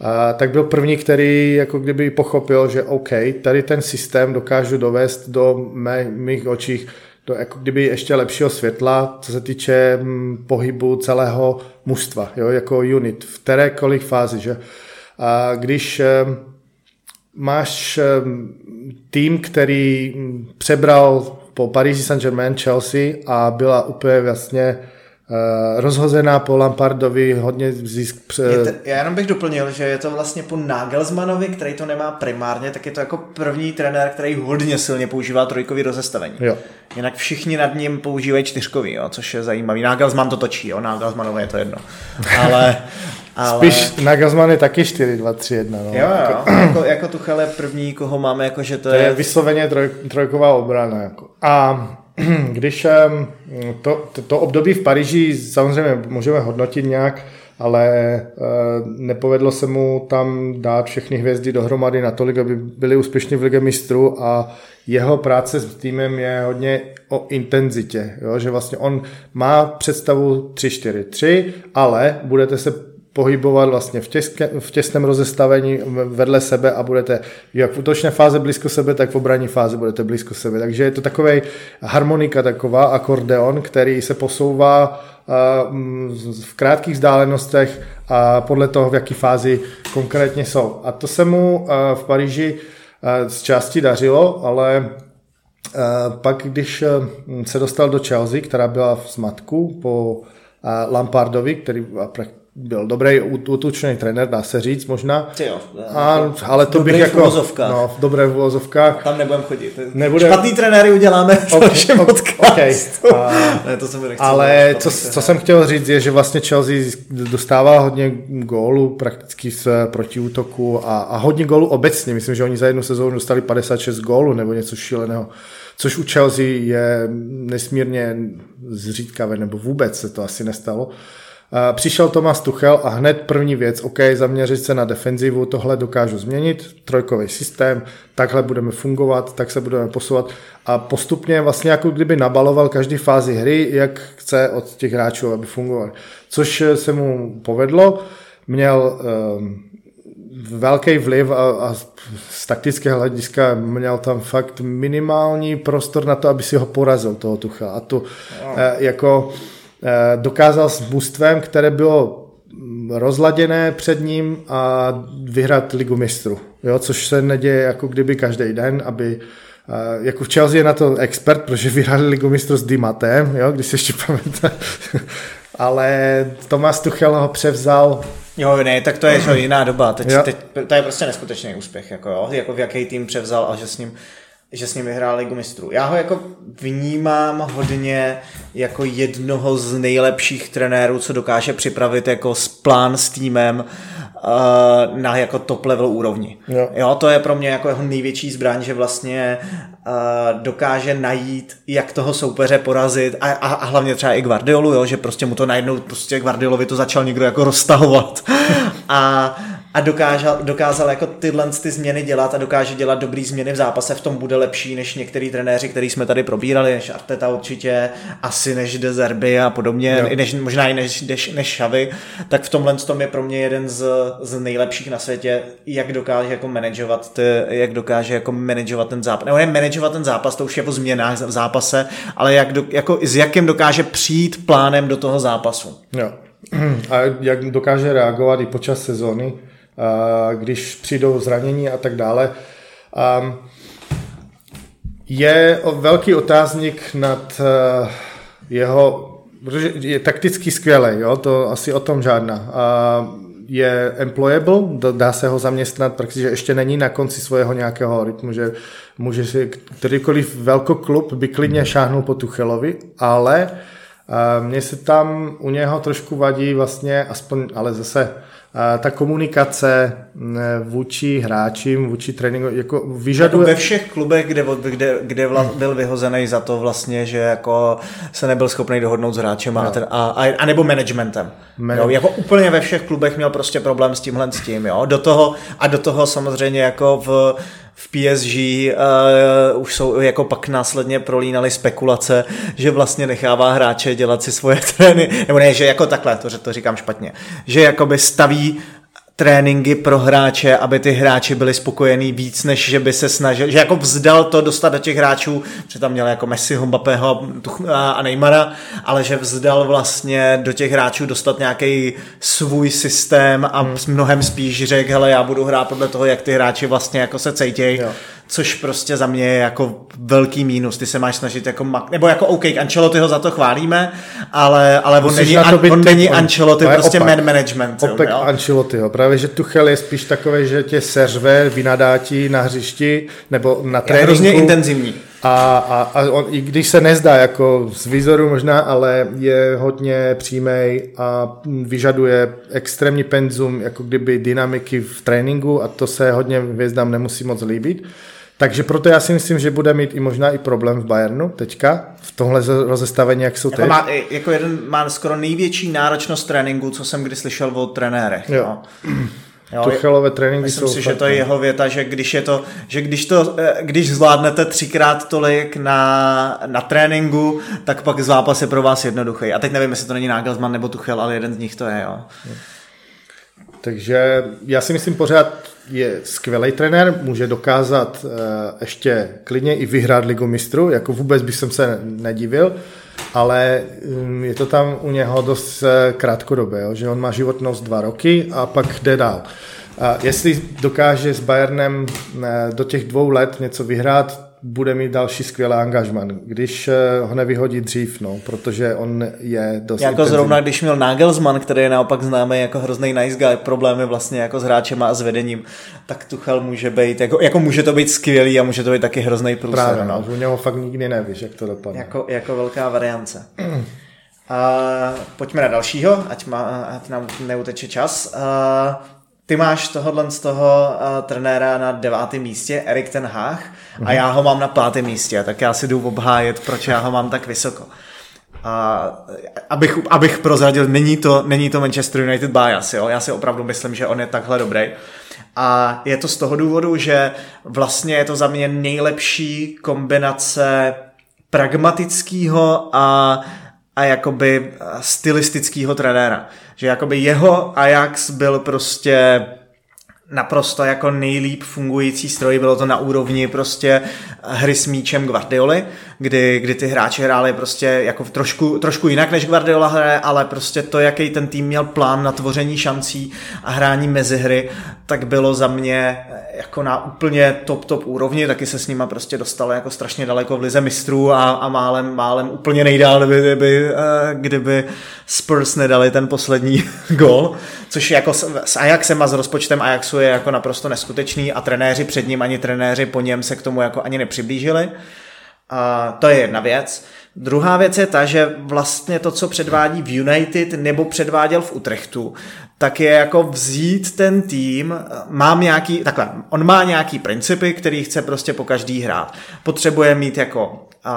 a tak byl první, který jako kdyby pochopil, že OK, tady ten systém dokážu dovést do mé, mých očích do jako kdyby ještě lepšího světla, co se týče hm, pohybu celého mužstva, jo, jako unit, v kterékoliv fázi, že? A když máš tým, který hm, přebral po Paris Saint-Germain Chelsea a byla úplně vlastně rozhozená po Lampardovi, hodně zisk. Pře... Je to, já jenom bych doplnil, že je to vlastně po Nagelsmanovi, který to nemá primárně, tak je to jako první trenér, který hodně silně používá trojkový rozestavení. Jo. Jinak všichni nad ním používají čtyřkový, jo, což je zajímavý. Nagelsmann to točí, jo, Nagelsmanovi je to jedno. Ale, ale... Spíš Nagelsmann je taky 4, 2, 3, 1. No. Jo, jo. jako, jako Tuchel je první, koho máme, jako že to, to je... je vysloveně troj, trojková obrana. Jako. A když to, to, to období v Paříži samozřejmě můžeme hodnotit nějak, ale eh, nepovedlo se mu tam dát všechny hvězdy dohromady natolik, aby byli úspěšní v Ligue mistrů a jeho práce s týmem je hodně o intenzitě, jo? že vlastně on má představu 3-4-3, ale budete se pohybovat vlastně v, těské, v těsném rozestavení vedle sebe a budete jak v útočné fáze blízko sebe, tak v obranní fázi budete blízko sebe. Takže je to takový harmonika taková, akordeon, který se posouvá v krátkých vzdálenostech a podle toho, v jaké fázi konkrétně jsou. A to se mu v Paříži z části dařilo, ale pak, když se dostal do Chelsea, která byla v zmatku po Lampardovi, který byl dobrý útočný trenér, dá se říct možná. Ty jo, a, ale to bych jako... No, v dobré vozovkách. Tam nebudem chodit. Nebudem... Špatný trenéry uděláme v okay, našem okay, a, ne, to jsem Ale co, co jsem chtěl říct je, že vlastně Chelsea dostává hodně gólů prakticky z protiútoku a, a hodně gólů obecně. Myslím, že oni za jednu sezónu dostali 56 gólů nebo něco šíleného. Což u Chelsea je nesmírně zřídkavé, nebo vůbec se to asi nestalo. Přišel Tomas Tuchel a hned první věc, OK, zaměřit se na defenzivu, tohle dokážu změnit, trojkový systém, takhle budeme fungovat, tak se budeme posouvat a postupně vlastně jako kdyby nabaloval každý fázi hry, jak chce od těch hráčů, aby fungovali. Což se mu povedlo, měl um, velký vliv a, a z taktického hlediska měl tam fakt minimální prostor na to, aby si ho porazil, toho Tucha. A tu no. e, jako dokázal s mužstvem, které bylo rozladěné před ním a vyhrát ligu mistrů, jo, což se neděje jako kdyby každý den, aby Uh, jako v Chelsea je na to expert, protože vyhráli ligu mistrů s Dimatem, jo, když si ještě pamatá. Ale Tomáš Tuchel ho převzal Jo, ne, tak to je že jiná doba. Teď, teď, to je prostě neskutečný úspěch, jako, jo, jako v jaký tým převzal a že s ním že s ním vyhrál ligu mistrů. Já ho jako vnímám hodně jako jednoho z nejlepších trenérů, co dokáže připravit jako plán s týmem uh, na jako top level úrovni. Jo. jo, to je pro mě jako jeho největší zbraň, že vlastně uh, dokáže najít, jak toho soupeře porazit a, a, a hlavně třeba i Guardiolu, jo, že prostě mu to najednou prostě Guardiolovi to začal někdo jako roztahovat. a a dokázal, dokázal jako tyhle ty změny dělat a dokáže dělat dobrý změny v zápase, v tom bude lepší než některý trenéři, který jsme tady probírali, než Arteta určitě, asi než De Zerby a podobně, jo. než, možná i než, než, než Šavy, tak v tomhle tom je pro mě jeden z, z nejlepších na světě, jak dokáže jako manažovat, ty, jak dokáže jako manažovat ten zápas, nebo ne manažovat ten zápas, to už je o změnách v zápase, ale jak do, jako s jakým dokáže přijít plánem do toho zápasu. Jo. A jak dokáže reagovat i počas sezóny, když přijdou zranění a tak dále. Je velký otázník nad eh, jeho, protože je takticky skvělý, jo, to asi o tom žádná. Je employable, dá se ho zaměstnat, protože ještě není na konci svého nějakého rytmu, že může si kterýkoliv velkoklub by klidně šáhnul po Tuchelovi, ale mně se tam u něho trošku vadí vlastně, aspoň, ale zase ta komunikace vůči hráčím, vůči tréninku, jako vyžaduje... Jako ve všech klubech, kde, kde, kde vla, byl vyhozený za to vlastně, že jako se nebyl schopný dohodnout s hráčem a, no. a, a, a nebo managementem. Man... Jo, jako úplně ve všech klubech měl prostě problém s tímhle s tím, jo. Do toho, a do toho samozřejmě jako v v PSG uh, už jsou jako pak následně prolínaly spekulace, že vlastně nechává hráče dělat si svoje trény, nebo ne, že jako takhle, to, to říkám špatně, že jakoby staví tréninky pro hráče, aby ty hráči byli spokojení víc, než že by se snažil, že jako vzdal to dostat do těch hráčů, že tam měl jako Messiho, Mbappého a Neymara, ale že vzdal vlastně do těch hráčů dostat nějaký svůj systém a hmm. mnohem spíš řekl, hele, já budu hrát podle toho, jak ty hráči vlastně jako se cejtějí což prostě za mě je jako velký mínus. Ty se máš snažit jako, mak- nebo jako OK, ho za to chválíme, ale, ale on není, an, on není Ancelotti, prostě opak, man management. Opak jo? Ancelottiho. Právě, že Tuchel je spíš takový, že tě seřve, vynadátí na hřišti nebo na tréninku. Je hrozně intenzivní. A, a, a on, i když se nezdá jako z vizoru možná, ale je hodně přímý a vyžaduje extrémní penzum, jako kdyby dynamiky v tréninku a to se hodně hvězdám nemusí moc líbit. Takže proto já si myslím, že bude mít i možná i problém v Bayernu teďka, v tomhle rozestavení, jak jsou jako teď. Má, jako jeden má skoro největší náročnost tréninku, co jsem kdy slyšel o trenérech. Jo. No. Jo, Tuchelové tréninky myslím jsou si, že to je jeho věta, že když je to, že když to, eh, když zvládnete třikrát tolik na, na tréninku, tak pak zápas je pro vás jednoduchý. A teď nevím, jestli to není Nagelsmann nebo Tuchel, ale jeden z nich to je, jo. Takže já si myslím pořád, je skvělý trenér, může dokázat uh, ještě klidně i vyhrát ligu mistrů, jako vůbec bych se nedivil, ale um, je to tam u něho dost uh, krátkodobé, že on má životnost dva roky a pak jde dál. A jestli dokáže s Bayernem uh, do těch dvou let něco vyhrát, bude mít další skvělý angažman, když eh, ho nevyhodí dřív, no, protože on je dost Jako intenzivní. zrovna, když měl Nagelsmann, který je naopak známý jako hrozný nice guy, problémy vlastně jako s hráčem a s vedením, tak Tuchel může být, jako, jako může to být skvělý a může to být taky hrozný průser. Právě, no. u něho fakt nikdy nevíš, jak to dopadne. Jako, jako velká variance. A pojďme na dalšího, ať, má, ať nám neuteče čas. A ty máš tohohle z toho uh, trenéra na devátém místě, Erik ten Hach, a mhm. já ho mám na pátém místě, tak já si jdu obhájet, proč já ho mám tak vysoko. A abych, abych prozradil, není to, není to Manchester United bias, jo? já si opravdu myslím, že on je takhle dobrý. A je to z toho důvodu, že vlastně je to za mě nejlepší kombinace pragmatického a, a jakoby stylistického trenéra. Že jakoby jeho Ajax byl prostě naprosto jako nejlíp fungující stroj, bylo to na úrovni prostě hry s míčem Guardioli, kdy, kdy ty hráči hráli prostě jako trošku, trošku jinak než Guardiola hraje, ale prostě to, jaký ten tým měl plán na tvoření šancí a hrání mezi hry, tak bylo za mě jako na úplně top, top úrovni, taky se s nima prostě dostalo jako strašně daleko v lize mistrů a, a málem, málem úplně nejdál, kdyby, kdyby, eh, kdyby Spurs nedali ten poslední gol, což jako s, s Ajaxem a s rozpočtem Ajaxu je jako naprosto neskutečný a trenéři před ním ani trenéři po něm se k tomu jako ani nepřiblížili. A to je jedna věc. Druhá věc je ta, že vlastně to, co předvádí v United nebo předváděl v Utrechtu, tak je jako vzít ten tým, mám nějaký, takhle, on má nějaký principy, který chce prostě po každý hrát. Potřebuje mít jako, uh,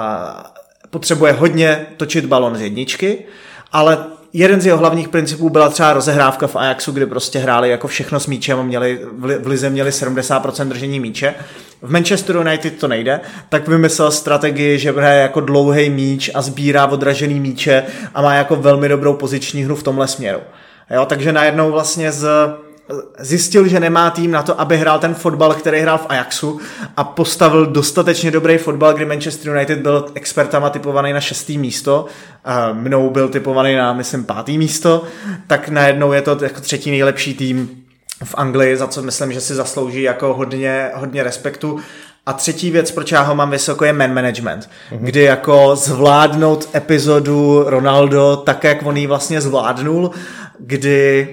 potřebuje hodně točit balon z jedničky, ale jeden z jeho hlavních principů byla třeba rozehrávka v Ajaxu, kdy prostě hráli jako všechno s míčem a měli, v lize měli 70% držení míče. V Manchester United to nejde, tak vymyslel strategii, že hraje jako dlouhý míč a sbírá odražený míče a má jako velmi dobrou poziční hru v tomhle směru. Jo, takže najednou vlastně z, zjistil, že nemá tým na to, aby hrál ten fotbal, který hrál v Ajaxu a postavil dostatečně dobrý fotbal, kdy Manchester United byl expertama typovaný na šestý místo, a mnou byl typovaný na, myslím, pátý místo, tak najednou je to jako třetí nejlepší tým v Anglii, za co myslím, že si zaslouží jako hodně, hodně respektu. A třetí věc, proč já ho mám vysoko, je man management, mm-hmm. kdy jako zvládnout epizodu Ronaldo tak, jak on ji vlastně zvládnul, kdy,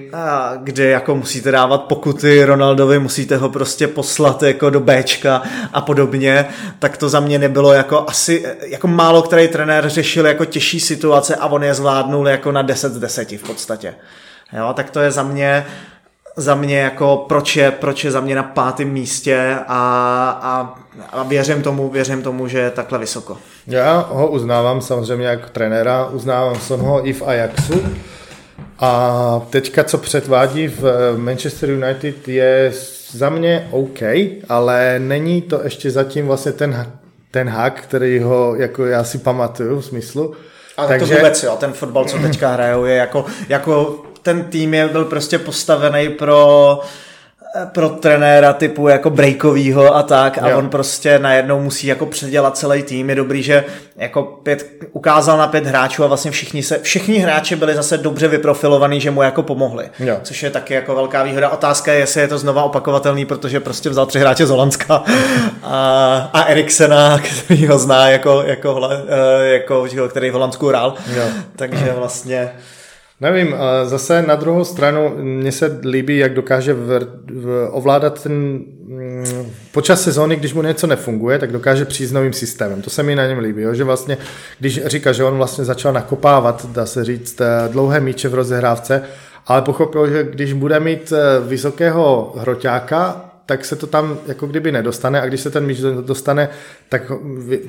kdy jako musíte dávat pokuty Ronaldovi, musíte ho prostě poslat jako do Bčka a podobně, tak to za mě nebylo jako asi, jako málo který trenér řešil jako těžší situace a on je zvládnul jako na 10 z 10 v podstatě. Jo, tak to je za mě za mě jako proč je, proč je za mě na pátém místě a, a, a věřím tomu, věřím tomu, že je takhle vysoko. Já ho uznávám samozřejmě jako trenéra, uznávám jsem ho i v Ajaxu, a teďka, co předvádí v Manchester United, je za mě OK, ale není to ještě zatím vlastně ten, ten hack, který ho jako já si pamatuju v smyslu. Ale Takže... to vůbec jo, ten fotbal, co teďka hrajou, je jako, jako ten tým je byl prostě postavený pro pro trenéra typu jako breakovýho a tak a jo. on prostě najednou musí jako předělat celý tým. Je dobrý, že jako pět, ukázal na pět hráčů a vlastně všichni se, všichni hráči byli zase dobře vyprofilovaní, že mu jako pomohli. Jo. Což je taky jako velká výhoda. Otázka je, jestli je to znova opakovatelný, protože prostě vzal tři hráče z Holandska a, a Eriksena, který ho zná jako, jako, jako, jako který v Holandsku hrál. Jo. Takže vlastně Nevím, zase na druhou stranu mně se líbí, jak dokáže v, v, ovládat ten mm, počas sezóny, když mu něco nefunguje, tak dokáže přijít s novým systémem. To se mi na něm líbí, jo? že vlastně, když říká, že on vlastně začal nakopávat, dá se říct, eh, dlouhé míče v rozehrávce, ale pochopil, že když bude mít eh, vysokého hroťáka, tak se to tam jako kdyby nedostane a když se ten míč dostane, tak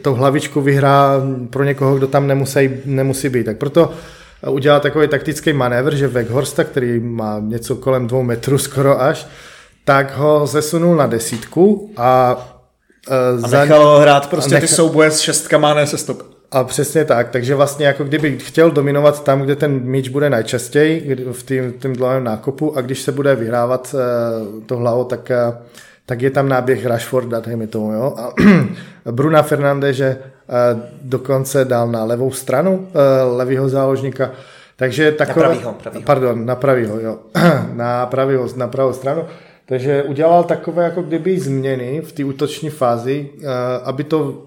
to hlavičku vyhrá pro někoho, kdo tam nemusí, nemusí být. Tak proto udělal takový taktický manévr, že Weghorsta, který má něco kolem dvou metrů skoro až, tak ho zesunul na desítku a uh, a nechal ho hrát prostě nechal... ty souboje s šestkama, ne se stop. A přesně tak, takže vlastně jako kdyby chtěl dominovat tam, kde ten míč bude nejčastěji, v tým, tým dlouhém nákopu a když se bude vyhrávat uh, to hlavo, tak uh, tak je tam náběh Rashforda, dejme tomu, jo. A Bruna Fernandeže dokonce dal na levou stranu eh, levýho záložníka, takže takové... Na pravýho, pravýho. Pardon, na pravýho, jo. na pravýho, na pravou stranu. Takže udělal takové jako kdyby změny v té útoční fázi, eh, aby to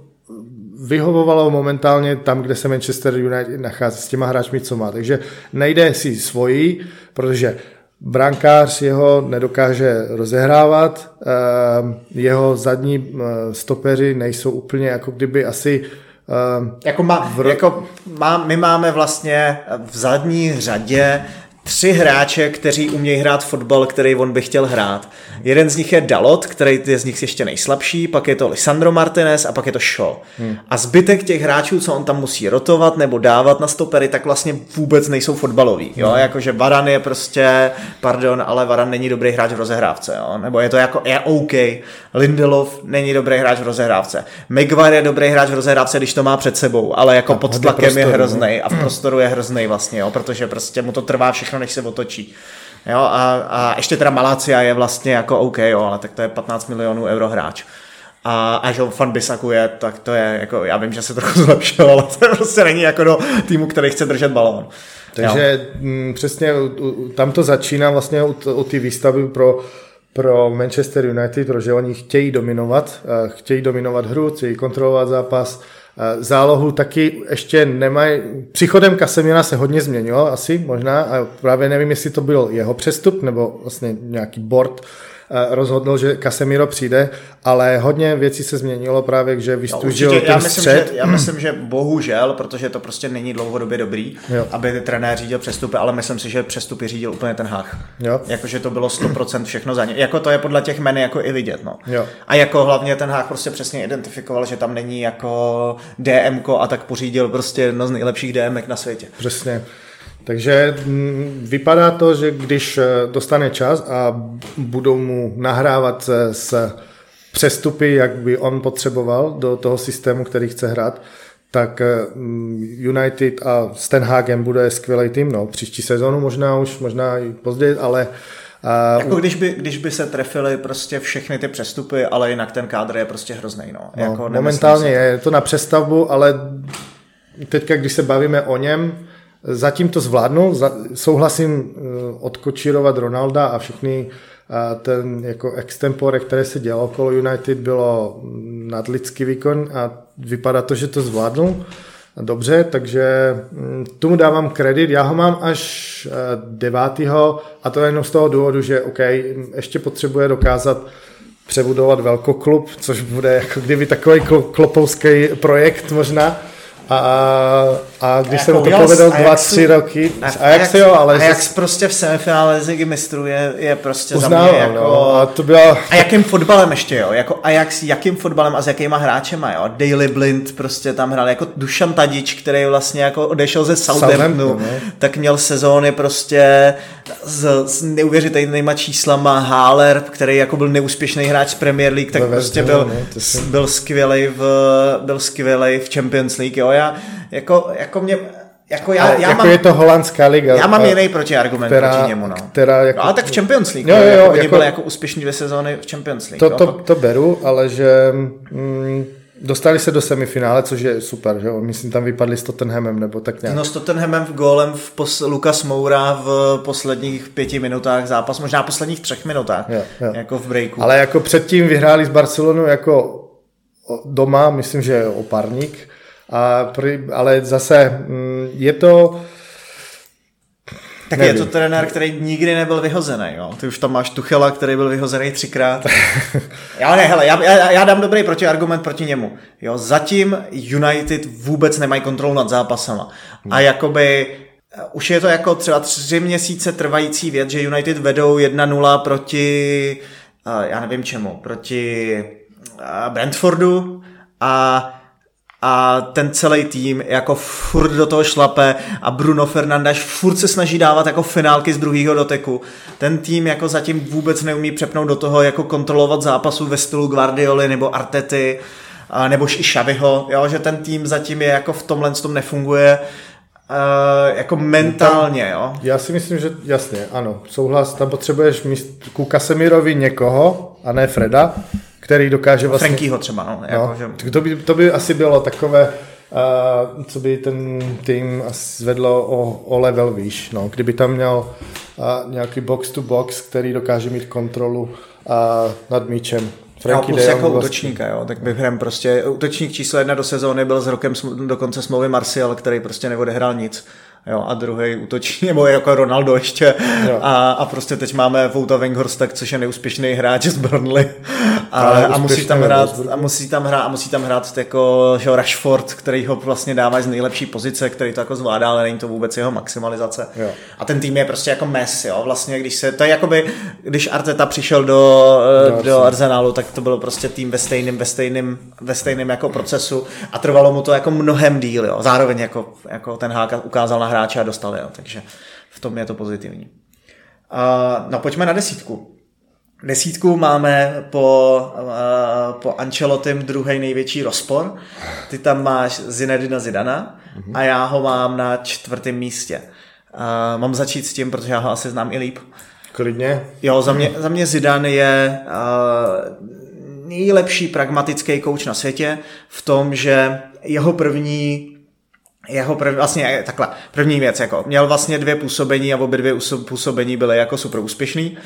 vyhovovalo momentálně tam, kde se Manchester United nachází s těma hráčmi, co má. Takže nejde si svojí, protože brankář jeho nedokáže rozehrávat, ehm, jeho zadní eh, stopeři nejsou úplně jako kdyby asi ehm, jako, má, v... jako má, my máme vlastně v zadní řadě tři hráče, kteří umějí hrát fotbal, který on by chtěl hrát. Jeden z nich je Dalot, který je z nich ještě nejslabší, pak je to Lisandro Martinez a pak je to Shaw. Hmm. A zbytek těch hráčů, co on tam musí rotovat nebo dávat na stopery, tak vlastně vůbec nejsou fotbaloví. Jo? Hmm. Jakože Varan je prostě, pardon, ale Varan není dobrý hráč v rozehrávce. Jo? Nebo je to jako, je OK. Lindelof není dobrý hráč v rozehrávce. Maguire je dobrý hráč v rozehrávce, když to má před sebou, ale jako a pod tlakem prostoru, je hrozný a v prostoru je hrozný vlastně, jo? protože prostě mu to trvá všechno než se otočí. Jo, a, a ještě teda Malacia je vlastně jako OK, jo, ale tak to je 15 milionů euro hráč. A, a že Fan Bisaku je, tak to je, jako, já vím, že se trochu zlepšil, ale to prostě není jako do týmu, který chce držet balón. Takže m, mm, přesně tam to začíná vlastně u, u ty výstavy pro, pro Manchester United, protože oni chtějí dominovat, chtějí dominovat hru, chtějí kontrolovat zápas, Zálohu taky ještě nemají. Příchodem Kasemira se hodně změnilo asi možná a právě nevím, jestli to byl jeho přestup nebo vlastně nějaký board Eh, rozhodl, že Casemiro přijde, ale hodně věcí se změnilo právě, že vystužil no, ten já myslím, střed. Že, já myslím, že bohužel, protože to prostě není dlouhodobě dobrý, jo. aby ty trenér řídil přestupy, ale myslím si, že přestupy řídil úplně ten hách. Jo. Jakože to bylo 100% všechno za ně. Jako to je podle těch meny jako i vidět. No. Jo. A jako hlavně ten hák prostě přesně identifikoval, že tam není jako DMko a tak pořídil prostě jedno z nejlepších DMek na světě. Přesně. Takže mm, vypadá to, že když eh, dostane čas a budou mu nahrávat s přestupy, jak by on potřeboval do toho systému, který chce hrát, tak eh, mm, United a s Ten Hagem bude skvělý tým, no, příští sezónu možná už, možná i později, ale a jako když by, když by se trefily prostě všechny ty přestupy, ale jinak ten kádr je prostě hrozný. No. no jako momentálně je to na přestavbu, ale teďka, když se bavíme o něm, Zatím to zvládnu, souhlasím eh, odkočírovat Ronalda a všechny eh, ten jako extempore, které se dělalo okolo United, bylo nadlidský výkon a vypadá to, že to zvládnu dobře, takže hm, tomu dávám kredit. Já ho mám až eh, devátýho a to jenom z toho důvodu, že OK, ještě potřebuje dokázat přebudovat velkoklub, což bude jako kdyby takový klopovský projekt možná, a, a když se mu to povedlo dva, tři roky, a, jak se jo, ale... A jak prostě v semifinále Ligy mistrů je, je prostě uznávám, za mě jako... No, a, to byla... a jakým fotbalem ještě, jo? Jako, a jak, jakým fotbalem a s jakýma hráčema, jo? Daily Blind prostě tam hrál, jako Dušan Tadič, který vlastně jako odešel ze Southamptonu, no. tak měl sezóny prostě s, s neuvěřitelnýma číslama, Haller, který jako byl neúspěšný hráč z Premier League, tak Ve prostě byl, no, byl skvělý v, byl skvělý v Champions League, jo? Já, jako, jako mě, jako já, já jako mám, je to holandská liga. Já mám jiný protiargument která, proti němu. No. Která jako, no, ale tak v Champions League. Jo, jo, jo, jako, jako, byly jako úspěšní dvě sezóny v Champions League. To, to, to beru, ale že mm, dostali se do semifinále, což je super, že Myslím, tam vypadli s Tottenhamem, nebo tak nějak. No s Tottenhamem v gólem v pos, Lukas Moura v posledních pěti minutách zápas, možná posledních třech minutách, jo, jo. jako v breaku. Ale jako předtím vyhráli s Barcelonou jako doma, myslím, že opárník a, ale zase mm, je to... Tak nevím. je to trenér, který nikdy nebyl vyhozený, jo. Ty už tam máš Tuchela, který byl vyhozený třikrát. já ne, hele, já, já, já dám dobrý protiargument proti němu. Jo, zatím United vůbec nemají kontrolu nad zápasama. Hmm. A jakoby už je to jako třeba tři měsíce trvající věc, že United vedou 1-0 proti, já nevím čemu, proti Brentfordu a a ten celý tým jako furt do toho šlape a Bruno Fernandes furt se snaží dávat jako finálky z druhého doteku. Ten tým jako zatím vůbec neumí přepnout do toho jako kontrolovat zápasu ve stylu Guardioli nebo Artety a nebo i Xaviho, jo, že ten tým zatím je jako v tomhle tom nefunguje Uh, jako mentálně, jo? Já si myslím, že jasně, ano, souhlas, tam potřebuješ míst ku Kasemirovi někoho, a ne Freda, který dokáže vlastně... Frankýho třeba, no. Jako, no že... to, by, to by asi bylo takové, uh, co by ten tým zvedlo o, o level výš, no. Kdyby tam měl uh, nějaký box to box, který dokáže mít kontrolu uh, nad míčem. Franky no, plus jako vlastně. útočníka, jo, tak hrem prostě, útočník číslo jedna do sezóny byl s rokem do konce smlouvy Martial, který prostě neodehrál nic jo, a druhý útočí, nebo jako Ronaldo ještě. A, a prostě teď máme Vouta Wenghorsta, což je neúspěšný hráč z Burnley. A, a musí tam hrát a musí tam hrát a musí tam hrát jako že Rashford, který ho vlastně dává z nejlepší pozice, který to jako zvládá, ale není to vůbec jeho maximalizace. Jo. A ten tým je prostě jako mes, jo, vlastně když se, to je jakoby, když Arteta přišel do, do, do Arsenalu, tak to bylo prostě tým ve stejném, ve stejném, ve stejném jako procesu. A trvalo mu to jako mnohem díl, jo. Zároveň jako, jako ten Háka ukázal na hráče a dostal, jo. takže v tom je to pozitivní. Uh, no pojďme na desítku. Desítku máme po, uh, po Ancelotym druhý největší rozpor. Ty tam máš Zinedina Zidana a já ho mám na čtvrtém místě. Uh, mám začít s tím, protože já ho asi znám i líp. Klidně. Jo, za mě, za mě Zidane je uh, nejlepší pragmatický kouč na světě v tom, že jeho první jeho prv, vlastně takhle, první věc, jako měl vlastně dvě působení a obě dvě působení byly jako super úspěšný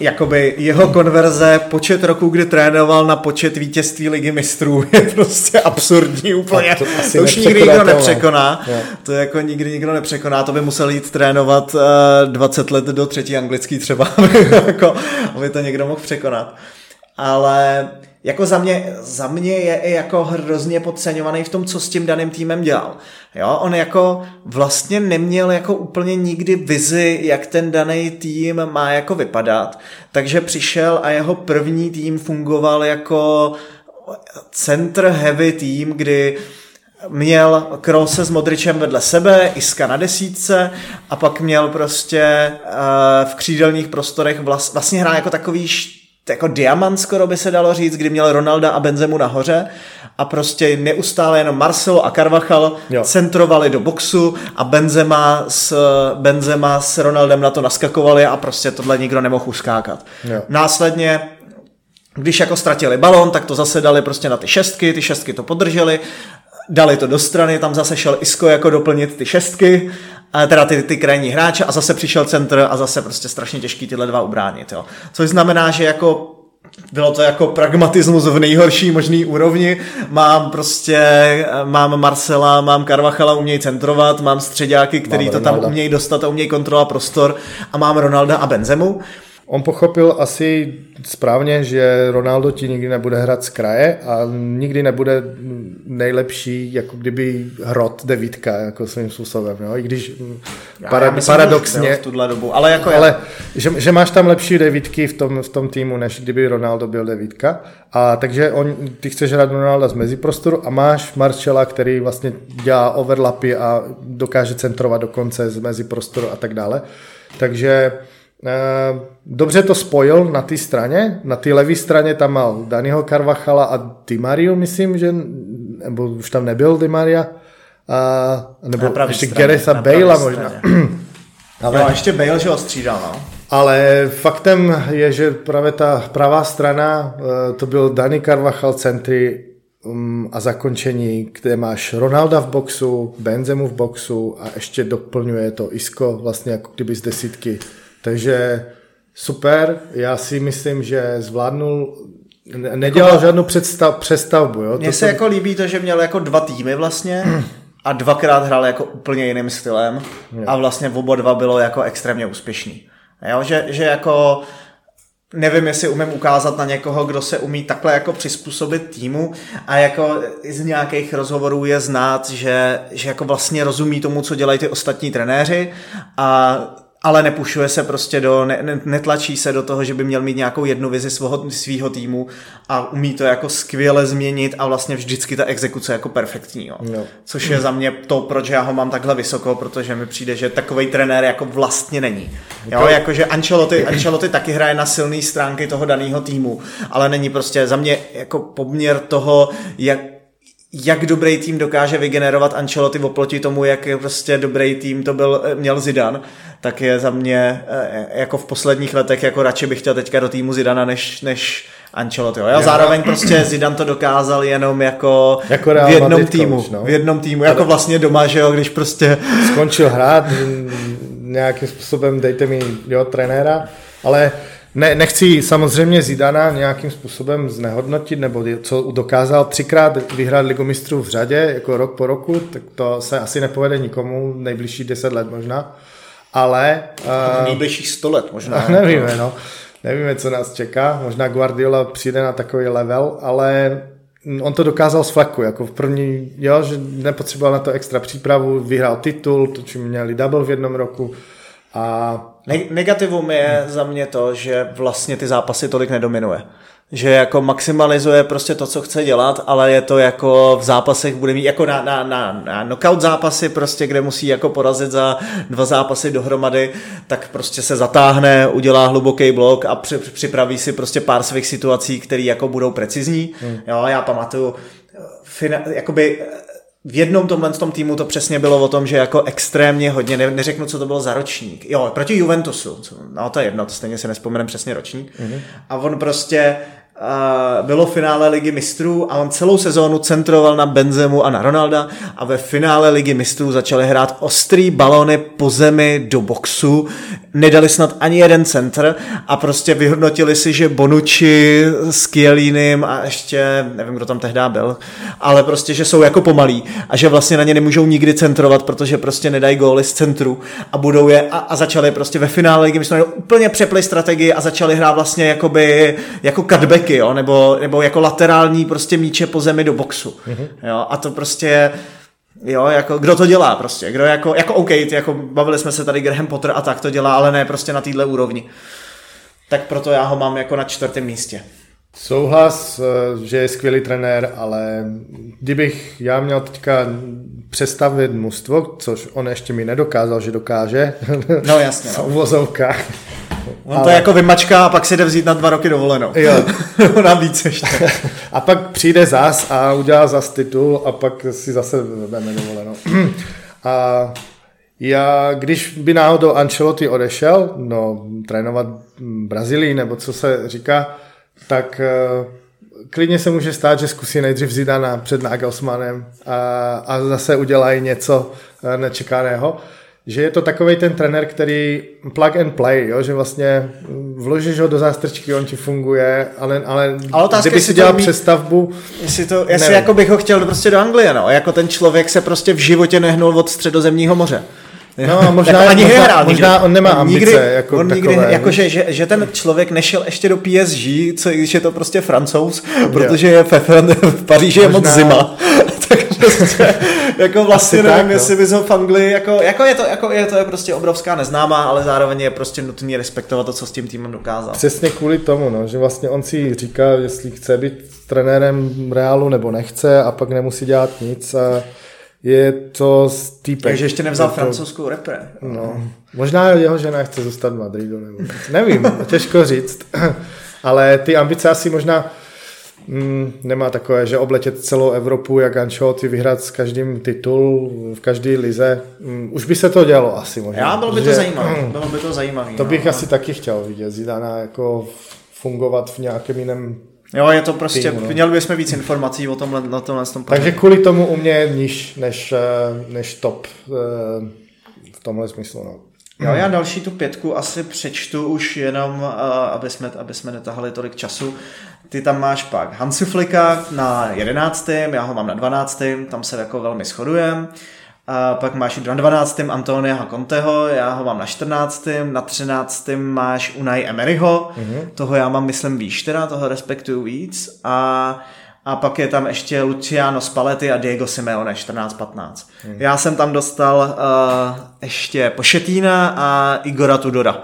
jakoby jeho konverze, počet roků, kdy trénoval na počet vítězství ligy mistrů je prostě absurdní úplně. to, to už nikdy nikdo nepřekoná. Je. To jako nikdy nikdo nepřekoná. To by musel jít trénovat uh, eh, 20 let do třetí anglický třeba, jako, aby to někdo mohl překonat. Ale jako za mě, za mě je i jako hrozně podceňovaný v tom, co s tím daným týmem dělal. Jo, on jako vlastně neměl jako úplně nikdy vizi, jak ten daný tým má jako vypadat, takže přišel a jeho první tým fungoval jako center heavy tým, kdy měl Krose s Modričem vedle sebe, Iska na desítce a pak měl prostě uh, v křídelních prostorech vlast, vlastně hrál jako takový jako diamant skoro by se dalo říct, kdy měl Ronalda a Benzemu nahoře a prostě neustále jenom Marcelo a Carvachal jo. centrovali do boxu a Benzema s, Benzema s Ronaldem na to naskakovali a prostě tohle nikdo nemohl uskákat. Jo. Následně když jako ztratili balon, tak to zase dali prostě na ty šestky, ty šestky to podrželi, dali to do strany, tam zase šel Isko jako doplnit ty šestky teda ty, ty krajní hráče a zase přišel centr a zase prostě strašně těžký tyhle dva ubránit. Jo. Což znamená, že jako bylo to jako pragmatismus v nejhorší možný úrovni. Mám prostě, mám Marcela, mám Karvachala, umějí centrovat, mám středáky, který to tam umějí dostat a umějí kontrolovat prostor a mám Ronalda a Benzemu. On pochopil asi správně, že Ronaldo ti nikdy nebude hrát z kraje a nikdy nebude nejlepší, jako kdyby hrot devítka, jako svým způsobem. Jo? I když já, para, já myslím, paradoxně... v tuhle dobu, ale jako ale že, že, máš tam lepší devítky v tom, v tom týmu, než kdyby Ronaldo byl devítka. A takže on, ty chceš hrát Ronalda z meziprostoru a máš Marcela, který vlastně dělá overlapy a dokáže centrovat dokonce z meziprostoru a tak dále. Takže dobře to spojil na té straně. Na té levé straně tam mal Daniho Carvachala a Di Mariu, myslím, že nebo už tam nebyl Di Maria. A, nebo ještě Garetha Bale možná. Ale, no, ještě Bale, že ho střídal, no. Ale faktem je, že právě ta pravá strana, eh, to byl Dani Carvachal centry mm, a zakončení, kde máš Ronalda v boxu, Benzemu v boxu a ještě doplňuje to Isko vlastně jako kdyby z desítky takže super, já si myslím, že zvládnul nedělal jako, žádnou představ, přestavbu. Jo? Mně to se to... jako líbí to, že měl jako dva týmy vlastně a dvakrát hrál jako úplně jiným stylem a vlastně v oba dva bylo jako extrémně úspěšný. Jo? Že, že jako nevím, jestli umím ukázat na někoho, kdo se umí takhle jako přizpůsobit týmu a jako z nějakých rozhovorů je znát, že, že jako vlastně rozumí tomu, co dělají ty ostatní trenéři a ale nepušuje se prostě do, ne, ne, netlačí se do toho, že by měl mít nějakou jednu vizi svého, svýho týmu a umí to jako skvěle změnit a vlastně vždycky ta exekuce jako perfektní. Jo. No. Což je za mě to, proč já ho mám takhle vysoko, protože mi přijde, že takový trenér jako vlastně není. Jo, jakože Ancelotti, Ancelotti taky hraje na silné stránky toho daného týmu, ale není prostě za mě jako poměr toho, jak jak dobrý tým dokáže vygenerovat Ancelotti oproti tomu, jak prostě dobrý tým to byl, eh, měl Zidan, tak je za mě eh, jako v posledních letech jako radši bych chtěl teďka do týmu Zidana než, než Ancelotti. Jo? zároveň prostě Zidan to dokázal jenom jako, jako v jednom Madrid týmu. Coach, no. V jednom týmu, jako vlastně doma, že jo, když prostě... Skončil hrát, nějakým způsobem dejte mi jo, trenéra, ale ne, nechci samozřejmě Zidana nějakým způsobem znehodnotit, nebo co dokázal třikrát vyhrát ligu mistrů v řadě, jako rok po roku, tak to se asi nepovede nikomu nejbližší deset let možná. Ale... Uh, nejbližších sto let možná. Nevíme, no. Nevíme, co nás čeká. Možná Guardiola přijde na takový level, ale on to dokázal z fleku, jako v první, jo, že nepotřeboval na to extra přípravu, vyhrál titul, to čím měli double v jednom roku a Negativum je za mě to, že vlastně ty zápasy tolik nedominuje. Že jako maximalizuje prostě to, co chce dělat, ale je to jako v zápasech bude mít jako na, na, na, na knockout zápasy prostě, kde musí jako porazit za dva zápasy dohromady, tak prostě se zatáhne, udělá hluboký blok a při, připraví si prostě pár svých situací, které jako budou precizní. Hmm. Jo, já pamatuju, fina, jakoby v jednom tomhle tom týmu to přesně bylo o tom, že jako extrémně hodně, ne, neřeknu, co to bylo za ročník. Jo, proti Juventusu, no to je jedno, to stejně si nespomenem přesně ročník. Mm-hmm. A on prostě bylo finále ligy mistrů a on celou sezónu centroval na Benzemu a na Ronalda a ve finále ligy mistrů začali hrát ostrý balony po zemi do boxu, nedali snad ani jeden centr a prostě vyhodnotili si, že Bonucci s Kielínem a ještě, nevím, kdo tam tehdy byl, ale prostě, že jsou jako pomalí a že vlastně na ně nemůžou nikdy centrovat, protože prostě nedají góly z centru a budou je a, a začali prostě ve finále ligy mistrů úplně přepli strategii a začali hrát vlastně jakoby jako cutback breaky, jo, nebo, nebo jako laterální prostě míče po zemi do boxu. Mm-hmm. Jo, a to prostě Jo, jako, kdo to dělá prostě, kdo jako, jako OK, ty, jako bavili jsme se tady Graham Potter a tak to dělá, ale ne prostě na téhle úrovni. Tak proto já ho mám jako na čtvrtém místě. Souhlas, eh, že je skvělý trenér, ale kdybych já měl teďka přestavit mužstvo, což on ještě mi nedokázal, že dokáže. No jasně. No. v uvozovkách On ale... to jako vymačká a pak si jde vzít na dva roky dovolenou. Jo. na víc ještě. a pak přijde zas a udělá zas titul a pak si zase veme dovolenou. a já, když by náhodou Ancelotti odešel, no, trénovat Brazílii, nebo co se říká, tak uh, klidně se může stát, že zkusí nejdřív Zidana před Nagelsmannem a, a zase udělají něco uh, nečekaného že je to takový ten trenér, který plug and play, jo? že vlastně vložíš ho do zástrčky, on ti funguje, ale, ale, ale otázka, kdyby si dělal mít, přestavbu... Jestli, to, jestli jako bych ho chtěl prostě do Anglie, no. jako ten člověk se prostě v životě nehnul od středozemního moře. No, možná, ani možná, hrál, možná on nemá ambice. Nikdy, jako on nikdy, jako že, že, že, ten člověk nešel ještě do PSG, co, když je to prostě francouz, protože je ve, v Paříži je moc zima. tak prostě, jako vlastně Asi nevím, tak, no. jestli bys ho v Anglii, jako, jako, je to, jako je to je prostě obrovská neznámá, ale zároveň je prostě nutný respektovat to, co s tím týmem dokázal. Přesně kvůli tomu, no, že vlastně on si říká, jestli chce být trenérem Reálu nebo nechce a pak nemusí dělat nic a je to týpek. Takže ještě nevzal to... francouzskou repre. No, možná jeho žena chce zůstat v Madridu, nebo nevím, těžko říct. Ale ty ambice asi možná mm, nemá takové, že obletět celou Evropu, jak Ancelotti vyhrát s každým titul v každé lize. Mm, už by se to dělo asi možná. Já, bylo by to zajímavé. Bylo by to zajímavé. To bych no. asi taky chtěl vidět. Zidana jako fungovat v nějakém jiném Jo, je to prostě, no. měli bychom víc informací o tomhle, na tomhle tom Takže kvůli tomu u mě je níž než, eh, než top eh, v tomhle smyslu. No. Jo, já další tu pětku asi přečtu už jenom, eh, aby jsme, aby jsme netahali tolik času. Ty tam máš pak Hansi Flika na jedenáctém, já ho mám na dvanáctém, tam se jako velmi shodujeme. A pak máš na 12. Antonia Conteho, já ho mám na 14. Na 13. máš Unai Emeryho, mm-hmm. toho já mám, myslím, výš teda, toho respektuju víc. A, a pak je tam ještě Luciano Spalletti a Diego Simeone 14-15. Mm-hmm. Já jsem tam dostal uh, ještě Pošetína a Igora Tudora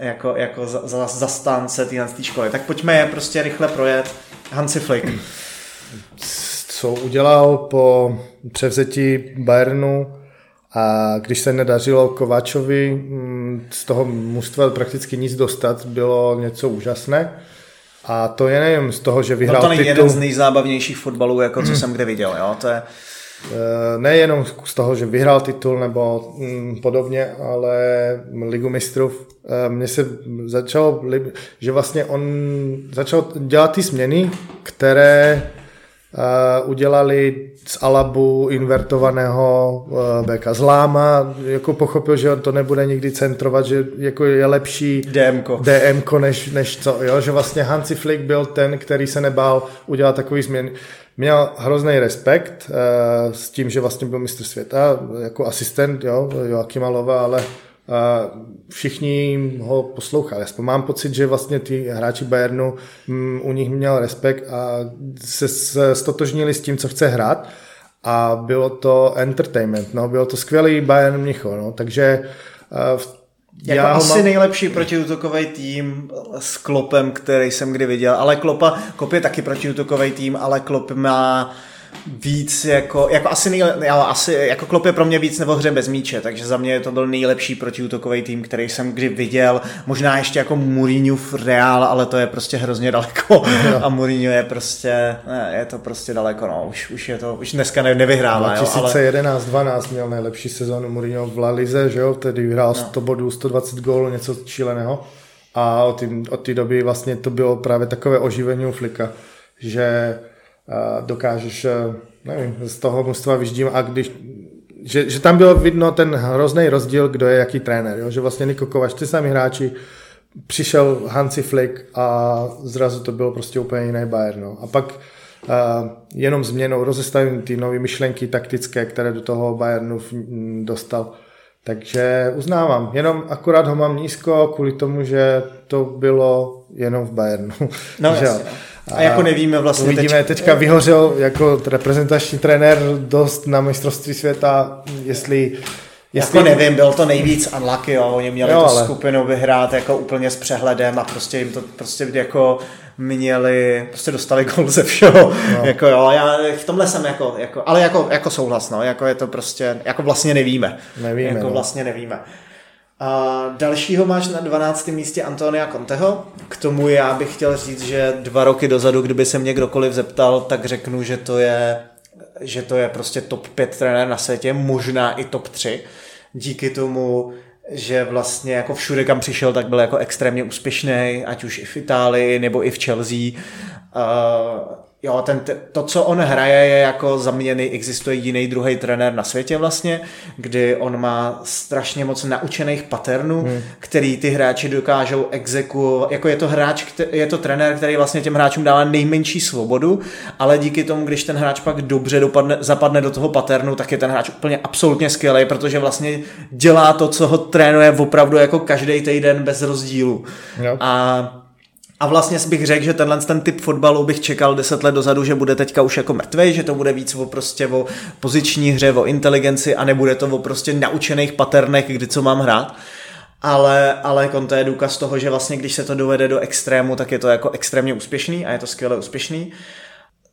jako, jako za, za, zastánce téhle školy. Tak pojďme je prostě rychle projet. Hansi Flick co udělal po převzetí Bayernu a když se nedařilo Kováčovi mm, z toho mužstva prakticky nic dostat, bylo něco úžasné. A to je nejen z toho, že vyhrál no to není titul. jeden z nejzábavnějších fotbalů, jako co jsem kde viděl. Jo? To je... Eh, nejenom z toho, že vyhrál titul nebo mm, podobně, ale ligu mistrů. Eh, mně se začalo, že vlastně on začal dělat ty změny, které Uh, udělali z Alabu invertovaného uh, beka z Láma, jako pochopil, že on to nebude nikdy centrovat, že jako je lepší DMko, DMko než, než co, jo? že vlastně Hansi Flick byl ten, který se nebál udělat takový změn. Měl hrozný respekt uh, s tím, že vlastně byl mistr světa jako asistent jo, Joachima Lova, ale všichni ho poslouchali. Aspoň mám pocit, že vlastně ty hráči Bayernu mm, u nich měl respekt a se stotožnili s tím, co chce hrát. A bylo to entertainment, no, bylo to skvělý Bayern Mnichov, no, takže v jako já asi mám... nejlepší protiútokový tým s Klopem, který jsem kdy viděl, ale Klopa, Klop je taky protiútokový tým, ale Klop má víc jako, jako asi, nej, já, asi jako Klopp je pro mě víc nebo hře bez míče, takže za mě to byl nejlepší protiútokový tým, který jsem kdy viděl, možná ještě jako Mourinho v Real, ale to je prostě hrozně daleko. A Mourinho je prostě, ne, je to prostě daleko, no, už, už je to, už dneska ne, nevyhrává. 2011-12 ale... měl nejlepší sezónu Mourinho v La Lize, že jo, tedy vyhrál no. 100 bodů, 120 gólů, něco šíleného. A od té doby vlastně to bylo právě takové oživení u Flika, že dokážeš, nevím, z toho mužstva vyždím a když že, že tam bylo vidno ten hrozný rozdíl, kdo je jaký trenér, jo? že vlastně Niko Kovač, ty sami hráči, přišel Hansi Flick a zrazu to bylo prostě úplně jiný Bayern. No. A pak uh, jenom změnou rozestavím ty nové myšlenky taktické, které do toho Bayernu dostal. Takže uznávám, jenom akorát ho mám nízko kvůli tomu, že to bylo jenom v Bayernu. No, že jasně. A jako nevíme vlastně Uvidíme, teď... teďka vyhořel jako reprezentační trenér dost na mistrovství světa, jestli Jestli... Jako nevím, byl to nejvíc unlucky, jo. Oni měli jo, tu ale... skupinu vyhrát jako úplně s přehledem a prostě jim to prostě jako měli, prostě dostali gol ze všeho. No. jako jo, já v tomhle jsem jako, jako ale jako, jako souhlas, no. Jako je to prostě, jako vlastně nevíme. Nevíme, Jako no. vlastně nevíme. A dalšího máš na 12. místě Antonia Conteho. K tomu já bych chtěl říct, že dva roky dozadu, kdyby se mě kdokoliv zeptal, tak řeknu, že to je, že to je prostě top 5 trenér na světě, možná i top 3. Díky tomu, že vlastně jako všude, kam přišel, tak byl jako extrémně úspěšný, ať už i v Itálii nebo i v Chelsea. Jo, ten, to, co on hraje, je jako za mě existuje jiný druhý trenér na světě vlastně, kdy on má strašně moc naučených patternů, hmm. který ty hráči dokážou exeku, jako je to hráč, je to trenér, který vlastně těm hráčům dává nejmenší svobodu, ale díky tomu, když ten hráč pak dobře dopadne, zapadne do toho paternu, tak je ten hráč úplně absolutně skvělý, protože vlastně dělá to, co ho trénuje opravdu jako každý týden bez rozdílu. Jo. A a vlastně bych řekl, že tenhle ten typ fotbalu bych čekal deset let dozadu, že bude teďka už jako mrtvej, že to bude víc o prostě o poziční hře, o inteligenci a nebude to o prostě naučených paternech, kdy co mám hrát. Ale, ale Conte je důkaz toho, že vlastně když se to dovede do extrému, tak je to jako extrémně úspěšný a je to skvěle úspěšný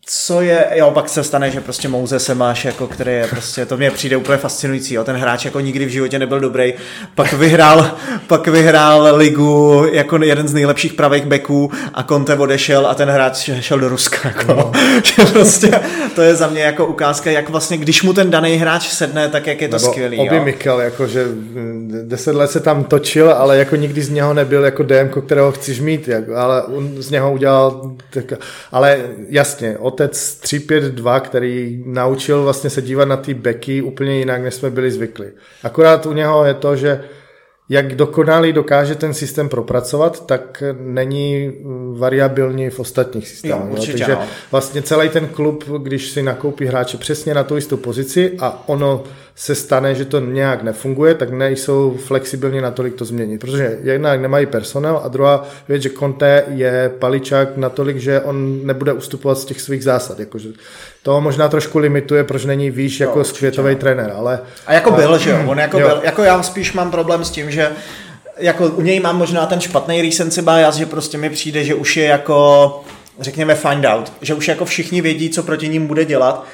co je, jo, pak se stane, že prostě Mouze se máš, jako, který je prostě, to mě přijde úplně fascinující, jo, ten hráč jako nikdy v životě nebyl dobrý, pak vyhrál, pak vyhrál ligu jako jeden z nejlepších pravých beků a Conte odešel a ten hráč šel do Ruska, jako, no. že prostě, to je za mě jako ukázka, jak vlastně, když mu ten daný hráč sedne, tak jak je to Nebo skvělý, Obi jo. Mikel, jako, že deset let se tam točil, ale jako nikdy z něho nebyl jako DM, kterého chceš mít, jako, ale on z něho udělal, tak, ale jasně, od otec 352, který naučil vlastně se dívat na ty beky úplně jinak, než jsme byli zvyklí. Akorát u něho je to, že jak dokonalý dokáže ten systém propracovat, tak není variabilní v ostatních systémech. Jo, určitě, Takže no. vlastně celý ten klub, když si nakoupí hráče přesně na tu jistou pozici a ono se stane, že to nějak nefunguje, tak nejsou flexibilní natolik to změnit. Protože jednak nemají personál a druhá věc, že Conte je paličák natolik, že on nebude ustupovat z těch svých zásad. Jakože to možná trošku limituje, proč není výš jako skvětový trenér, ale... A jako byl, že jo? On jako jo. byl, jako já spíš mám problém s tím, že jako u něj mám možná ten špatný recency bias, že prostě mi přijde, že už je jako řekněme find out, že už jako všichni vědí, co proti ním bude dělat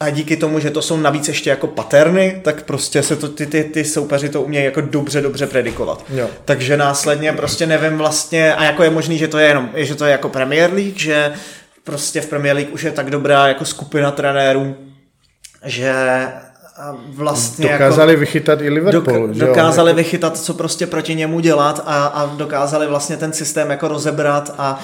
a díky tomu, že to jsou navíc ještě jako paterny, tak prostě se to ty, ty, ty soupeři to umějí jako dobře, dobře predikovat. Jo. Takže následně prostě nevím vlastně, a jako je možný, že to je jenom, že to je jako Premier League, že prostě v Premier League už je tak dobrá jako skupina trenérů, že vlastně dokázali jako, vychytat i Liverpool. Doka- dokázali jo? vychytat, co prostě proti němu dělat a, a dokázali vlastně ten systém jako rozebrat a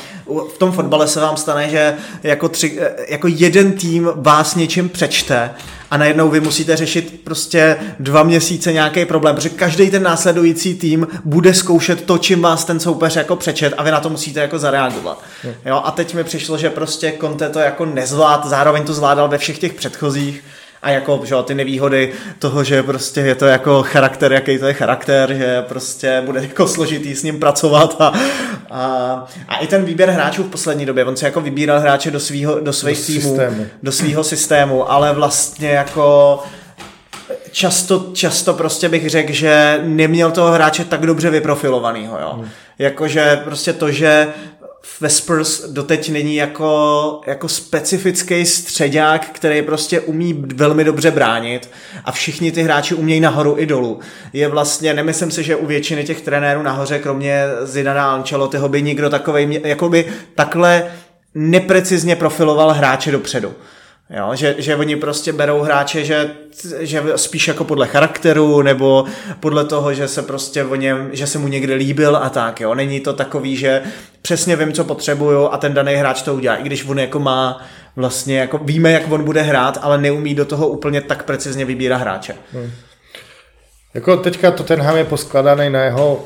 v tom fotbale se vám stane, že jako, tři, jako jeden tým vás něčím přečte a najednou vy musíte řešit prostě dva měsíce nějaký problém, protože každý ten následující tým bude zkoušet to, čím vás ten soupeř jako přečet a vy na to musíte jako zareagovat. Jo, a teď mi přišlo, že prostě Conte to jako nezvlád, zároveň to zvládal ve všech těch předchozích a jako že, ty nevýhody toho, že prostě je to jako charakter, jaký to je charakter, že prostě bude jako složitý s ním pracovat a, a, a i ten výběr hráčů v poslední době, on si jako vybíral hráče do, svýho, do svých do týmů, systému. do svého systému, ale vlastně jako často, často prostě bych řekl, že neměl toho hráče tak dobře vyprofilovanýho, jo. Hmm. Jakože prostě to, že ve Spurs doteď není jako, jako specifický středák, který prostě umí velmi dobře bránit a všichni ty hráči umějí nahoru i dolů. Je vlastně, nemyslím si, že u většiny těch trenérů nahoře, kromě Zidana Ancelotyho, by nikdo takovej, jakoby takhle neprecizně profiloval hráče dopředu. Jo, že, že oni prostě berou hráče, že, že spíš jako podle charakteru, nebo podle toho, že se prostě o něm, že se mu někde líbil a tak, jo. Není to takový, že přesně vím, co potřebuju a ten daný hráč to udělá, i když on jako má vlastně, jako víme, jak on bude hrát, ale neumí do toho úplně tak precizně vybírat hráče. Hmm. Jako teďka Tottenham je poskladaný na jeho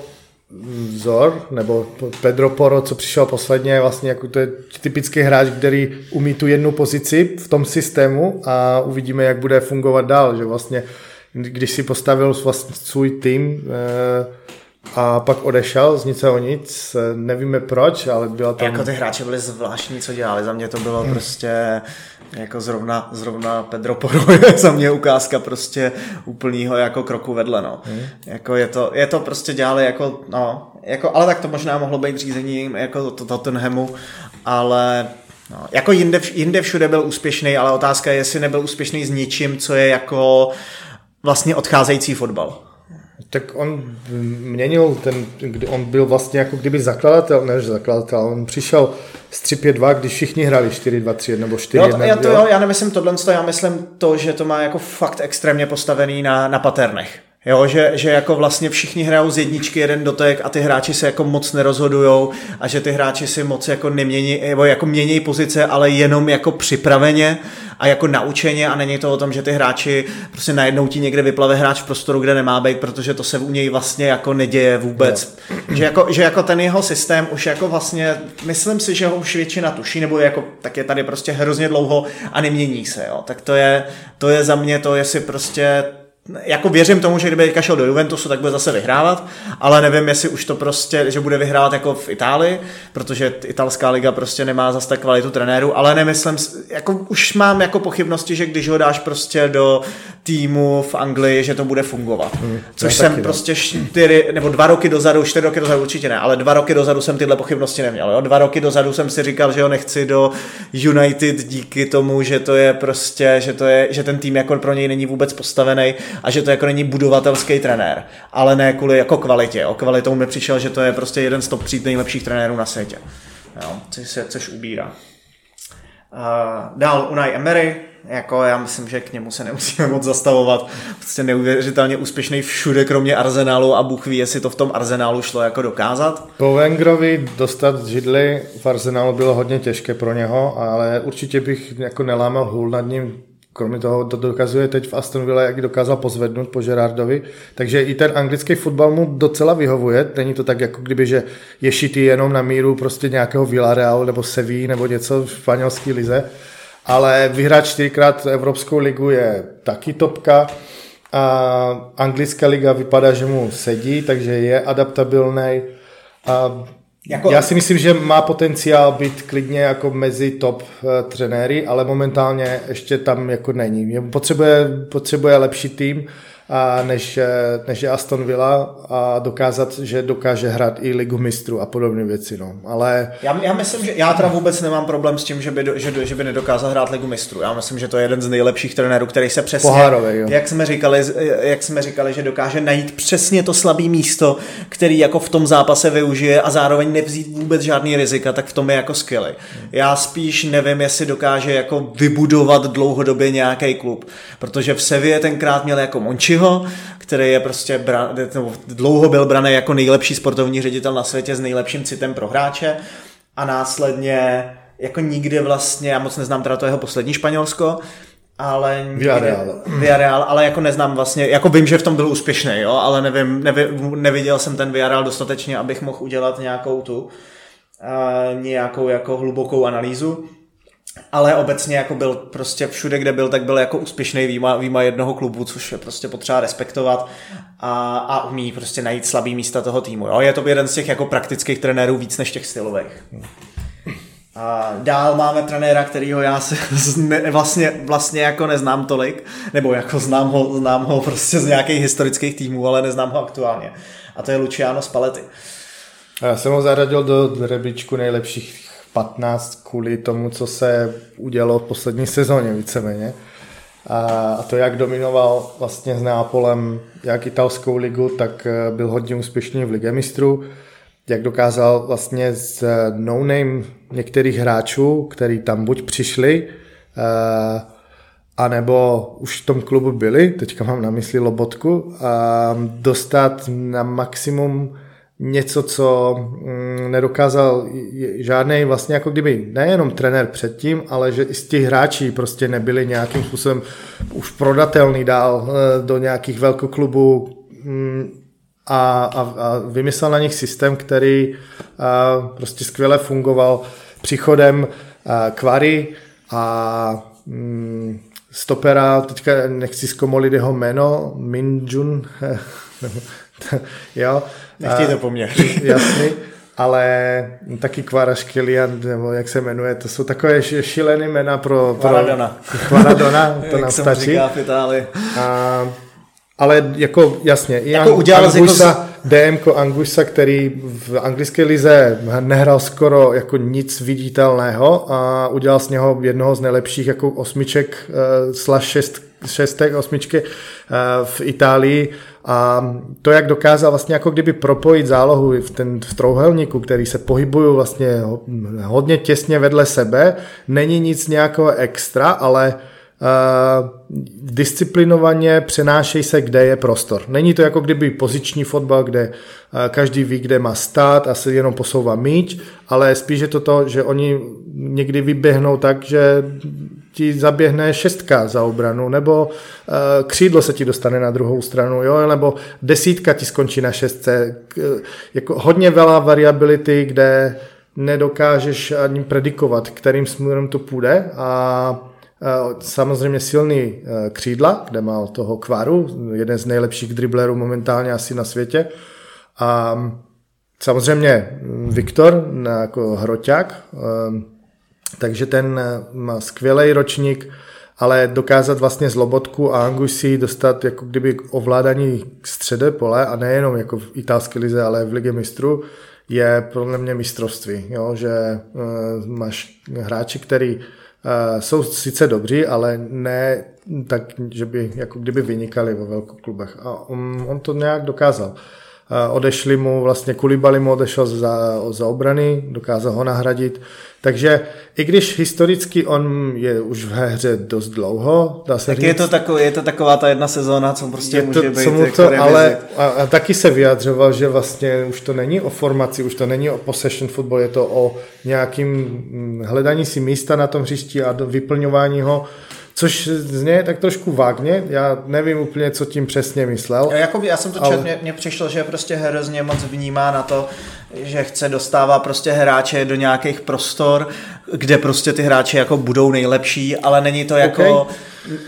vzor, nebo Pedro Poro, co přišel posledně, vlastně jako to je typický hráč, který umí tu jednu pozici v tom systému a uvidíme, jak bude fungovat dál, že vlastně když si postavil vlastně svůj tým eh, a pak odešel z niceho nic, nevíme proč, ale byla tam... Jako ty hráči byli zvláštní, co dělali, za mě to bylo hmm. prostě jako zrovna, zrovna Pedro Poro je za mě ukázka prostě úplného jako kroku vedle, no. Hmm. Jako je to, je to prostě dělali jako, no, jako, ale tak to možná mohlo být řízení jako Tottenhamu, ale No, jako jinde, jinde všude byl úspěšný, ale otázka je, jestli nebyl úspěšný s ničím, co je jako vlastně odcházející fotbal. Tak on měnil ten, on byl vlastně jako kdyby zakladatel, než zakladatel, on přišel z 3-5-2, když všichni hráli 4-2-3 nebo 4 1 já, to, jo, já nemyslím tohle, já myslím to, že to má jako fakt extrémně postavený na, na paternech. Jo, že, že jako vlastně všichni hrajou z jedničky jeden dotek a ty hráči se jako moc nerozhodujou a že ty hráči si moc jako nemění, nebo jako mění pozice, ale jenom jako připraveně a jako naučeně a není to o tom, že ty hráči prostě najednou ti někde vyplave hráč v prostoru, kde nemá být, protože to se u něj vlastně jako neděje vůbec. Že jako, že jako ten jeho systém už jako vlastně, myslím si, že ho už většina tuší, nebo jako, tak je tady prostě hrozně dlouho a nemění se, jo. Tak to je, to je za mě to, jestli prostě jako věřím tomu, že kdyby teďka šel do Juventusu, tak bude zase vyhrávat, ale nevím, jestli už to prostě, že bude vyhrávat jako v Itálii, protože italská liga prostě nemá zase tak kvalitu trenéru, ale nemyslím, jako už mám jako pochybnosti, že když ho dáš prostě do týmu v Anglii, že to bude fungovat. Hmm, Což jsem taky, prostě čtyři, nebo dva roky dozadu, čtyři roky dozadu určitě ne, ale dva roky dozadu jsem tyhle pochybnosti neměl. Jo? Dva roky dozadu jsem si říkal, že ho nechci do United díky tomu, že to je prostě, že to je, že ten tým jako pro něj není vůbec postavený a že to jako není budovatelský trenér, ale ne kvůli jako kvalitě. O kvalitou mi přišel, že to je prostě jeden z top 3 nejlepších trenérů na světě. Jo, což se což ubírá. Uh, dál Unai Emery, jako já myslím, že k němu se nemusíme moc zastavovat. Prostě neuvěřitelně úspěšný všude, kromě Arsenálu a Bůh ví, jestli to v tom Arsenálu šlo jako dokázat. Po Wengerovi dostat židli v Arsenálu bylo hodně těžké pro něho, ale určitě bych jako nelámal hůl nad ním Kromě toho to dokazuje teď v Aston Villa, jak dokázal pozvednout po Gerardovi. Takže i ten anglický fotbal mu docela vyhovuje. Není to tak, jako kdyby, že je šitý jenom na míru prostě nějakého Villarreal nebo Sevilla nebo něco v španělské lize. Ale vyhrát čtyřikrát Evropskou ligu je taky topka. A anglická liga vypadá, že mu sedí, takže je adaptabilný. A jako... Já si myslím, že má potenciál být klidně jako mezi top uh, trenéry, ale momentálně ještě tam jako není. Potřebuje, potřebuje lepší tým a než, než je Aston Villa a dokázat, že dokáže hrát i ligu mistrů a podobné věci. No. Ale... Já, já, myslím, že já teda vůbec nemám problém s tím, že by, do, že, že by nedokázal hrát ligu mistrů. Já myslím, že to je jeden z nejlepších trenérů, který se přesně, Pohárový, jo. jak jsme říkali, jak jsme říkali, že dokáže najít přesně to slabé místo, který jako v tom zápase využije a zároveň nevzít vůbec žádný rizika, tak v tom je jako skvělý. Já spíš nevím, jestli dokáže jako vybudovat dlouhodobě nějaký klub, protože v Sevě tenkrát měl jako Monči Mourinho, který je prostě bra, dlouho byl braný jako nejlepší sportovní ředitel na světě s nejlepším citem pro hráče a následně jako nikdy vlastně, já moc neznám teda to jeho poslední Španělsko, ale Villarreal. Villarreal, ale jako neznám vlastně, jako vím, že v tom byl úspěšný, jo, ale nevím, nevím, neviděl jsem ten Villarreal dostatečně, abych mohl udělat nějakou tu, uh, nějakou jako hlubokou analýzu ale obecně jako byl prostě všude, kde byl, tak byl jako úspěšný výma, výma jednoho klubu, což je prostě potřeba respektovat a, a umí prostě najít slabý místa toho týmu. Jo? Je to jeden z těch jako praktických trenérů víc než těch stylových. A dál máme trenéra, kterýho já se ne, vlastně, vlastně jako neznám tolik, nebo jako znám ho, znám ho prostě z nějakých historických týmů, ale neznám ho aktuálně. A to je Luciano Spalletti. Já jsem ho zaradil do rebríčku nejlepších 15 kvůli tomu, co se udělalo v poslední sezóně víceméně. A, a to, jak dominoval vlastně s Neapolem jak italskou ligu, tak eh, byl hodně úspěšný v Ligue mistrů. Jak dokázal vlastně z no-name některých hráčů, který tam buď přišli, uh, anebo už v tom klubu byli, teďka mám na mysli Lobotku, a dostat na maximum něco, co mm, nedokázal žádný vlastně jako kdyby nejenom trenér předtím, ale že i z těch hráčí prostě nebyli nějakým způsobem už prodatelný dál eh, do nějakých velkoklubů mm, a, a, a vymyslel na nich systém, který a, prostě skvěle fungoval příchodem a, Kvary a mm, stopera, teďka nechci zkomolit jeho jméno, Minjun, jo. Nechtěj to po mně. Jasný, ale taky Kvaraš Kilian, nebo jak se jmenuje, to jsou takové šílené jména pro... pro. Maradona, to nám stačí. říká v Itálii. A, ale jako jasně, i jako udělal Anguisa, jako... DMko Anguisa, který v anglické lize nehrál skoro jako nic viditelného a udělal z něho jednoho z nejlepších jako osmiček uh, slash šest, šestek osmičky uh, v Itálii a to, jak dokázal vlastně jako kdyby propojit zálohu v ten v trouhelníku, který se pohybují vlastně hodně těsně vedle sebe, není nic nějakého extra, ale Uh, disciplinovaně přenášej se, kde je prostor. Není to jako kdyby poziční fotbal, kde uh, každý ví, kde má stát a se jenom posouvá míč, ale spíš je to to, že oni někdy vyběhnou tak, že ti zaběhne šestka za obranu, nebo uh, křídlo se ti dostane na druhou stranu, jo, nebo desítka ti skončí na šestce. K, jako hodně veľa variability, kde nedokážeš ani predikovat, kterým směrem to půjde a Samozřejmě silný křídla, kde má toho kvaru, jeden z nejlepších driblerů momentálně asi na světě. A samozřejmě Viktor jako hroťák, takže ten má skvělý ročník, ale dokázat vlastně z Lobotku a Angusi dostat jako kdyby k ovládání střede pole a nejenom jako v italské lize, ale v Ligue mistrů, je podle mě mistrovství, jo? že uh, máš hráči, který uh, jsou sice dobří, ale ne tak, že by jako kdyby vynikali ve velkoklubech. A on, on to nějak dokázal. Uh, odešli mu, vlastně Kulibali mu odešel za, za obrany, dokázal ho nahradit. Takže i když historicky on je už v hře dost dlouho, dá se tak říct, je to, takový, je to taková ta jedna sezóna, co prostě je může to, být co mu jako to, ale a, a, taky se vyjadřoval, že vlastně už to není o formaci, už to není o possession football, je to o nějakým mm, hledání si místa na tom hřišti a vyplňování ho Což zně tak trošku vágně, já nevím úplně, co tím přesně myslel. Já, jakoby, já jsem to ale... čet, mně, mně přišlo, že prostě hrozně moc vnímá na to, že chce dostává prostě hráče do nějakých prostor, kde prostě ty hráči jako budou nejlepší, ale není to jako... Okay.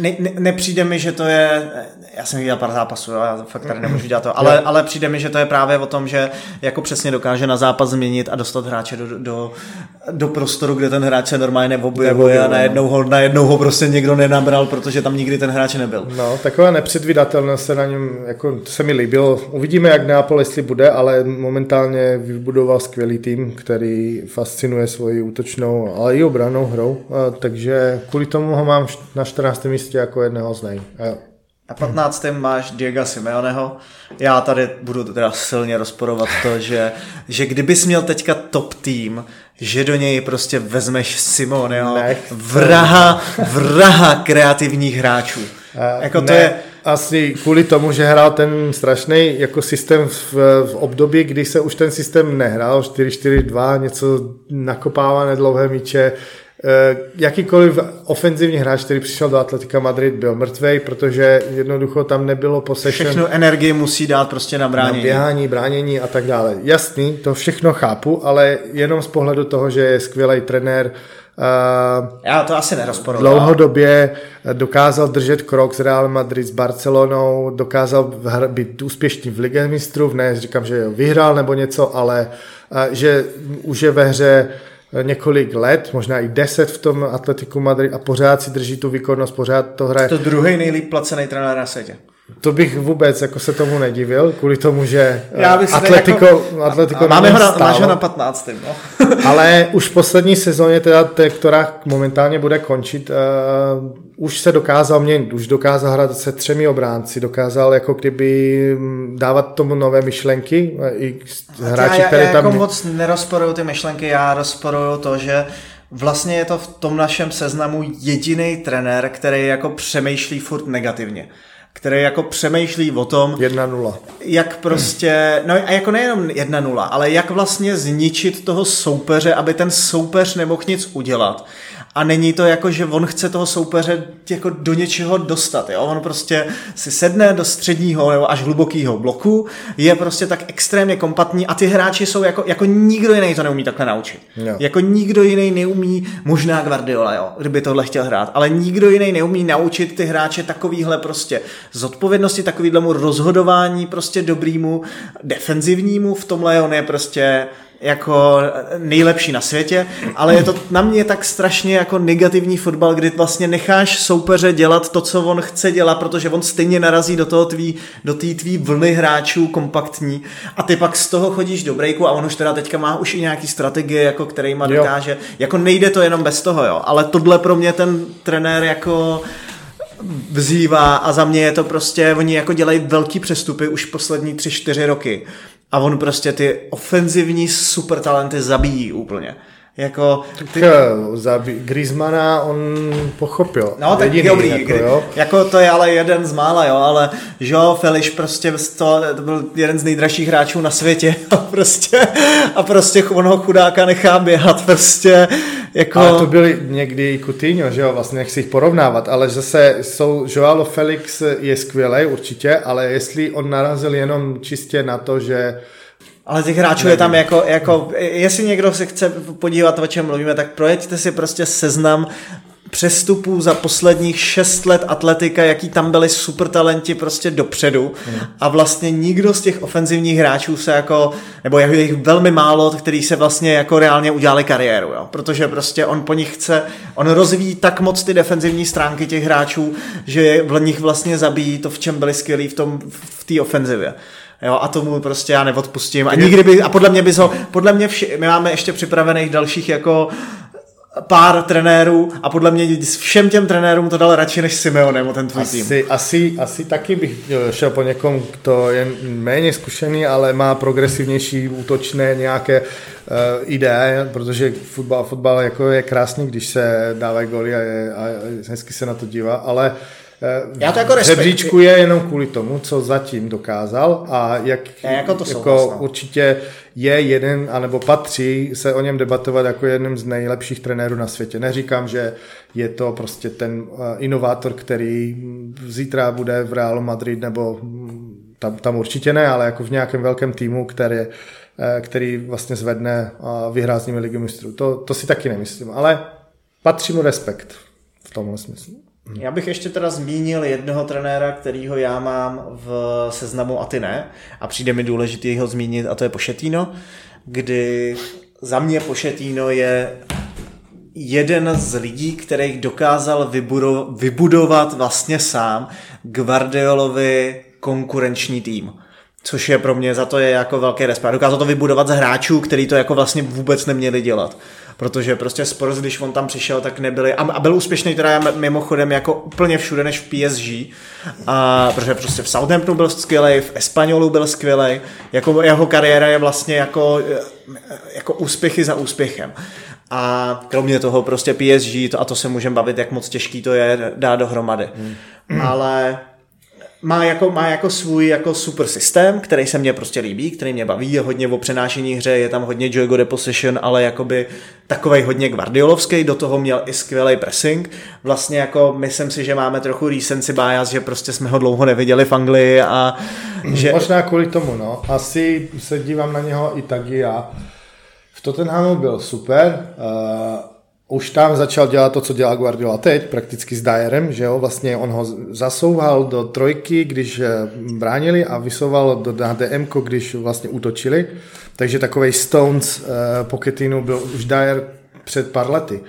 Ne, ne, nepřijde mi, že to je já jsem viděl pár zápasů, já fakt tady nemůžu dělat to, ale, ale přijde mi, že to je právě o tom, že jako přesně dokáže na zápas změnit a dostat hráče do, do, do prostoru, kde ten hráč se normálně neobjevuje a najednou ho, najednou ho prostě někdo nenabral, protože tam nikdy ten hráč nebyl. No, taková nepředvídatelnost se na něm, jako to se mi líbilo. Uvidíme, jak Neapol, jestli bude, ale momentálně vybudoval skvělý tým, který fascinuje svoji útočnou, ale i obranou hrou, takže kvůli tomu ho mám na 14. místě jako jedného z nej. Na 15. máš Diego Simeoneho. Já tady budu teda silně rozporovat to, že, že kdybys měl teďka top tým, že do něj prostě vezmeš Simeoneho, vraha, vraha kreativních hráčů. Uh, jako to ne, je... Asi kvůli tomu, že hrál ten strašný jako systém v, v období, kdy se už ten systém nehrál, 4-4-2, něco nakopávané dlouhé míče, Eh, jakýkoliv ofenzivní hráč, který přišel do Atletika Madrid, byl mrtvej, protože jednoducho tam nebylo possession. Všechno energii musí dát prostě na bránění. Na běhání, bránění a tak dále. Jasný, to všechno chápu, ale jenom z pohledu toho, že je skvělý trenér, Já to asi nerozporuji. Dlouhodobě dokázal držet krok s Real Madrid, s Barcelonou, dokázal být úspěšný v Ligue mistrů, ne říkám, že vyhrál nebo něco, ale uh, že už je ve hře uh, několik let, možná i deset v tom Atletiku Madrid a pořád si drží tu výkonnost, pořád to hraje. To druhý nejlíp placený trenér na světě. To bych vůbec jako se tomu nedivil, kvůli tomu, že Já bych Atletico, jako- Atletico Máme ho na, máš ho na 15. No. Ale už v poslední sezóně, teda té, která momentálně bude končit, uh, už se dokázal měnit, už dokázal hrát se třemi obránci, dokázal jako kdyby mm, dávat tomu nové myšlenky, eh, i hráči, já, které já tam... jako moc nerozporuju ty myšlenky, já rozporuju to, že vlastně je to v tom našem seznamu jediný trenér, který jako přemýšlí furt negativně který jako přemýšlí o tom, 1-0. jak prostě, no a jako nejenom 1-0, ale jak vlastně zničit toho soupeře, aby ten soupeř nemohl nic udělat. A není to jako, že on chce toho soupeře jako do něčeho dostat. Jo? On prostě si sedne do středního nebo až hlubokého bloku, je prostě tak extrémně kompatní a ty hráči jsou jako, jako nikdo jiný to neumí takhle naučit. Jo. Jako nikdo jiný neumí, možná Guardiola, jo, kdyby tohle chtěl hrát, ale nikdo jiný neumí naučit ty hráče takovýhle prostě zodpovědnosti, takovýhlemu rozhodování prostě dobrýmu, defenzivnímu, v tomhle on je prostě jako nejlepší na světě, ale je to na mě tak strašně jako negativní fotbal, kdy vlastně necháš soupeře dělat to, co on chce dělat, protože on stejně narazí do toho tvý, do té tvý vlny hráčů kompaktní a ty pak z toho chodíš do breaku a on už teda teďka má už i nějaký strategie, jako kterýma Jo. dokáže, jako nejde to jenom bez toho, jo, ale tohle pro mě ten trenér jako vzývá a za mě je to prostě, oni jako dělají velký přestupy už poslední tři, čtyři roky a on prostě ty ofenzivní super talenty zabíjí úplně. Jako, ty, Ty... Za Griezmana on pochopil. No, tak Jediný, dobrý, jako, jo. jako to je ale jeden z mála, jo, ale Joao Felix prostě to, to byl jeden z nejdražších hráčů na světě a prostě, a prostě on ho chudáka nechá běhat prostě, jako... Ale to byli někdy i Coutinho, že jo, vlastně nechci jich porovnávat, ale zase jsou, Joao Felix je skvělý určitě, ale jestli on narazil jenom čistě na to, že Ale těch hráčů je tam jako, jako, jestli někdo se chce podívat, o čem mluvíme, tak projeďte si prostě seznam přestupů za posledních šest let atletika, jaký tam byli super talenti prostě dopředu a vlastně nikdo z těch ofenzivních hráčů se jako, nebo je jich velmi málo, který se vlastně jako reálně udělali kariéru, jo? protože prostě on po nich chce, on rozvíjí tak moc ty defenzivní stránky těch hráčů, že je v nich vlastně zabíjí to, v čem byli skvělí v tom, v té ofenzivě. Jo, a tomu prostě já neodpustím. A nikdy by, a podle mě bys ho, podle mě vši, my máme ještě připravených dalších jako pár trenérů a podle mě všem těm trenérům to dal radši než Simeone o ten tvůj tým. asi, asi, asi taky bych eh, šel po někom, kdo je méně zkušený, ale má progresivnější útočné nějaké uh, ideje, protože fotbal, fotbal jako je krásný, když se dávají goly a, je, a hezky se na to dívá, ale eh, Já to jako žebříčku je jenom kvůli tomu, co zatím dokázal a jak Já jako to jako určitě je jeden, anebo patří se o něm debatovat jako jedním z nejlepších trenérů na světě. Neříkám, že je to prostě ten uh, inovátor, který zítra bude v Realu Madrid, nebo mm, tam, tam určitě ne, ale jako v nějakém velkém týmu, který, eh, který vlastně zvedne a vyhrá s nimi ligu mistrů. To, to si taky nemyslím, ale patří mu respekt v tomhle smyslu. Já bych ještě teda zmínil jednoho trenéra, kterýho já mám v seznamu a ty ne. A přijde mi důležitý ho zmínit a to je Pošetino, kdy za mě Pošetino je jeden z lidí, který dokázal vybudovat, vybudovat vlastně sám Guardiolovi konkurenční tým. Což je pro mě za to je jako velký respekt. Dokázal to vybudovat z hráčů, který to jako vlastně vůbec neměli dělat. Protože prostě Spurs, když on tam přišel, tak nebyli, a, a byl úspěšný teda mimochodem jako úplně všude než v PSG, a, protože prostě v Southamptonu byl skvělý, v Espanolu byl skvělý, jako jeho kariéra je vlastně jako, jako úspěchy za úspěchem. A kromě toho prostě PSG, to, a to se můžeme bavit, jak moc těžký to je dát dohromady. Hmm. Ale má jako, má jako svůj jako super systém, který se mně prostě líbí, který mě baví, je hodně o přenášení hře, je tam hodně Joygo Deposition, ale jakoby takovej hodně guardiolovský, do toho měl i skvělý pressing. Vlastně jako myslím si, že máme trochu recency bias, že prostě jsme ho dlouho neviděli v Anglii a že... Možná kvůli tomu, no. Asi se dívám na něho i tak i já. V Tottenhamu byl super, uh, už tam začal dělat to, co dělá Guardiola teď, prakticky s Dyerem, že jo, vlastně on ho zasouval do trojky, když eh, bránili a vysouval do, DM, když vlastně útočili, takže takový Stones uh, Pochettino byl už Dyer před pár lety.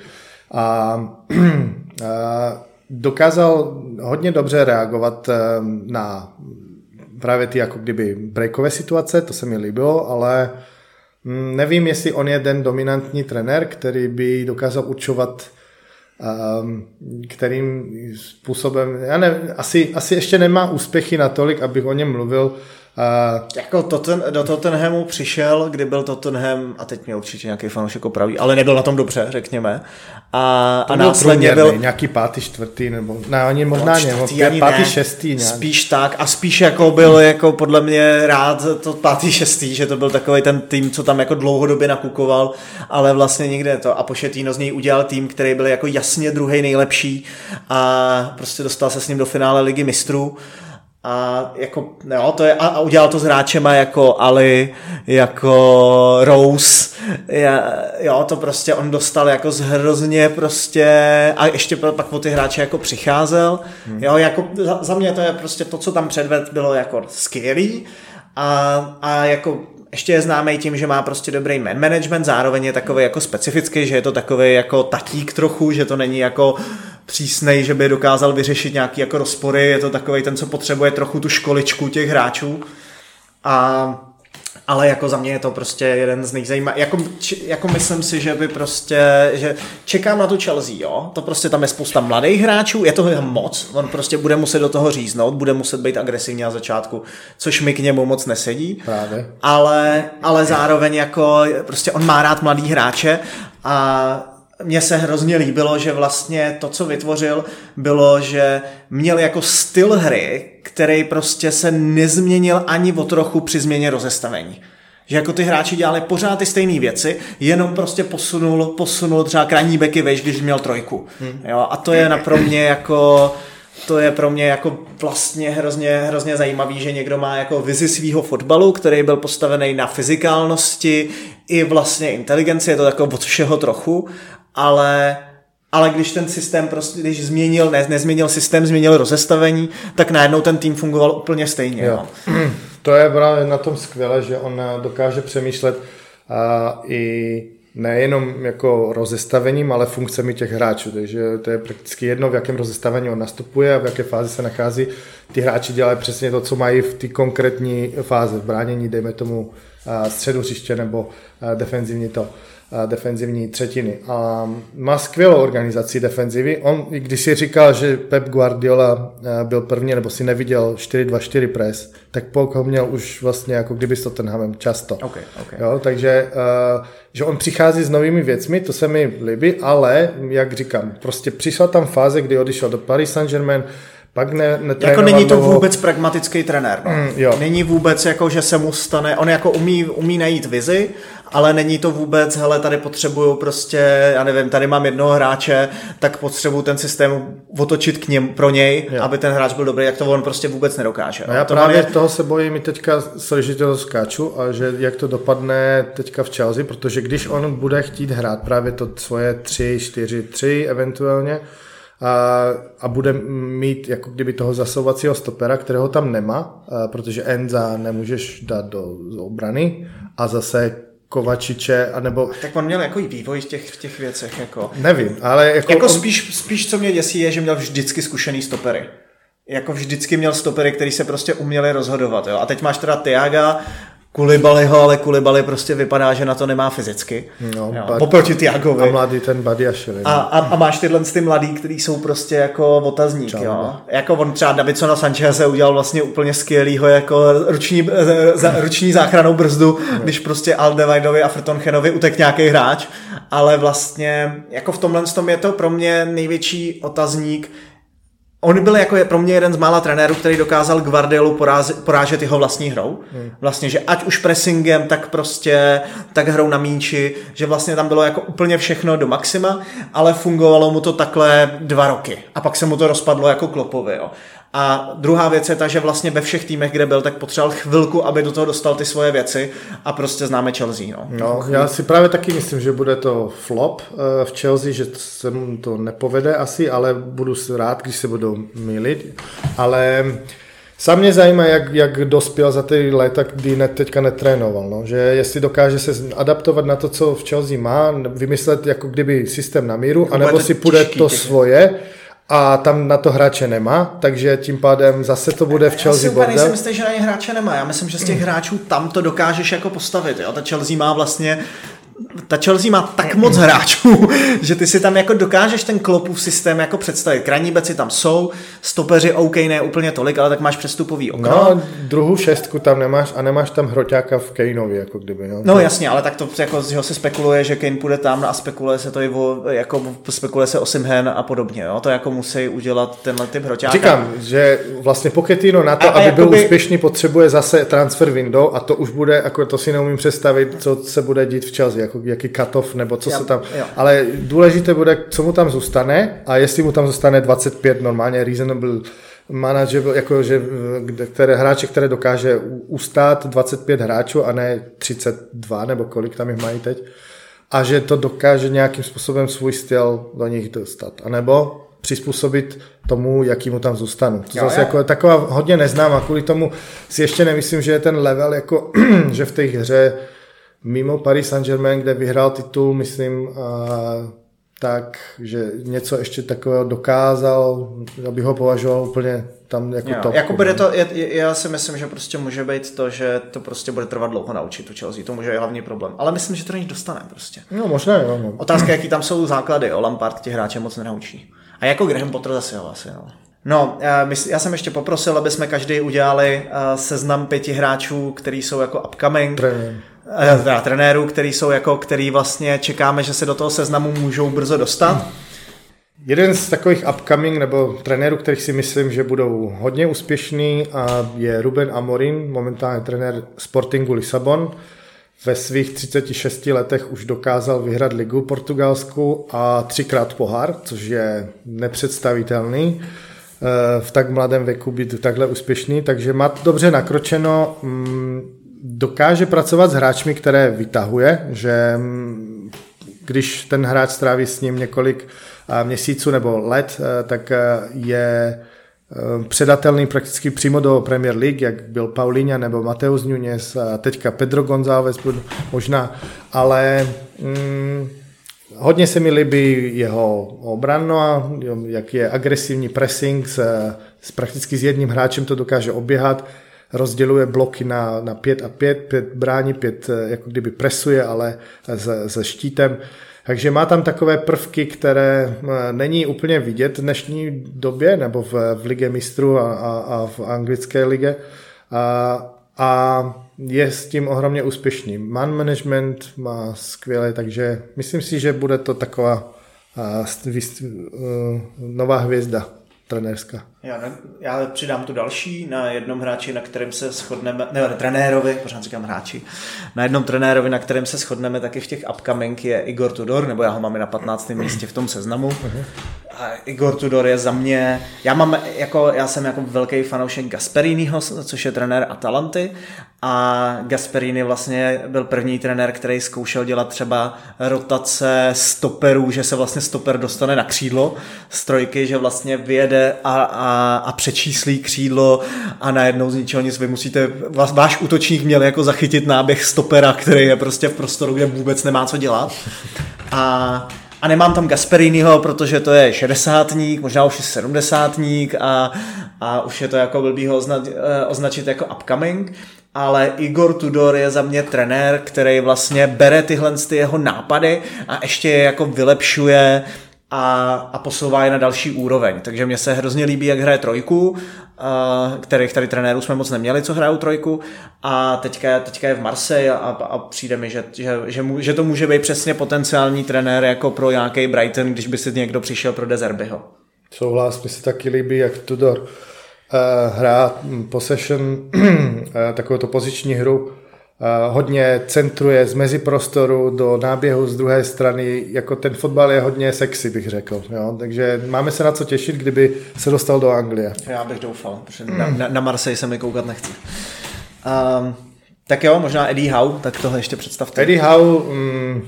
A uh, dokázal hodně dobře reagovat eh, na právě ty jako kdyby breakové situace, to se mi líbilo, ale nevím, jestli on je ten dominantní trenér, který by dokázal určovat um, kterým způsobem, já nevím, asi, asi ještě nemá úspěchy natolik, abych o něm mluvil, Uh, jako Totten, do Tottenhamu přišel, kdy byl Tottenham, a teď mě určitě nějaký fanoušek opraví, ale nebyl na tom dobře, řekněme. A, a následně byl... Nějaký pátý, čtvrtý, nebo ne, ani možná ne, ani pátý, ne, šestý. Nějak. Spíš tak a spíš jako byl jako podle mě rád to pátý, šestý, že to byl takový ten tým, co tam jako dlouhodobě nakukoval, ale vlastně nikde to. A Pošetýno z něj udělal tým, který byl jako jasně druhý nejlepší a prostě dostal se s ním do finále ligy mistrů a jako, jo, to je, a, a udělal to s hráčema jako Ali, jako Rose, je, jo, to prostě on dostal jako z hrozně prostě, a ještě pak o ty hráče jako přicházel, hmm. jo, jako za, za, mě to je prostě to, co tam předved, bylo jako skvělý. A, a jako ještě je známý tím, že má prostě dobrý man management, zároveň je takový jako specifický, že je to takový jako tatík trochu, že to není jako přísnej, že by dokázal vyřešit nějaký jako rozpory, je to takový ten, co potřebuje trochu tu školičku těch hráčů. A ale jako za mě je to prostě jeden z nejzajímavějších, jako, jako myslím si, že by prostě, že čekám na tu Chelsea, jo, to prostě tam je spousta mladých hráčů, je toho moc, on prostě bude muset do toho říznout, bude muset být agresivní na začátku, což mi k němu moc nesedí, Právě. Ale, ale zároveň jako prostě on má rád mladý hráče a mně se hrozně líbilo, že vlastně to, co vytvořil, bylo, že měl jako styl hry, který prostě se nezměnil ani o trochu při změně rozestavení. Že jako ty hráči dělali pořád ty stejné věci, jenom prostě posunul, posunul třeba krajní beky veš, když měl trojku. Hmm. Jo, a to je na pro mě jako to je pro mě jako vlastně hrozně, hrozně zajímavý, že někdo má jako vizi svého fotbalu, který byl postavený na fyzikálnosti i vlastně inteligenci, je to takové od všeho trochu ale ale když ten systém prostě, když změnil, ne, nezměnil systém, změnil rozestavení, tak najednou ten tým fungoval úplně stejně. Jo. No. To je právě na tom skvělé, že on dokáže přemýšlet a, i nejenom jako rozestavením, ale funkcemi těch hráčů. Takže to je prakticky jedno, v jakém rozestavení on nastupuje a v jaké fázi se nachází. Ty hráči dělají přesně to, co mají v té konkrétní fázi, v bránění, dejme tomu středu hřiště nebo defenzivní to defenzivní třetiny. A má skvělou organizaci defenzivy. On, když si říkal, že Pep Guardiola eh, byl první, nebo si neviděl 4-2-4 pres, tak Pok ho měl už vlastně jako kdyby s Tottenhamem často. Okay, okay. Jo, takže uh, že on přichází s novými věcmi, to se mi líbí, ale jak říkám, prostě přišla tam fáze, kdy odešel do Paris Saint-Germain, pak ne, Jako není to vůbec pragmatický trenér. No. Mm, jo. Není vůbec jako, že se mu stane, on jako umí, umí najít vizi, ale není to vůbec, hele, tady potřebuju prostě, já nevím, tady mám jednoho hráče, tak potřebuju ten systém otočit k něm, pro něj, jo. aby ten hráč byl dobrý, jak to on prostě vůbec nedokáže. No já to právě je... toho se bojím i teďka, sorry, to skáču, a že jak to dopadne teďka v Chelsea, protože když on bude chtít hrát právě to svoje 3, 4, 3 eventuálně, a, a bude mít jako kdyby toho zasovacího stopera, kterého tam nemá, protože Enza nemůžeš dát do, do obrany a zase Kovačiče, anebo... Tak on měl jako i vývoj v těch, v těch věcech, jako... Nevím, ale jako... Jako on... spíš, spíš, co mě děsí, je, že měl vždycky zkušený stopery. Jako vždycky měl stopery, který se prostě uměli rozhodovat, jo. A teď máš teda Tiaga, Kulibaliho, ale Kulibali prostě vypadá, že na to nemá fyzicky. No, jo, bad, poproti Tiagovi. A mladý ten Badiašvili. A, a, a, máš tyhle ty mladý, kteří jsou prostě jako otazník, Čau, jo. Jako on třeba Davidsona Sancheze udělal vlastně úplně skvělýho jako ruční, za, ruční záchranou brzdu, no. když prostě Aldevajdovi a Frtonchenovi utek nějaký hráč, ale vlastně jako v tomhle tom je to pro mě největší otazník, On byl jako je pro mě jeden z mála trenérů, který dokázal Guardiolu porážet, porážet jeho vlastní hrou. Hmm. Vlastně, že ať už pressingem, tak prostě, tak hrou na míči, že vlastně tam bylo jako úplně všechno do maxima, ale fungovalo mu to takhle dva roky. A pak se mu to rozpadlo jako klopovi, jo. A druhá věc je ta, že vlastně ve všech týmech, kde byl, tak potřeboval chvilku, aby do toho dostal ty svoje věci a prostě známe Chelsea. No, no já si právě taky myslím, že bude to flop eh, v Chelsea, že se mu to nepovede asi, ale budu rád, když se budou milit. Ale Sám mě zajímá, jak, jak dospěl za ty léta, kdy ne, teďka netrénoval. No? Že jestli dokáže se adaptovat na to, co v Chelsea má, vymyslet jako kdyby systém na míru, anebo si půjde to svoje a tam na to hráče nemá, takže tím pádem zase to bude v Chelsea Já si úplně bordel. jistý, že na ně hráče nemá. Já myslím, že z těch hráčů tam to dokážeš jako postavit. Jo? Ta Chelsea má vlastně ta Chelsea má tak moc hráčů, že ty si tam jako dokážeš ten klopův systém jako představit. Krajní beci tam jsou, stopeři OK, ne úplně tolik, ale tak máš přestupový okno. No, druhou šestku tam nemáš a nemáš tam hroťáka v Kaneovi, jako kdyby. No, No jasně, ale tak to jako z se spekuluje, že Kane půjde tam a spekuluje se to i o, jako spekuluje se o Simhen a podobně, jo? to jako musí udělat tenhle typ hroťáka. Říkám, že vlastně Pochettino na to, A- a aby byl jakoby- úspěšný, potřebuje zase transfer window a to už bude, jako to si neumím představit, co se bude dít v Chelsea, jako jaký cut-off, nebo co Já- se tam, jo. ale důležité bude, co mu tam zůstane a jestli mu tam zůstane 25 normálně reasonable manager, jako že, které hráče, které dokáže ustát 25 hráčů a ne 32 nebo kolik tam jich mají teď a že to dokáže nějakým způsobem svůj styl do nich dostat. A nebo přizpůsobit tomu, jaký mu tam zůstanou. To Jo, zase jo. jako taková hodně neznám a kvůli tomu si ještě nemyslím, že je ten level jako, že v té hře mimo Paris Saint-Germain, kde vyhrál titul, myslím, a, tak, že něco ještě takového dokázal, abych ho považoval úplně tam jako Jo, top. jako bude to, je, je- já si myslím, že prostě může být to, že to prostě bude trvat dlouho naučit tu Chelsea, to může být hlavní problém. Ale myslím, že to není dostane prostě. No možná jo. No. Otázka, jaký tam jsou základy, jo? Lampard ti hráče moc nenaučí. A jako Graham Potter zase jo, asi, no. No, já, mysl, já jsem ještě poprosil, aby jsme každý udělali uh, seznam pěti hráčů, který jsou jako upcoming. Trenér. Eh, teda trenérů, který jsou jako, který vlastně čekáme, že se do toho seznamu můžou brzo dostat. Jeden z takových upcoming nebo trenérů, kterých si myslím, že budou hodně úspěšný, je Ruben Amorim, momentálně trenér Sportingu Lisabon. Ve svých 36 letech už dokázal vyhrát ligu portugalsku a třikrát pohár, což je nepředstavitelný eh, v tak mladém věku být takhle úspěšný, takže má dobře nakročeno, mm, dokáže pracovat s hráčmi, které vytahuje, že mm, když ten hráč stráví s ním několik a, měsíců nebo let, eh, tak eh, je eh, předatelný prakticky přímo do Premier League, jak byl Paulinha nebo Mateus Nunes a teďka Pedro González možná, ale mm, hodně se mi líbí jeho obrana, jak je agresivní pressing, s, s prakticky s jedním hráčem to dokáže oběhat, rozděluje bloky na, na pět a pět, pět brání, pět eh, jako kdyby presuje, ale se, se štítem. Takže má tam takové prvky, které eh, není úplně vidět v dnešní době, nebo v, v Lige mistrů a, a, a v anglické lige. A, a je s tím ohromně úspěšný. Man management má skvěle, takže myslím si, že bude to taková nová hvězda trenérská. Já, ne, já přidám tu další na jednom hráči, na kterém se shodneme, ne, trenérovi, pořád říkám hráči, na jednom trenérovi, na kterém se shodneme taky v těch upcoming je Igor Tudor, nebo já ho mám i na 15. místě v tom seznamu. A Igor Tudor je za mě, já mám jako, já jsem jako velký fanoušek Gasperiniho, což je trenér Atalanty a Gasperini vlastně byl první trenér, který zkoušel dělat třeba rotace stoperů, že se vlastně stoper dostane na křídlo z trojky, že vlastně vyjede a, a, a přečíslí křídlo a najednou z ničeho nic vy musíte, vás, váš útočník měl jako zachytit náběh stopera, který je prostě v prostoru, kde vůbec nemá co dělat. A a nemám tam Gasperiniho, protože to je šedesátník, možná už je sedmdesátník a, a už je to jako blbý ho označ, označit jako upcoming. Ale Igor Tudor je za mě trenér, který vlastně bere tyhle ty jeho nápady a ještě je jako vylepšuje a, a posouvá je na další úroveň. Takže mně se hrozně líbí, jak hraje trojku, a, kterých tady trenérů jsme moc neměli, co hrajou trojku a teďka, teďka je v Marseille a, a přijde mi, že, že, že, mu, že to může být přesně potenciální trenér jako pro nějaký Brighton, když by si někdo přišel pro Dezerbyho. Souhlas, mi se taky líbí, jak Tudor uh, hrá possession, uh, takovou to poziční hru, hodně centruje z meziprostoru do náběhu z druhé strany, jako ten fotbal je hodně sexy, bych řekl. Jo? Takže máme se na co těšit, kdyby se dostal do Anglie. Já bych doufal, protože na, na, na Marseille se mi koukat nechci. Um, tak jo, možná Eddie Howe, tak tohle ještě představte. Eddie Howe, mm,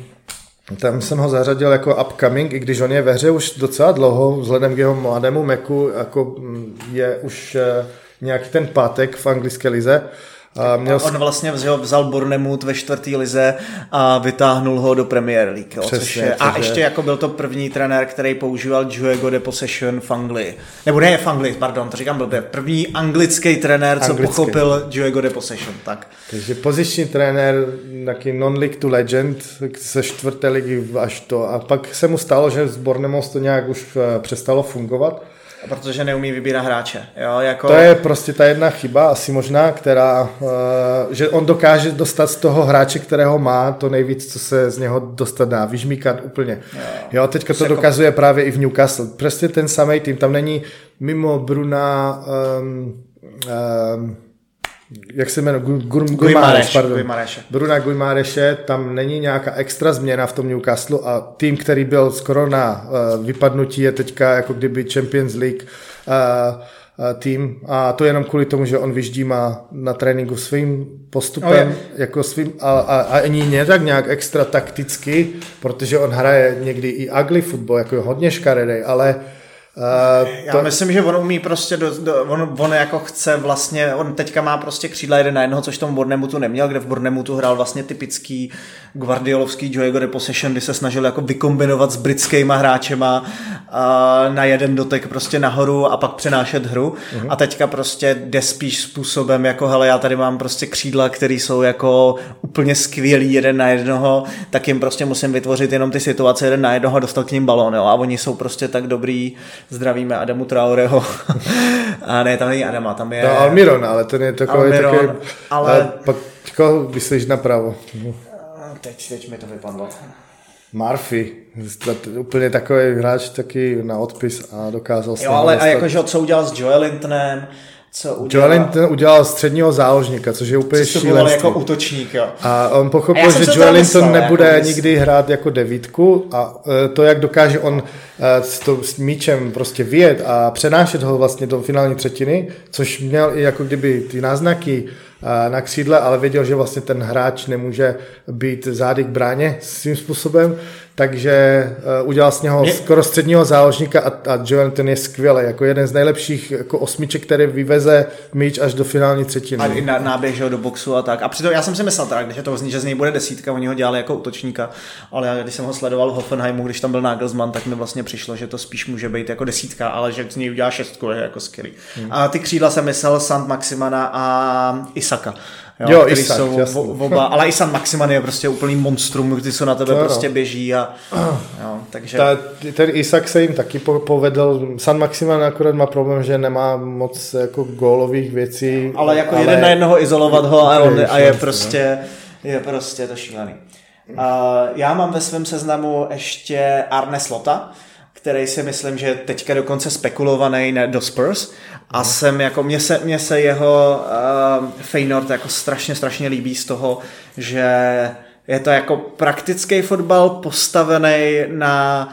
tam jsem ho zařadil jako upcoming, i když on je ve hře už docela dlouho, vzhledem k jeho mladému meku, jako je už nějaký ten pátek v anglické lize, A měl... On vlastně vzal, vzal Bournemouth ve čtvrtý lize a vytáhnul ho do Premier League. Jo, Přesně, což je, a ještě jako byl to první trenér, který používal Juego de Possession v Anglii. Nebo ne v Anglii, pardon, to říkám blbě. První anglický trenér, co Anglický. pochopil Juego de Possession. Tak. Takže poziční trenér, taky non-league to legend, ze čtvrté ligy až to. A pak se mu stalo, že z Bournemouth to nějak už eh, přestalo fungovat protože neumí vybírat hráče. Jo, jako... To je prostě ta jedna chyba, asi možná, která, uh, že on dokáže dostat z toho hráče, kterého má, to nejvíc, co se z něho dostat dá, vyžmíkat úplně. Jo, jo teďka to jako... dokazuje právě i v Newcastle. Prostě ten samý tým, tam není mimo Bruna um, um, jak se jmenuje, Guimareš, pardon. Bruna Guimareše, tam není nějaká extra změna v tom Newcastle a tým, který byl skoro na uh, vypadnutí, je teďka jako kdyby Champions League uh, tým. A to jenom kvůli tomu, že on vyždímá na tréninku svým postupem, oh, jako svým, a, a, a ani ne tak nějak extra takticky, protože on hraje někdy i ugly football, jako hodně škaredej, ale uh, Uh, to... Já myslím, že on umí prostě, do, do, on, on jako chce vlastně, on teďka má prostě křídla jeden na jednoho, což tomu Bornemutu neměl, kde v Bornemutu hrál vlastně typický guardiolovský Joego de Possession, kdy se snažil jako vykombinovat s britskýma hráčema uh, na jeden dotek prostě nahoru a pak přenášet hru uh-huh. a teďka prostě jde spíš způsobem jako hele, já tady mám prostě křídla, které jsou jako úplně skvělý jeden na jednoho, tak jim prostě musím vytvořit jenom ty situace jeden na jednoho a dostat k ním balón, jo? a oni jsou prostě tak dobrý, zdravíme Adamu Traoreho. a ne, tam není Adama, tam je... No, Almiron, ale ten je takový, Almiron, takový ale... ale pak jako vyslíš napravo. Teď, teď mi to vypadlo. Murphy, úplně takový hráč taky na odpis a dokázal se... Jo, ale a jakože co udělal s Joelintonem, co udělal? Joelinton udělal středního záložníka, což je úplně šílenství. jako útočník, jo. A on pochopil, a že Joelinton nebude jako nikdy hrát jako devítku a e, to, jak dokáže on e, s, to, s míčem prostě vyjet a přenášet ho vlastně do finální třetiny, což měl i jako kdyby ty náznaky na křídle, ale věděl, že vlastně ten hráč nemůže být zády k bráně svým způsobem, takže uh, udělal z něho Mě... skoro středního záložníka a, a Joel ten je skvělý, jako jeden z nejlepších jako osmiček, který vyveze míč až do finální třetiny. A i na, náběh do boxu a tak. A přitom já jsem si myslel teda, když je to že z něj bude desítka, oni ho dělali jako útočníka, ale já, když jsem ho sledoval v Hoffenheimu, když tam byl Nagelsmann, tak mi vlastně přišlo, že to spíš může být jako desítka, ale že z něj udělá šestku, je jako skvělý. Hmm. A ty křídla jsem myslel Sant Maximana a Isaka jo, jo který Isak, jsou jasný. oba, ale i San Maximan je prostě úplný monstrum, kdy se na tebe to prostě no. běží a jo, takže... Ta, ten Isak se jim taky povedl, San Maximan akorát má problém, že nemá moc jako gólových věcí. Ale jako ale... jeden na jednoho izolovat ho a, on, a je prostě, je prostě to šílený. Uh, já mám ve svém seznamu ještě Arne Slota, který si myslím, že teďka dokonce spekulovaný do Spurs a no. jsem jako, mně se, mně se jeho uh, Feyenoord jako strašně, strašně líbí z toho, že je to jako praktický fotbal postavený na